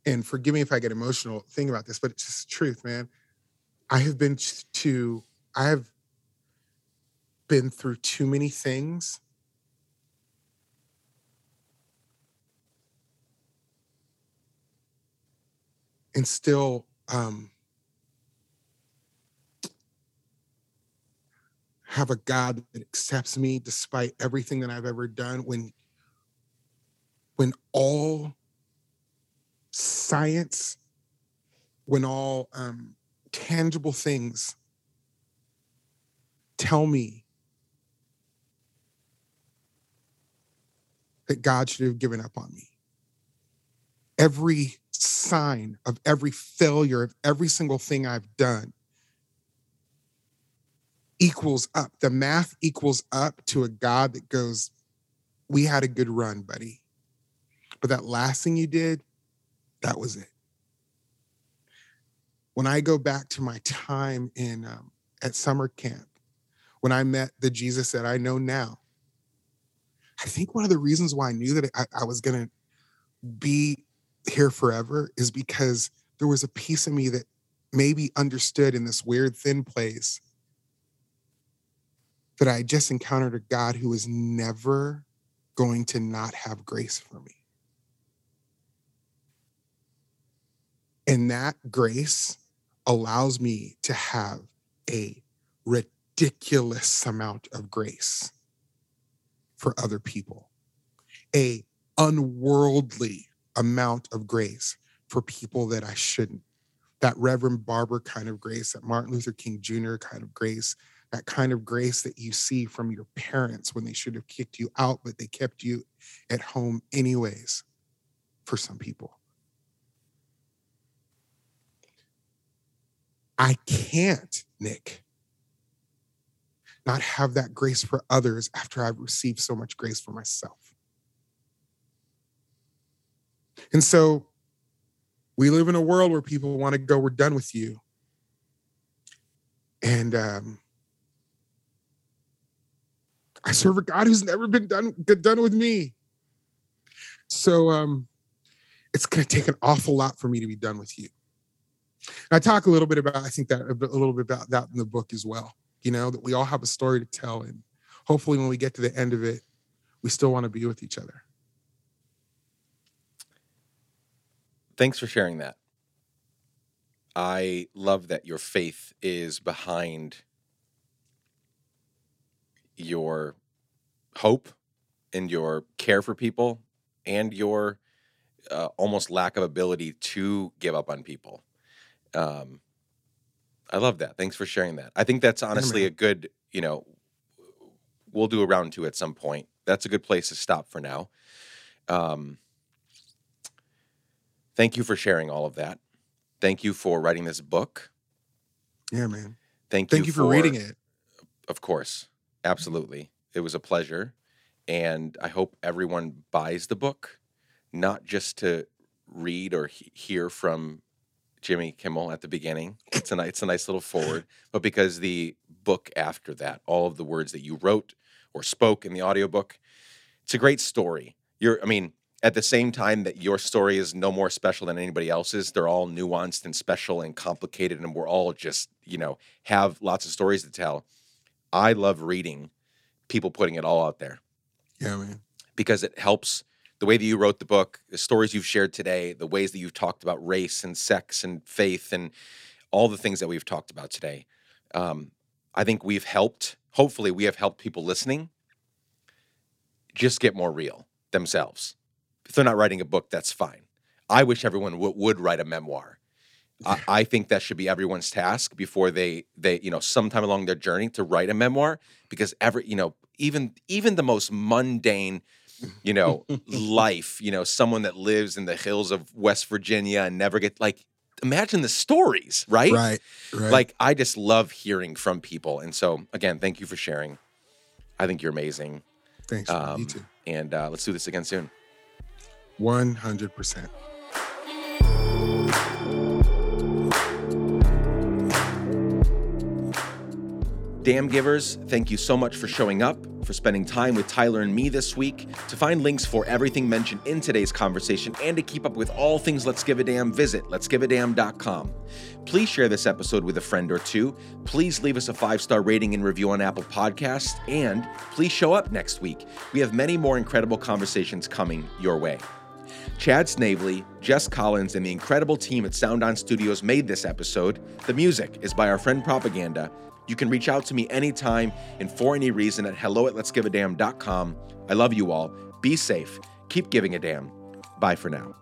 and forgive me if I get emotional thinking about this, but it's just the truth, man. I have been to, I have been through too many things. And still um, have a God that accepts me despite everything that I've ever done when when all science when all um, tangible things tell me that God should have given up on me. Every sign of every failure of every single thing I've done equals up. The math equals up to a God that goes, We had a good run, buddy. But that last thing you did, that was it. When I go back to my time in um, at summer camp, when I met the Jesus that I know now, I think one of the reasons why I knew that I, I was going to be here forever is because there was a piece of me that maybe understood in this weird thin place that I just encountered a God who was never going to not have grace for me. And that grace allows me to have a ridiculous amount of grace for other people, a unworldly amount of grace for people that I shouldn't. That Reverend Barber kind of grace, that Martin Luther King Jr. kind of grace, that kind of grace that you see from your parents when they should have kicked you out, but they kept you at home anyways for some people. I can't, Nick, not have that grace for others after I've received so much grace for myself. And so we live in a world where people want to go, we're done with you. And um, I serve a God who's never been done, done with me. So um, it's going to take an awful lot for me to be done with you. And I talk a little bit about, I think that a, bit, a little bit about that in the book as well. You know, that we all have a story to tell. And hopefully when we get to the end of it, we still want to be with each other. Thanks for sharing that. I love that your faith is behind your hope and your care for people and your uh, almost lack of ability to give up on people. Um, I love that. Thanks for sharing that. I think that's honestly a good, you know, we'll do a round two at some point. That's a good place to stop for now. Um, thank you for sharing all of that. Thank you for writing this book. Yeah, man. Thank, Thank you for reading it. Of course. Absolutely. It was a pleasure. And I hope everyone buys the book, not just to read or he- hear from Jimmy Kimmel at the beginning. It's a nice, it's a nice little foreword, but because the book after that. All of the words that you wrote or spoke in the audiobook. It's a great story. You're, I mean, at the same time that your story is no more special than anybody else's, they're all nuanced and special and complicated, and we're all just, you know, have lots of stories to tell. I love reading people putting it all out there. Yeah, man. Because it helps the way that you wrote the book, the stories you've shared today, the ways that you've talked about race and sex and faith and all the things that we've talked about today. Um, I think we've helped, hopefully, we have helped people listening just get more real themselves. If they're not writing a book, that's fine. I wish everyone w- would write a memoir. I, I think that should be everyone's task before they they you know sometime along their journey to write a memoir because every you know even even the most mundane you know [LAUGHS] life you know someone that lives in the hills of West Virginia and never get like imagine the stories right Right. Right. like I just love hearing from people and so again thank you for sharing I think you're amazing thanks. um, you too. and uh, let's do this again soon One hundred percent. Damn Givers, thank you so much for showing up, for spending time with Tyler and me this week. To find links for everything mentioned in today's conversation and to keep up with all things Let's Give a Damn, visit letsgiveadamn.com. Please share this episode with a friend or two. Please leave us a five star rating and review on Apple Podcasts. And please show up next week. We have many more incredible conversations coming your way. Chad Snavely, Jess Collins, and the incredible team at Sound On Studios made this episode. The music is by our friend Propaganda. You can reach out to me anytime and for any reason at hello at. I love you all. Be safe. Keep giving a damn. Bye for now.